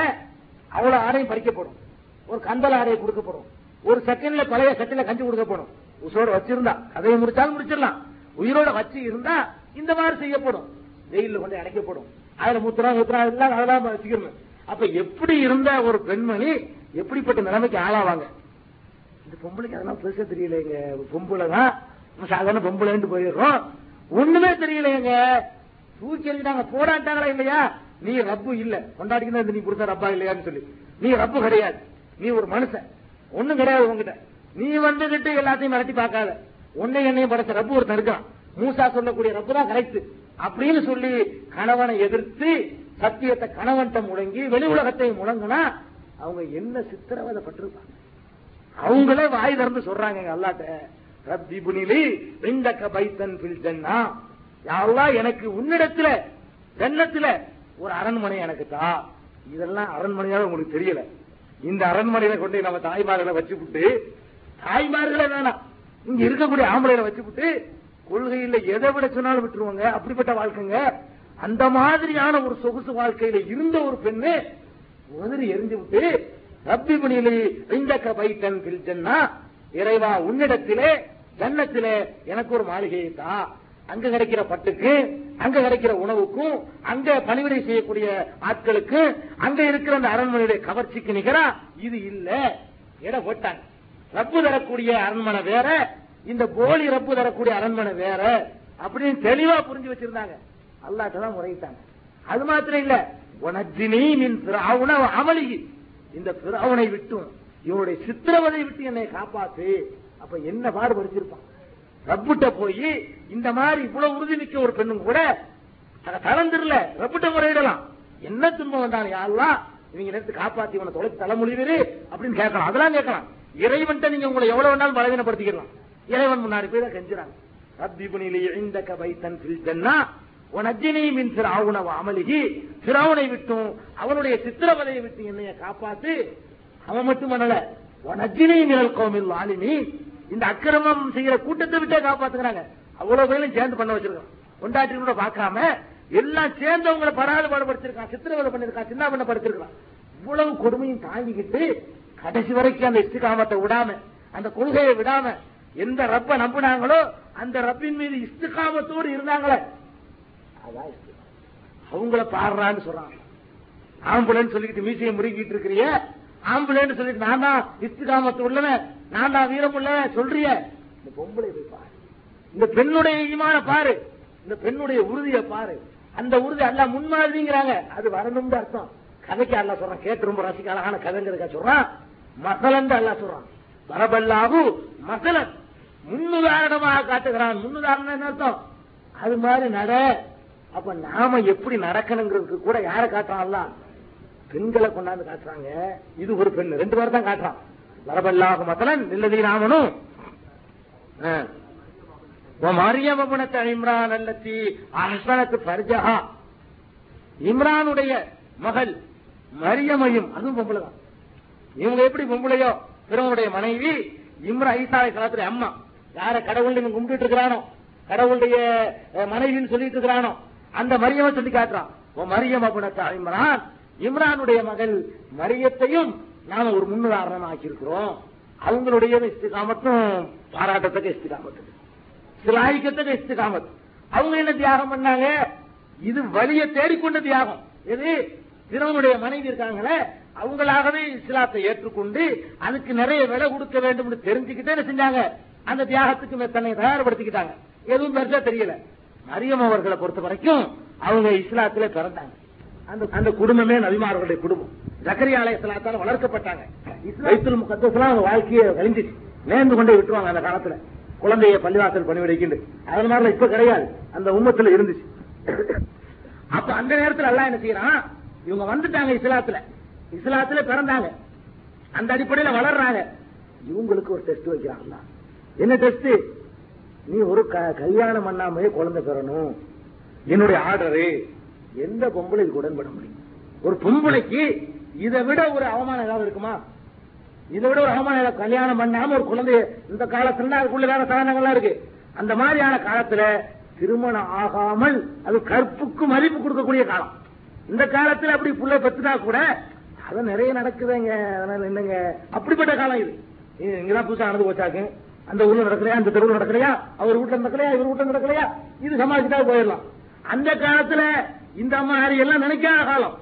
அவ்வளவு ஆடையும் பறிக்கப்படும். ஒரு கந்தல் ஆடையை கொடுக்கப்படும். ஒரு செகண்ட்ல பழைய சட்டில கஞ்சி கொடுக்கப்படும். உசோட வச்சிருந்தா. கதையை முடிச்சாலும் முடிச்சிடலாம். உயிரோட வச்சு இருந்தா இந்த மாதிரி செய்யப்படும். வெயில்ல கொண்டு அடைக்கப்படும். அதுல முத்திரா முத்திரா இருந்தா அதெல்லாம் வச்சுக்கணும். அப்ப எப்படி இருந்த ஒரு பெண்மணி எப்படிப்பட்ட நிலைமைக்கு ஆளாவாங்க? இந்த பொம்பளைக்கு அதெல்லாம் பெருசா தெரியலைங்க. பொம்பளை தான். சாதாரண பொம்பளைன்னு போயிடுறோம். ஒண்ணுமே தெரியலைங்க. தூக்கி எறிஞ்சிட்டாங்க போராட்டாங்களா இல்லையா? நீ ரப்பு இல்ல. கொண்டாடிக்கணும் நீ கொடுத்த ரப்பா இல்லையான்னு சொல்லி. நீ ரப்பு கிடையாது. நீ ஒரு மனுஷன். ஒண்ணும் கிடையாது உங்ககிட்ட நீ வந்துகிட்டு எல்லாத்தையும் மிரட்டி பார்க்காத. உன்னை என்னையும் படைச்ச ரப்பு ஒருத்தன் இருக்கான். மூசா சொல்லக்கூடிய ரப்பு தான் கரெக்ட் அப்படின்னு சொல்லி கணவனை எதிர்த்து சத்தியத்தை கணவன்ட்ட முழங்கி வெளி உலகத்தை முழங்கினா அவங்க என்ன சித்திரவதை பட்டிருப்பாங்க அவங்களே வாய் திறந்து சொல்றாங்க எங்க அல்லாட்ட. ரப்பி புனிலி வெண்டக்க பைத்தன் பில் ஜன்னா. யாரெல்லாம் எனக்கு உன்னிடத்துல ஜன்னத்துல ஒரு அரண்மனை எனக்கு தா. இதெல்லாம் அரண்மனையாக உங்களுக்கு தெரியல. இந்த அரண்மனையில கொண்டு நம்ம தாய்மார்களை வச்சுவிட்டு தாய்மார்களே வேணாம். இங்க இருக்கக்கூடிய ஆம்பளைகளை வச்சுக்கிட்டு கொள்கையில எதை விட சொன்னாலும் விட்டுருவாங்க. அப்படிப்பட்ட வாழ்க்கைங்க. அந்த மாதிரியான ஒரு சொகுசு வாழ்க்கையில இருந்த ஒரு பெண்ணு உதறி எரிஞ்சு விட்டு ரப்பி பணியிலே இந்தக்க பைட்டன் பிரிச்சன்னா இறைவா உன்னிடத்திலே ஜன்னத்திலே எனக்கு ஒரு மாளிகையை தா. அங்க கிடைக்கிற பட்டுக்கு அங்க கிடைக்கிற உணவுக்கும் அங்க பணிவிடை செய்யக்கூடிய ஆட்களுக்கு அங்க இருக்கிற அந்த அரண்மனையுடைய கவர்ச்சிக்கு நிகரா இது இல்ல. எடை போட்டாங்க. ரப்பு தரக்கூடிய அரண்மனை வேற இந்த போலி ரப்பு தரக்கூடிய அரண்மனை வேற அப்படின்னு தெளிவா புரிஞ்சு வச்சிருந்தாங்க. அல்லாட்ட தான் முறையிட்டாங்க. அது மாத்திரம் இல்ல உனஜினி மின் பிராவுன அமளி இந்த பிராவனை விட்டும் இவனுடைய சித்திரவதை விட்டு என்னை காப்பாத்து. அப்ப என்ன பாடுபடுத்திருப்பான் ரப்புட்ட போய் இந்த மாதிரி இவ்வளவு உறுதிமிக்க ஒரு பெண்ணும் கூட தளர்ந்துடல ரப்புட்ட முறையிடலாம். என்ன துன்பம் வந்தாலும் யாரெல்லாம் இவங்க நேரத்து காப்பாத்தி இவனை தொலை தலைமொழிவிரு அப்படின்னு கேட்கலாம். அதெல்லாம் கேட்கலாம். இறைவன்ட்ட நீங்க உங்களை எவ்வளவு வேணாலும் பலவீனப்படுத்திக்கலாம். இறைவன் முன்னாடி போய் தான் கெஞ்சுறாங்க. ரப்பிபுனிலி இந்தக மின் ஃபிரௌன வ விட்டும் அவனுடைய சித்திரவதையை விட்டு என்னைய காப்பாத்து. அவன் மட்டும் பண்ணல. உனஜினி மினல் கௌமில் ஆலிமி இந்த அக்கிரமம் செய்யற கூட்டத்தை விட்டே காப்பாத்துக்கிறாங்க அவ்வளவு பேரும் சேர்ந்து பண்ண வச்சிருக்கான். கொண்டாட்டி கூட பார்க்காம எல்லாம் சேர்ந்து அவங்களை பராதுபாடுபடுத்திருக்கான் சித்திரவதை பண்ணிருக்கான் சின்ன பண்ண படுத்திருக்கான் இவ்வளவு கொடுமையும் தாங்கிக்கிட்டு கடைசி வரைக்கும் அந்த இஸ்திகாமத்தை விடாம அந்த கொள்கையை விடாம எந்த ரப்ப நம்பினாங்களோ அந்த ரப்பின் மீது இஸ்திகாமத்தோடு இருந்தாங்களே. அதான் அவங்கள பாடுறான்னு சொல்றாங்க ஆம்புலன் சொல்லிட்டு மீசையை முறுக்கிட்டு இருக்கிறிய. ஆம்புலன் சொல்லிட்டு நான் தான் இஸ்திகாமத்து உள்ளவன். நான் தான் வீரம் உள்ளவன் சொல்றிய. இந்த பொம்பளை போய் பாரு. இந்த பெண்ணுடைய ஈமான பாரு. இந்த பெண்ணுடைய உறுதியை பாரு. அந்த உறுதி எல்லாம் முன்மாதிரிங்கிறாங்க. அது வரணும்னு அர்த்தம். கதைக்கு அல்ல சொல்றான். கேட்டு ரொம்ப ரசிக்க அழகான கதைங்கிறதுக்கா சொல்றான். மசலன் அல்ல சொல்றான் பரபல்லாகு மசலன் முன்னுதாரணமாக காட்டுகிறான். முன்னுதாரணம் என்ன அர்த்தம்? அது மாதிரி நட. அப்ப நாம எப்படி நடக்கணுங்கிறதுக்கு கூட யாரை காட்டுறான் பெண்களை கொண்டாந்து காட்டுறாங்க. இது ஒரு பெண். ரெண்டு பேர் தான் காட்டுறான். வரபல்லாகு மசலன் நில்லதி ராமனும். மரியமபுணத்தை இம்ரான் அல்லத்தி அஹ்சனத்து பர்ஜஹா இம்ரானுடைய மகள் மரியமையும் அதுவும் பொம்பளை தான் இவங்க எப்படி பொம்பளையோ பிறவனுடைய மனைவி இம்ரா ஐசாலை காலத்துல அம்மா. யார கடவுள் இவன் கும்பிட்டு இருக்கிறானோ? கடவுளுடைய மனைவின்னு சொல்லிட்டு இருக்கிறானோ? அந்த மரியமை சொல்லி காட்டுறான். உன் மரியம் அப்படின்னா இம்ரான் இம்ரானுடைய மகள் மரியத்தையும் நாம ஒரு முன்னுதாரணம் ஆக்கியிருக்கிறோம். அவங்களுடைய இஸ்திகாமத்தும் பாராட்டத்தக்க இஸ்திகாமத்து சிலாய்க்கத்தக்க இஸ்திகாமத் அவங்க என்ன தியாகம் பண்ணாங்க? இது வழியை தேடிக்கொண்ட தியாகம். எது? பிறவனுடைய மனைவி இருக்காங்களே அவங்களாகவே இஸ்லாத்தை ஏற்றுக்கொண்டு அதுக்கு நிறைய விலை கொடுக்க வேண்டும் தெரிஞ்சுக்கிட்டே என்ன செஞ்சாங்க? அந்த தியாகத்துக்கு தன்னை தயார்படுத்திக்கிட்டாங்க. எதுவும் பெருசா தெரியல. மரியம் அவர்களை பொறுத்த வரைக்கும் அவங்க இஸ்லாத்திலே பிறந்தாங்க. அந்த அந்த குடும்பமே நபிமார்களுடைய குடும்பம். ஜக்கரியா அலைஹிஸ்ஸலாத்தால வளர்க்கப்பட்டாங்க. வைத்துல் முகத்தஸ்லாம் அவங்க வாழ்க்கையை கழிஞ்சிச்சு நேர்ந்து கொண்டே விட்டுருவாங்க அந்த காலத்துல. குழந்தைய பள்ளிவாசல் பண்ணி வைக்கிண்டு. அது மாதிரிலாம் இப்ப கிடையாது. அந்த உம்மத்துல இருந்துச்சு. அப்ப அந்த நேரத்துல எல்லாம் என்ன செய்யறான்? இவங்க வந்துட்டாங்க இஸ்லாத்துல. இஸ்லாத்துல பிறந்தாங்க. அந்த அடிப்படையில வளர்றாங்க. இவங்களுக்கு ஒரு டெஸ்ட் வைக்கிறாங்க என்ன டெஸ்ட் நீ ஒரு க- கல்யாணம் பண்ணாமையே குழந்தை பெறணும். என்னுடைய ஆர்டரு. எந்த பொம்பளை இதுக்கு உடன்பட முடியும்? ஒரு பொம்பளைக்கு இதை விட ஒரு அவமானம் ஏதாவது இருக்குமா? இதை விட ஒரு அவமானம் ஏதாவது கல்யாணம் பண்ணாம ஒரு குழந்தைய இந்த காலத்துல அதுக்குள்ள வேற சாதனங்கள்லாம் இருக்கு. அந்த மாதிரியான காலத்துல திருமணம் ஆகாமல் அது கற்புக்கு மதிப்பு கொடுக்கக்கூடிய காலம். இந்த காலத்துல அப்படி புள்ள பெற்றுனா கூட அது நிறைய நடக்குதுங்க. அதனால என்னங்க? அப்படிப்பட்ட காலம் இது. இங்கதான் புதுசா நடந்து போச்சாக்கு. அந்த ஊர்ல நடக்கலையா? அந்த தெருவில் நடக்கலையா? அவர் வீட்டுல நடக்கலையா? இவர் வீட்டுல நடக்கலையா? இது சமாளிச்சுட்டா போயிடலாம். அந்த காலத்துல இந்த மாதிரி எல்லாம் நினைக்காத காலம்.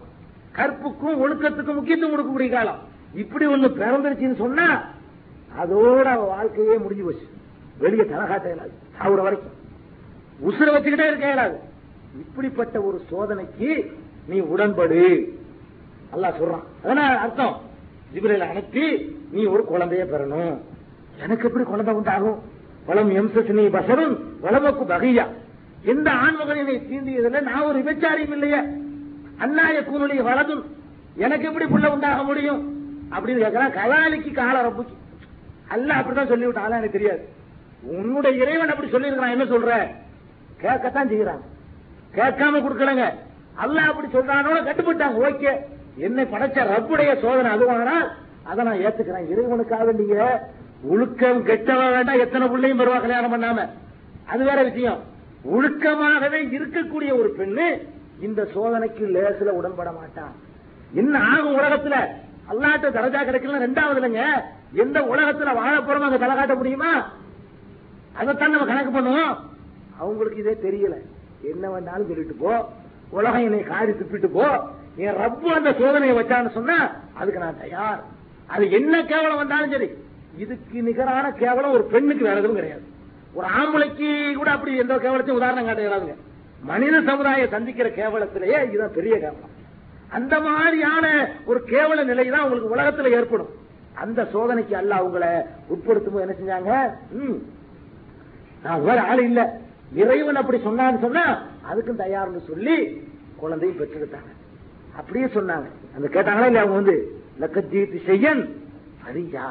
கற்புக்கும் ஒழுக்கத்துக்கும் முக்கியத்துவம் கொடுக்கக்கூடிய காலம். இப்படி ஒண்ணு பிறந்துருச்சுன்னு சொன்னா அதோட வாழ்க்கையே முடிஞ்சு போச்சு. வெளியே தலகாட்ட இயலாது. சாவுற வரைக்கும். உசுர வச்சுக்கிட்டே இருக்க இயலாது. இப்படிப்பட்ட ஒரு சோதனைக்கு நீ உடன்படு. அல்லா சொல்றான். அதனால அர்த்தம் ஜிபிரில் அனுப்பி நீ ஒரு குழந்தைய பெறணும். எனக்கு எப்படி குழந்தை உண்டாகும்? வளம் எம்சசினி பசரும் வளமக்கு பகையா. எந்த ஆண்மகன் என்னை தீண்டியதில்லை? நான் ஒரு விபச்சாரியும் இல்லையே. அண்ணாய கூனுடைய வலதும் எனக்கு எப்படி புள்ள உண்டாக முடியும்? அப்படின்னு கேட்கிறான் கலாலிக்கு கால ரப்புக்கு அல்ல அப்படிதான் சொல்லிவிட்டான். எனக்கு தெரியாது. உன்னுடைய இறைவன் அப்படி சொல்லியிருக்கிறான். என்ன சொல்ற? கேட்கத்தான் செய்யறாங்க கேட்காம கொடுக்கலங்க. அல்ல அப்படி சொல்றானோட கட்டுப்பட்டாங்க. ஓகே. என்னை படைச்ச ரப்புடைய சோதனை அதுவானா அதை நான் ஏத்துக்கிறேன். இறைவனுக்காக நீங்க ஒழுக்கம் கெட்டவன் வேண்டாம் எத்தனை பிள்ளையும் பெறுவா கல்யாணம் பண்ணாம. அது வேற விஷயம். ஒழுக்கமாகவே இருக்கக்கூடிய ஒரு பெண்ணு இந்த சோதனைக்கு லேசில் உடன்பட மாட்டான். என்ன ஆகும் உலகத்துல. அல்லாட்ட தரஜா கிடைக்கல ரெண்டாவது இல்லைங்க. எந்த உலகத்துல வாழ போறோம் அங்க தலை காட்ட முடியுமா? அதைத்தான் நம்ம கணக்கு பண்ணுவோம். அவங்களுக்கு இதே தெரியல. என்ன வேணாலும் சொல்லிட்டு போ. உலகம் என்னை காரி துப்பிட்டு போ. என் ரப்பு அந்த சோதனையை வச்சான்னு சொன்னா அதுக்கு நான் தயார். அது என்ன கேவலம் வந்தாலும் சரி. இதுக்கு நிகரான கேவலம் ஒரு பெண்ணுக்கு வேற எதுவும் கிடையாது. ஒரு ஆம்பளைக்கு கூட அப்படி எந்த கேவலத்தையும் உதாரணம் காட்டுகிறாங்க மனித சமுதாயம் சந்திக்கிற கேவலத்திலேயே இதுதான் பெரிய கேவலம். அந்த மாதிரியான ஒரு கேவல நிலை தான் உங்களுக்கு உலகத்துல ஏற்படும். அந்த சோதனைக்கு அல்ல அவங்கள உட்படுத்தும் என்ன செஞ்சாங்க? நான் வேற ஆள் இல்ல. இறைவன் அப்படி சொன்னான்னு சொன்னா அதுக்கும் தயார்னு சொல்லி குழந்தையும் பெற்றுக்கிட்டாங்க. அப்படியே சொன்னாங்க. அந்த கேட்டாங்களா இல்ல அவங்க வந்து லக்கஜீத்து செய்யன் சரியா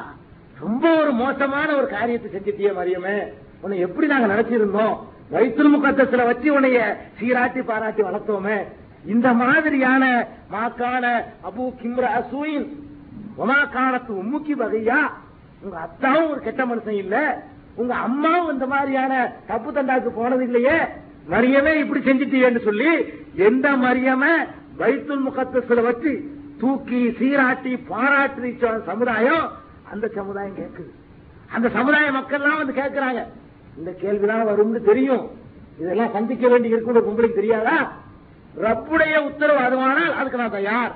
ரொம்ப ஒரு மோசமான ஒரு காரியத்தை செஞ்சுட்டியே மரியமே. உன்னை எப்படி நாங்க நினைச்சிருந்தோம்? வைத்துல் முகத்தத்துல வச்சு உன்னைய சீராட்டி பாராட்டி வளர்த்தோமே. இந்த மாதிரியான மாக்கான அபு கிம்ரா சூயின் உமாக்கானத்து உம்முக்கி வகையா? உங்க அத்தாவும் ஒரு கெட்ட மனுஷன் இல்ல. உங்க அம்மாவும் இந்த மாதிரியான தப்பு தண்டாக்கு போனது இல்லையே. மரியமே இப்படி செஞ்சிட்டீங்கன்னு சொல்லி எந்த மரியம வைத்துல் முகத்தில வச்சு தூக்கி சீராட்டி பாராட்டி சமுதாயம் அந்த சமுதாயம் கேட்குது அந்த சமுதாய மக்கள்லாம் வந்து கேட்கிறாங்க இந்த கேள்விதான் வரும்னு தெரியும். இதெல்லாம் சந்திக்க வேண்டி இருக்கும் உங்களுக்கு தெரியாதா? ரப்புடைய உத்தரவு அதுவானால் அதுக்கு நான் தயார்.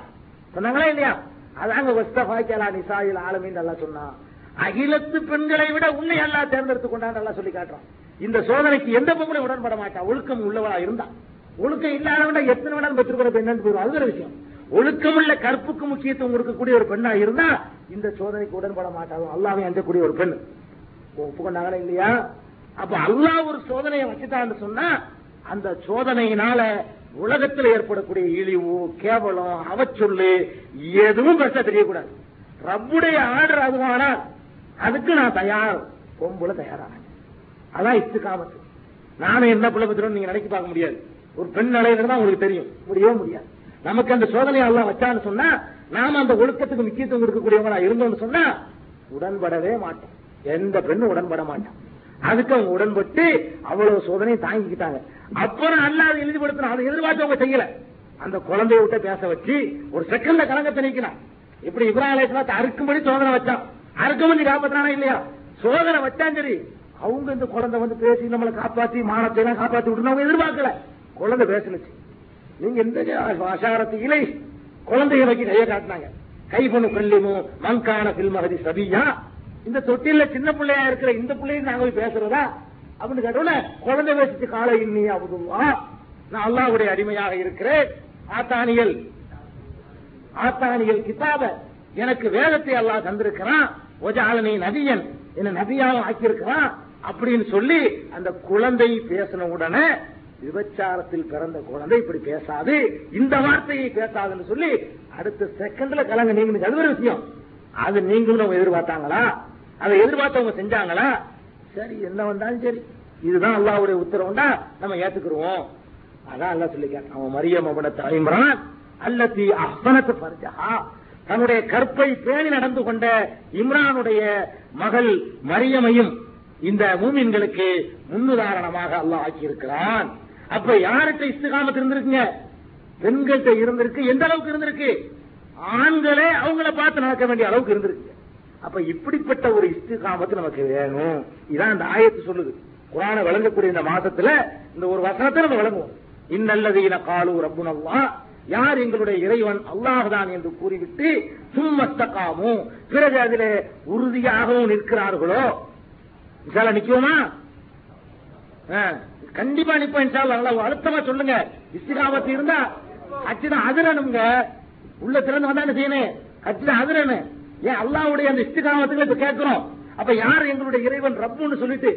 சொன்னாங்களா இல்லையா? அதாங்க வஸ்தபாய்க்கலா நிசாயில் ஆலமின் நல்லா சொன்னா. அகிலத்து பெண்களை விட உன்னை எல்லாம் தேர்ந்தெடுத்து கொண்டான் நல்லா சொல்லி காட்டுறான். இந்த சோதனைக்கு எந்த பொம்பளை உடன்பட மாட்டா. ஒழுக்கம் உள்ளவளா இருந்தா. ஒழுக்கம் இல்லாதவன எத்தனை வேணாலும் பெற்றுக்கிற என்னன்னு அது ஒரு விஷயம். ஒழுக்கமுள்ள கற்புக்கு முக்கியத்துவம் கொடுக்கக்கூடிய ஒரு பெண்ணா இருந்தா இந்த சோதனைக்கு உடன்பட மாட்டாங்க. அல்லாவே அஞ்சக்கூடிய ஒரு பெண். ஒப்புக்கொண்டாங்களா இல்லையா? அப்ப அல்லாஹ் ஒரு சோதனையை வச்சுட்டான்னு சொன்னா அந்த சோதனையினால உலகத்தில் ஏற்படக்கூடிய இழிவு கேவலம் அவச்சொல்லு எதுவும் பெருசா தெரியக்கூடாது. ரப்புடைய ஆர்டர் அதுவானா? அதுக்கு நான் தயார். பொம்புல தயாரான அதான் இத்துக்காமத்து. நானும் என்ன பிள்ளை பத்திரம் நீங்க நினைக்க பார்க்க முடியாது. ஒரு பெண் நிலையில தான் உங்களுக்கு தெரியும். முடியவே முடியாது. நமக்கு அந்த சோதனை எல்லாம் வச்சான்னு சொன்னா நாம அந்த ஒழுக்கத்துக்கு முக்கியத்துவம் கொடுக்கக்கூடியவங்களா இருந்தோம்னு சொன்னா உடன்படவே மாட்டோம் எந்த பெண்ணும் உடன்பட மாட்டான். அதுக்கு அவங்க உடன்பட்டு அவ்வளவு சோதனையை தாங்கிக்கிட்டாங்க. அப்புறம் அல்லாத எழுதிப்படுத்தணும் அதை எதிர்பார்த்து அவங்க செய்யல. அந்த குழந்தைய விட்ட பேச வச்சு ஒரு செகண்ட்ல கலங்கத்தை நீக்கினான். இப்படி இப்ராஹிம் அறுக்கும்படி சோதனை வச்சான். அறுக்கும்படி காப்பாத்தினானா இல்லையா? சோதனை வச்சான் சரி. அவங்க இந்த குழந்தை வந்து பேசி நம்மளை காப்பாத்தி மானத்தை எல்லாம் காப்பாத்தி விட்டு அவங்க எதிர்பார்க்கல. குழந்தை பேசுனுச்சு. நீங்க எந்த ஆசாரத்து இலை குழந்தைய வைக்க கைய காட்டினாங்க. கை பண்ணு கல்லிமோ மங்கான பில்மகதி சபியா. இந்த தொட்டில சின்ன பிள்ளையா இருக்கிற இந்த பிள்ளையும் நாங்க போய் பேசுறதா? அப்படின்னு கேட்டோட குழந்தை பேசிச்சு காலை இன்னி அவுதுவா நான் அல்லாவுடைய அடிமையாக இருக்கிறேன். ஆத்தானியல் ஆத்தானியல் கிதாப எனக்கு வேதத்தை அல்லாஹ் தந்திருக்கிறான். ஒஜாலனி நதியன் என்ன நபியாவும் ஆக்கியிருக்கிறான் அப்படின்னு சொல்லி அந்த குழந்தை பேசின உடனே விபச்சாரத்தில் பிறந்த குழந்தை இப்படி பேசாது. இந்த வார்த்தையை பேசாதுன்னு சொல்லி அடுத்த செகண்ட்ல கலங்க நீங்க அது ஒரு விஷயம். அது நீங்களும் அவங்க எதிர்பார்த்தாங்களா? அதை எதிர்பார்த்தவங்க செஞ்சாங்களா? சரி என்ன வந்தாலும் சரி. இதுதான் அல்லாவுடைய உத்தரவுண்டா நம்ம ஏத்துக்கிறோம் அதான் அல்லா சொல்லிக்க அவன் மரியம் அவன தலைமுறான் அல்லத்தி அஹ்சனத்து பர்ஜஹா தன்னுடைய கற்பை பேணி நடந்து கொண்ட இம்ரானுடைய மகள் மரியமையும் இந்த மூமின்களுக்கு முன்னுதாரணமாக அல்லாஹ் ஆக்கியிருக்கிறான். அப்ப யார்கிட்ட இஸ்திகாமத்து இருந்திருக்குங்க? பெண்கள்கிட்ட இருந்திருக்கு. எந்த அளவுக்கு இருந்திருக்கு? ஆண்களே அவங்கள பார்த்து நடக்க வேண்டிய அளவுக்கு இருந்திருக்கு. அப்ப இப்படிப்பட்ட ஒரு இஸ்திகாமத்து நமக்கு வேணும். இதான் இந்த ஆயத்து சொல்லுது. குரான விளங்கக்கூடிய இந்த மாசத்துல இந்த ஒரு வசனத்தை நம்ம விளங்குவோம் இன்னல்லதீன காலு ரப்புனல்லா யார் எங்களுடைய இறைவன் அல்லாஹுதான் என்று கூறிவிட்டு சும்மஸ்தகாமும் பிறகு அதிலே உறுதியாகவும் நிற்கிறார்களோ? விசால நிக்குவோமா? கண்டிப்பா நிப்போம் இன்ஷால்லா அழுத்தமா சொல்லுங்க. இஸ்திகாமத்து இருந்தா அச்சுதான் அதிரணுங்க. உள்ள திறந்து வந்தானே செய்யணும்? அச்சுதான் அதிரணும். ஏன் அல்லாவுடைய அந்த இஸ்திகாமத்துக்கு இப்ப கேட்கிறோம். அப்ப யார் எங்களுடைய இறைவன் ரப்புன்னு சொல்லிட்டு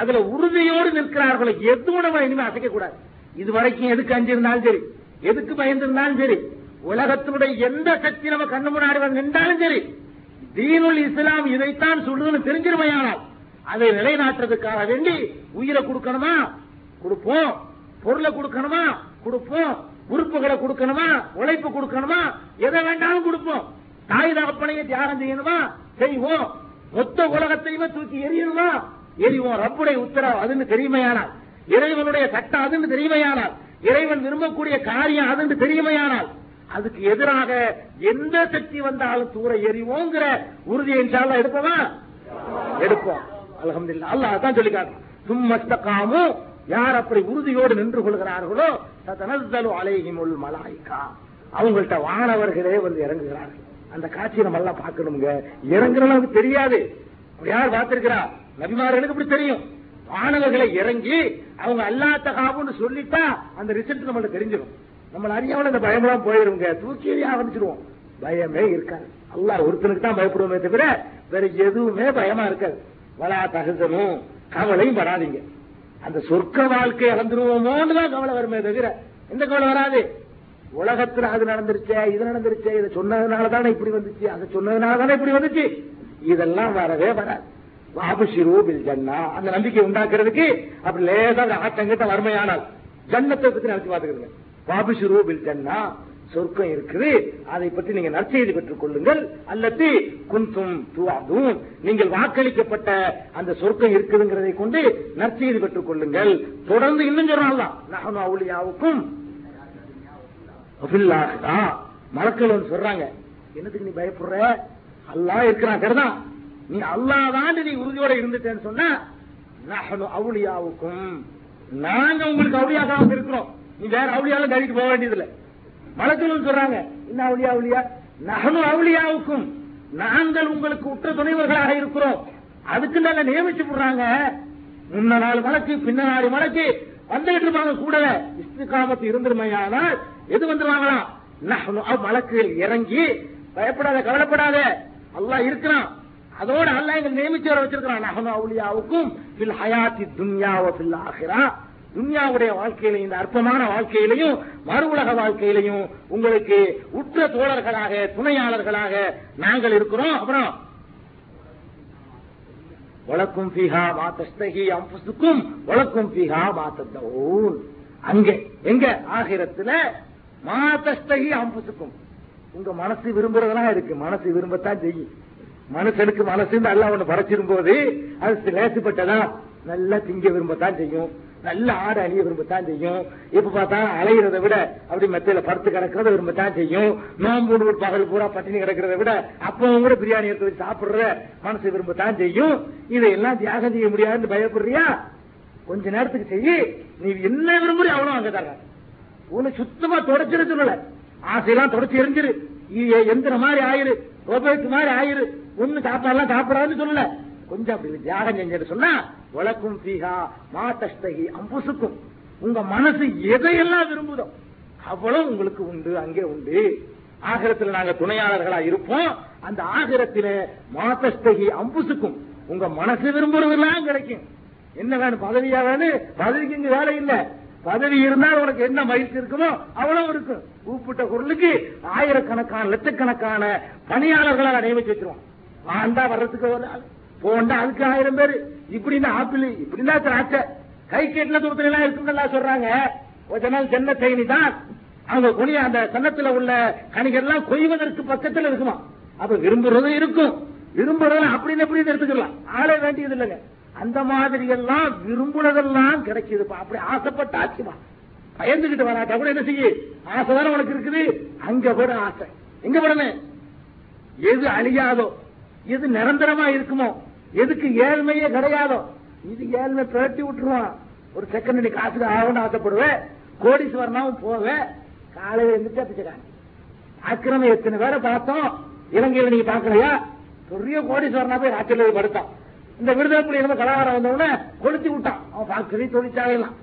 அதுல உறுதியோடு நிற்கிறார்களோ எதுவும் நம்ம இனிமே அசைக்க கூடாது. இது வரைக்கும் எதுக்கு அஞ்சிருந்தாலும் சரி எதுக்கு பயந்திருந்தாலும் சரி உலகத்தினுடைய எந்த சக்தி நம்ம கண்ணு முன்னாடி வந்து நின்றாலும் சரி தீனுல் இஸ்லாம் இதைத்தான் சொல்லுதுன்னு தெரிஞ்சிருமையானால் அதை நிலைநாட்டுறதுக்காக வேண்டி உயிரை கொடுக்கணுமா? கொடுப்போம். பொருளை கொடுக்கணுமா? கொடுப்போம். உறுப்புகளை கொடுக்கணுமா? உழைப்பு கொடுக்கணுமா? எதை வேண்டாலும் கொடுப்போம். தாய் தகப்பனையை தியாகம் செய்யணுமா? செய்வோம். மொத்த உலகத்தையுமே தூக்கி எரியணுமா எரிவோம் ரப்புடைய உத்தரவு அதுன்னு தெரியுமையானால். இறைவனுடைய சட்டம் அதுன்னு தெரியுமையானால். இறைவன் விரும்பக்கூடிய காரியம் அதுன்னு தெரியுமையானால். அதுக்கு எதிராக எந்த சக்தி வந்தாலும் தூர எறிவோங்கிற உறுதியை இன்ஷால்லா எடுப்போமா? எடுப்போம். அலமதுல்லா அல்லாஹ் தான் சொல்லி காட்டுறோம் யார் அப்படி உறுதியோடு நின்று கொள்கிறார்களோ தனது அலைகிமுள் மலாய்கா. அவங்கள்ட்ட வானவர்களே வந்து இறங்குகிறார்கள். அந்த காட்சியை நம்ம எல்லாம் பார்க்கணுங்க இறங்குற அளவுக்கு தெரியாது. யார் பார்த்திருக்கிறா? நபிமார்களுக்கு இப்படி தெரியும். வானவர்களை இறங்கி அவங்க அல்லா தகாவுன்னு சொல்லிட்டா அந்த ரிசல்ட் நம்மளுக்கு தெரிஞ்சிடும். நம்ம அறியாமல் அந்த பயமெல்லாம் போயிருங்க. தூக்கி எறிய ஆரம்பிச்சிருவோம். பயமே இருக்காது. அல்லாஹ் ஒருத்தனுக்கு தான் பயப்படுவோமே தவிர வேற எதுவுமே பயமா இருக்காது. வலா தகுதனும் கவலையும் படாதீங்க. அந்த சொர்க்க வாழ்க்கை இழந்துருவோமோன்னு தான் கவலை வருமே தவிர எந்த கவலை வராது. உலகத்துல அது நடந்துருச்சே இது நடந்துருச்சே இதை சொன்னதுனால தானே இப்படி வந்துச்சு அதை சொன்னதுனால தானே இப்படி வந்துச்சு. இதெல்லாம் வரவே வராது. வாபுஷிரு பில் ஜன்னா. அந்த நம்பிக்கை உண்டாக்குறதுக்கு அப்படி லேசா ஆட்டங்கிட்ட வறுமையானால் ஜன்னத்தை பத்தி நினைச்சு பாத்துக்கிறேன் வாபுஷிரு பில் ஜன்னா. சொர்க்கம் இருக்குது. அதை பற்றி நீங்க நற்செய்தி பெற்றுக் கொள்ளுங்கள். அல்லது குந்தும் துவாதும் நீங்கள் வாக்களிக்கப்பட்ட அந்த சொர்க்கம் இருக்குதுங்கிறதை கொண்டு நற்செய்தி பெற்றுக் கொள்ளுங்கள். தொடர்ந்து இன்னும் சொல்லலாம் நகனு அவுளியாவுக்கும் மலக்கள் வந்து சொல்றாங்க. என்னத்துக்கு நீ பயப்படுற? அல்லாஹ் இருக்கிறான் சரிதான் நீ அல்லாதான் நீ உறுதியோட இருந்துட்டேன்னு சொன்னா நகனு அவுலியாவுக்கும் நாங்க உங்களுக்கு அவுளியாக இருக்கிறோம். நீ வேற அவுளியாலும் கழிக்கு போக வேண்டியதில்லை. மலக்கள் சொல்றாங்க என்ன அவுளியா அவுளியா? நகனு அவுளியாவுக்கும் நாங்கள் உங்களுக்கு உற்ற துணைவர்களாக இருக்கிறோம். அதுக்கு நாங்க நியமிச்சு விடுறாங்க. முன்ன நாலு மலைக்கு பின்ன நாலு மலைக்கு வந்துகிட்டு இருப்பாங்க கூடவே இஸ்திகாமத்து இருந்துருமையானால் எது வந்துருவாங்களாம் நஹ்னு மலக்குகள் இறங்கி பயப்படாத கவலைப்படாத. அல்லா இருக்கிறான். அதோட அல்ல எங்க நியமிச்சு வர வச்சிருக்கிறான். நகனு அவுளியாவுக்கும் பில் ஹயாத்தி துன்யாவ பில் ஃபில் துன்யாவுடைய வாழ்க்கையிலையும் இந்த அற்பமான வாழ்க்கையிலையும் மறு உலக வாழ்க்கையிலையும் உங்களுக்கு உற்ற தோழர்களாக துணையாளர்களாக நாங்கள் இருக்கிறோம். அப்புறம் வழக்கும் பிஹா மாத்தஸ்தகி தஸ்தகி அம்புசுக்கும் வழக்கும் பிஹா மாத்த தத்தூன் அங்கே எங்க? ஆகிரத்துல மாத்தஸ்தகி தஸ்தகி அம்புசுக்கும். உங்க மனசு விரும்புறதெல்லாம் இருக்கு. மனசு விரும்பத்தான் செய்யும் மனுஷனுக்கு மனசு அல்ல ஒண்ணு படைச்சிரும் போது அது லேசுப்பட்டதா நல்லா திங்க விரும்பத்தான் செய்யும். நல்ல ஆடு அழிய விரும்பத்தான் செய்யும். இப்ப பார்த்தா அலைகிறத விட அப்படி மெத்தையில படுத்து கிடக்கிறத விரும்பத்தான் செய்யும். நோம்பு பகல் பூரா பட்டினி கிடக்கிறத விட அப்பவும் கூட பிரியாணி எடுத்து வச்சு சாப்பிடுற மனசு விரும்பத்தான் செய்யும். இதையெல்லாம் தியாகம் செய்ய முடியாதுன்னு பயப்படுறியா? கொஞ்ச நேரத்துக்கு செய்யி நீ என்ன விரும்புறிய அவ்வளவு அங்க தர. உன்னை சுத்தமா தொடச்சிரு சொல்லல. ஆசையெல்லாம் தொடச்சி எரிஞ்சிரு. எந்திர மாதிரி ஆயிரு. ரோபோட் மாதிரி ஆயிரு. ஒண்ணு சாப்பாடுலாம் சாப்பிடாதுன்னு சொல்லல. கொஞ்சம் அப்படி தியாகம் செஞ்சு சொன்னா உலக்கும் பீகா மாத்தஸ்தகி அம்புசுக்கும். உங்க மனசு எதையெல்லாம் விரும்புதோ அவ்வளவு உங்களுக்கு உண்டு அங்கே உண்டு. ஆகிரத்தில் நாங்க துணையாளர்களா இருப்போம். அந்த ஆகிரத்தில மாத்தஸ்தகி அம்புசுக்கும். உங்க மனசு விரும்புறதெல்லாம் கிடைக்கும். என்ன வேணும் பதவியா வேணும் பதவிக்கு இங்க வேலை இல்ல. பதவி இருந்தால் உனக்கு என்ன மகிழ்ச்சி இருக்குமோ அவ்வளவு இருக்கும். கூப்பிட்ட குரலுக்கு ஆயிரக்கணக்கான லட்சக்கணக்கான பணியாளர்களாக நியமிச்சு வச்சிருவோம். ஆண்டா வர்றதுக்கு ஒரு ஆள். போண்டா அதுக்கு ஆயிரம் பேர். இப்படின்னா ஆப்பிள் இப்படின்னா திராட்சை. கை கெட்டின தூரத்துல எல்லாம் இருக்குன்னு சொல்றாங்க. கொஞ்ச நாள் சென்ன செய்தி தான். அவங்க குனி அந்த சன்னத்துல உள்ள கணிகள் எல்லாம் கொய்வதற்கு பக்கத்தில் இருக்குமா. அப்ப விரும்புறதும் இருக்கும். விரும்புறதும் அப்படின்னு எப்படி எடுத்துக்கலாம். ஆளே வேண்டியது இல்லைங்க. அந்த மாதிரி எல்லாம் விரும்புனதெல்லாம் கிடைக்குதுப்பா அப்படி ஆசைப்பட்ட ஆச்சுமா பயந்துகிட்டு வராட்டா கூட என்ன செய்ய? ஆசை தானே உனக்கு இருக்குது. அங்க போட ஆசை. எங்க போடணும்? எது அழியாதோ எது நிரந்தரமா இருக்குமோ எதுக்கு ஏழ்மையே கிடையாதோ? இது ஏழ்மை பிரட்டி விட்டுருவான். ஒரு செகண்ட் நீ காசுக்கு ஆகணும்னு ஆசைப்படுவேன் கோடீஸ்வரனாவும் போவேன் காலையில இருந்துட்டு பிச்சைக்காரன் அக்கிரமம் எத்தனை பேரை பார்த்தோம்? இலங்கையில நீங்க பாக்கலையா பெரிய கோடீஸ்வரனா போய் ராத்திரில படுத்தான். இந்த விடுதலை புலி இருந்த கலாகாரம் வந்தவுடனே கொளுத்தி விட்டான். அவன் பாக்குறி தொழிற்சாலையெல்லாம்.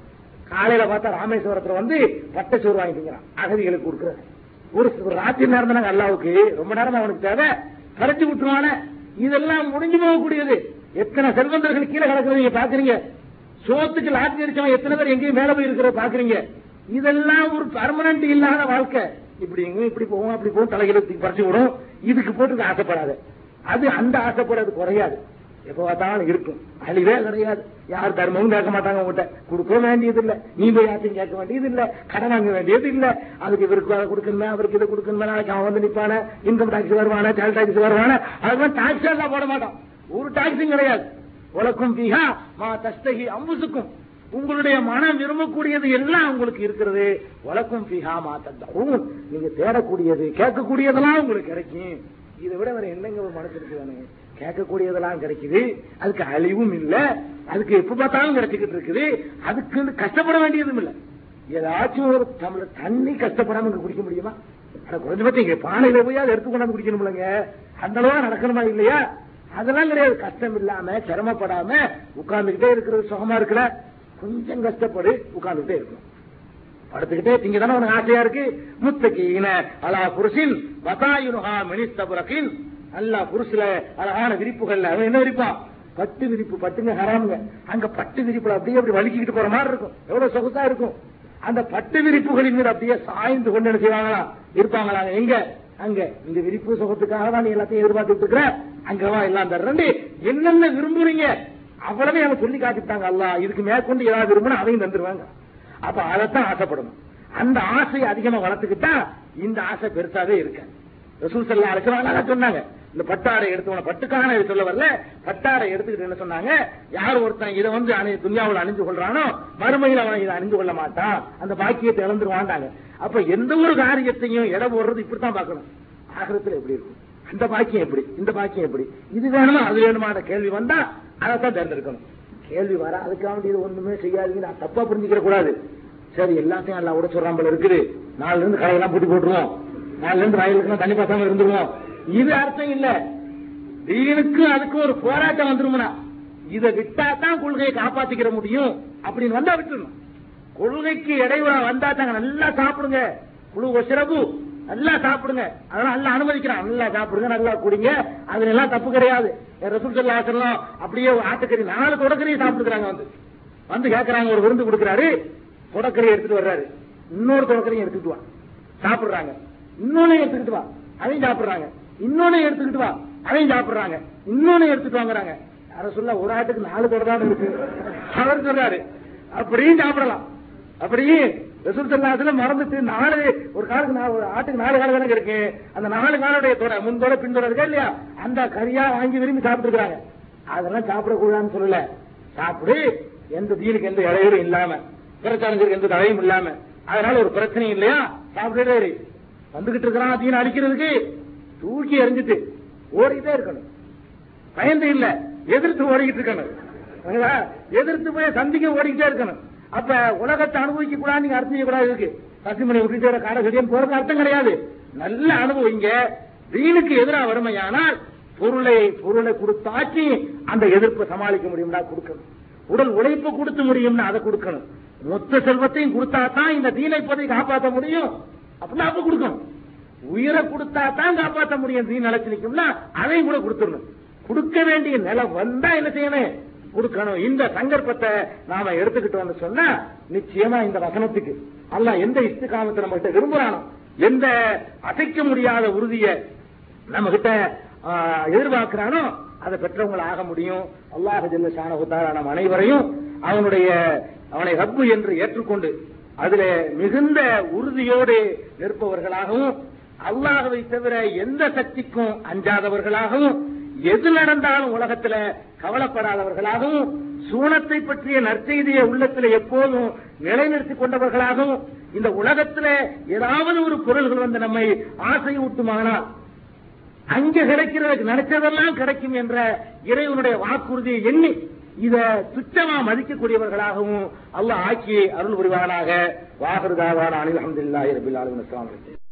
காலையில பார்த்தா ராமேஸ்வரத்துல வந்து பட்டை சோறு வாங்கிக்கிறான் அகதிகளுக்கு கொடுக்குறது ஒரு ஒரு ராத்திரி நேரம் தானே அல்லாவுக்கு? ரொம்ப நேரம் அவனுக்கு தேவை. கரைச்சி விட்டுருவானே. இதெல்லாம் முடிஞ்சு போகக்கூடியது. எத்தனை செல்வந்தர்கள் கீழே கிடக்குறது நீங்க பாக்குறீங்க சோத்துக்கு லாட்டி அடிச்சவன் எத்தனை பேர் எங்கேயும் மேல போய் இருக்கிற பாக்குறீங்க இதெல்லாம் ஒரு பர்மனன்ட் இல்லாத வாழ்க்கை. இப்படி எங்கேயும் இப்படி போவோம் அப்படி போவோம் தலைகளை பறிச்சு விடும். இதுக்கு போட்டு ஆசைப்படாது. அது அந்த ஆசைப்படாது குறையாது. எப்ப பார்த்தாலும் இருக்கும் அழிவே கிடையாது. யார் தர்மமும் கேட்க மாட்டாங்க உங்ககிட்ட. கொடுக்க வேண்டியது இல்ல நீ போய் யார்ட்டையும் கேட்க வேண்டியது இல்ல கடன் வாங்க வேண்டியது இல்ல அதுக்கு இவருக்கு அதை கொடுக்கணும் அவருக்கு இதை கொடுக்கணும் நாளைக்கு அவன் வந்து நிப்பான இன்கம் டாக்ஸ் வருவான சேல் டாக்ஸ் வருவான அதுக்கு டாக்ஸ் எல்லாம் போட மாட்டான் ஒரு டாக்ஸும் கிடையாது. உலக்கும் பீஹா மா தஸ்தகி அம்புசுக்கும். உங்களுடைய மனம் விரும்பக்கூடியது எல்லாம் உங்களுக்கு இருக்கிறது. உலக்கும் பிஹா மாத்தூன் நீங்க தேடக்கூடியது கேட்கக்கூடியதெல்லாம் உங்களுக்கு கிடைக்கும். இதை விட வேற என்னங்க ஒரு மனசு இருக்குதானே கேட்கக்கூடியதெல்லாம் கிடைக்குது. அதுக்கு அழிவும் இல்ல. அதுக்கு எப்ப பார்த்தாலும் கிடைச்சிக்கிட்டு இருக்குது. அதுக்கு கஷ்டப்பட வேண்டியதும் இல்லை. ஏதாச்சும் ஒரு தமிழ் தண்ணி கஷ்டப்படாம இங்க குடிக்க முடியுமா? ஆனா குறைஞ்சபட்சம் இங்க பானையில போய் அதை எடுத்து கொண்டாந்து குடிக்கணும்லங்க அந்த அளவா நடக்கணுமா இல்லையா? அதெல்லாம் கிடையாது. கஷ்டம் இல்லாம சிரமப்படாம உட்கார்ந்துகிட்டே இருக்கிறது சுகமா இருக்கல. கொஞ்சம் கஷ்டப்படு உட்கார்ந்துகிட்டே இருக்கும் படுத்துக்கிட்டே திங்க தானே உனக்கு ஆசையா இருக்கு? முத்தகீன அலா புருஷின் வதாயுனுகா மினிஸ்தபுரகின். அல்லா புருஷில அழகான விரிப்புகள்ல. அவன் என்ன விரிப்பான் பட்டு விரிப்பு பட்டுங்க ஹராமுங்க. அங்க பட்டு விரிப்புல அப்படியே அப்படி வலிக்கிட்டு போற மாதிரி இருக்கும். எவ்வளவு சொகுசா இருக்கும். அந்த பட்டு விரிப்புகளின் மீது அப்படியே சாய்ந்து கொண்டு என்ன செய்வாங்களா? இருப்பாங்களா? எங்க? அங்க. இந்த விரிப்பு சுகத்துக்காக தான் நீ எல்லாத்தையும் எதிர்பார்த்துட்டு இருக்கிற. அங்கவா எல்லாம் தர்றேன் என்னென்ன விரும்புறீங்க? அவ்வளவே அவங்க சொல்லி காட்டிட்டாங்க அல்லா இதுக்கு மேற்கொண்டு ஏதாவது விரும்பணும் அதையும் தந்துருவாங்க. அப்ப அதைத்தான் ஆசைப்படணும். அந்த ஆசையை அதிகமா வளர்த்துக்கிட்டா இந்த ஆசை பெருசாவே இருக்க ரசூல் சல்லா சொன்னாங்க. இந்த பட்டாடை எடுத்து பட்டுக்கான சொல்ல வரல. பட்டாடை எடுத்துக்கிட்டு என்ன சொன்னாங்க? யார் ஒருத்தன் இதை வந்து அணி துன்யாவில் அணிஞ்சு கொள்றானோ மறுமையில் அவன் இதை அணிஞ்சு கொள்ள மாட்டான். அந்த பாக்கியத்தை இழந்துருவாண்டாங்க அப்ப எந்த ஒரு காரியத்தையும் இட போடுறது இப்படித்தான் பார்க்கணும். ஆகிரத்துல எப்படி இருக்கும்? அந்த பாக்கியம் எப்படி? இந்த பாக்கியம் எப்படி? இது வேணுமா? அது வேணுமா? அந்த கேள்வி வந்தா அதைத்தான் தேர்ந்தெடுக்கணும். கேள்வி வர அதுக்காக இது ஒண்ணுமே செய்யாதீங்க. நான் தப்பா புரிஞ்சுக்கிற கூடாது. சரி எல்லாத்தையும் எல்லாம் கூட சொல்றான் போல இருக்குது. நாலுல இருந்து கடையெல்லாம் பூட்டி போட்டுருவோம். நாலுல இருந்து வயலுக்கு தண்ணி பசங்க இருந்துருவோம். இது அர்த்தம் இல்ல. தீனுக்கு அதுக்கு ஒரு போராட்டம் வந்துருமுனா இதை விட்டா தான் கொள்கையை காப்பாத்திக்கிற முடியும் அப்படின்னு வந்தா விட்டுணும் கொள்கைக்கு இடையூறா வந்தா தாங்க நல்லா சாப்பிடுங்க. குழு சிறப்பு நல்லா சாப்பிடுங்க. அதெல்லாம் நல்லா அனுமதிக்கிறான். நல்லா சாப்பிடுங்க நல்லா குடிங்க. அதுல எல்லாம் தப்பு கிடையாது. ரசூல் சல்லா ஆசனம் அப்படியே ஆட்டுக்கறி நாலு தொடக்கறியும் சாப்பிட்டுக்கிறாங்க வந்து. வந்து கேட்கறாங்க ஒரு விருந்து கொடுக்குறாரு. தொடக்கறி எடுத்துட்டு வர்றாரு. இன்னொரு தொடக்கறியும் எடுத்துட்டு வா. சாப்பிடுறாங்க. இன்னொன்னு எடுத்துக்கிட்டு வா. அதையும் சாப்பிடுறாங்க. இன்னொன்னு எடுத்துக்கிட்டு வா. அதையும் சாப்பிடுறாங்க. இன்னொன்னு எடுத்துட்டு வாங்குறாங்க. யார சொல்ல ஒரு ஆட்டுக்கு நாலு தொடர் தான் இருக்கு. அவர் சொல்றாரு. அப்படியும் சாப்பிடலாம். அப்படியே ரசூல் மறந்துட்டு நாலு ஒரு காலுக்கு நாலு ஒரு ஆட்டுக்கு நாலு கால தானே இருக்கு. அந்த நாலு காலுடைய தொடை முன்தோட பின்தோட இருக்கா இல்லையா? அந்த கறியா வாங்கி விரும்பி சாப்பிட்டுருக்காங்க அதெல்லாம் சாப்பிடக்கூடாதுன்னு சொல்லல. சாப்பிடு. எந்த தீனுக்கு எந்த இடையூறும் இல்லாம பிரச்சாரங்களுக்கு எந்த தடையும் இல்லாம. அதனால ஒரு பிரச்சனையும் இல்லையா? சாப்பிட்டுட்டே வந்துகிட்டு இருக்கிறான் தீன அடிக்கிறதுக்கு. தூக்கி எறிஞ்சிட்டு ஓடிட்டே இருக்கணும். பயந்து இல்ல எதிர்த்து ஓடிக்கிட்டு இருக்கணும். எதிர்த்து போய் சந்திக்க ஓடிக்கிட்டே இருக்கணும். அப்ப உலகத்தை அனுபவிக்க கூடாது நீங்க அர்த்தம் செய்யக்கூடாது இருக்கு பசுமணி விட்டுட்டு காடை செடியும் போறதுக்கு அர்த்தம் கிடையாது. நல்ல அனுபவிங்க வீணுக்கு எதிராக வறுமையானால் பொருளை பொருளை கொடுத்தாச்சு அந்த எதிர்ப்பை சமாளிக்க முடியும்னா கொடுக்கணும். உடல் உழைப்பு கொடுத்து முடியும்னா அதை கொடுக்கணும். மொத்த செல்வத்தையும் கொடுத்தா தான் இந்த தீனை பதவி காப்பாற்ற முடியும். அப்படின்னா அப்ப கொடுக்கணும். உயிரை கொடுத்தா தான் காப்பாற்ற முடியும். தீன் நிலச்சிருக்கும்னா அதையும் கூட கொடுத்துடணும். கொடுக்க வேண்டிய நிலை வந்தா என்ன செய்யணும்? கொடுக்கணும். இந்த சங்கற்பத்தை நாம எடுத்துக்கிட்டு வந்து சொன்னா நிச்சயமா இந்த வசனத்துக்கு அல்ல எந்த இஸ்திகாமத்தை நம்ம கிட்ட விரும்புறானோ எந்த அசைக்க முடியாத உறுதிய நம்ம கிட்ட எதிர்பார்க்கிறானோ அதை பெற்றவங்களை ஆக முடியும். அல்லாஹ் ஜெல்ல ஷானகுத்தாரா நம் அனைவரையும் அவனுடைய அவனை ரப்பு என்று ஏற்றுக்கொண்டு அதுல மிகுந்த உறுதியோடு நிற்பவர்களாகவும் அல்லாஹவை தவிர எந்த சக்திக்கும் அஞ்சாதவர்களாகவும் எது நடந்தாலும் உலகத்துல கவலைப்படாதவர்களாகவும் சூனத்தை பற்றிய நற்செய்தியை உள்ளத்துல எப்போதும் நிலைநிறுத்திக் கொண்டவர்களாகவும் இந்த உலகத்துல ஏதாவது ஒரு பொருள்கள் வந்து நம்மை ஆசையூட்டுமானால் அங்க கிடைக்கிறதுக்கு நினைச்சதெல்லாம் கிடைக்கும் என்ற இறைவனுடைய வாக்குறுதியை எண்ணி இத துச்சமா மதிக்கக்கூடியவர்களாகவும் அல்லாஹ் ஆக்கி அருள் புரிவானாக. வாகருதாவான அனில் அஹமதுல்லாஹி ரபில் ஆலமின்.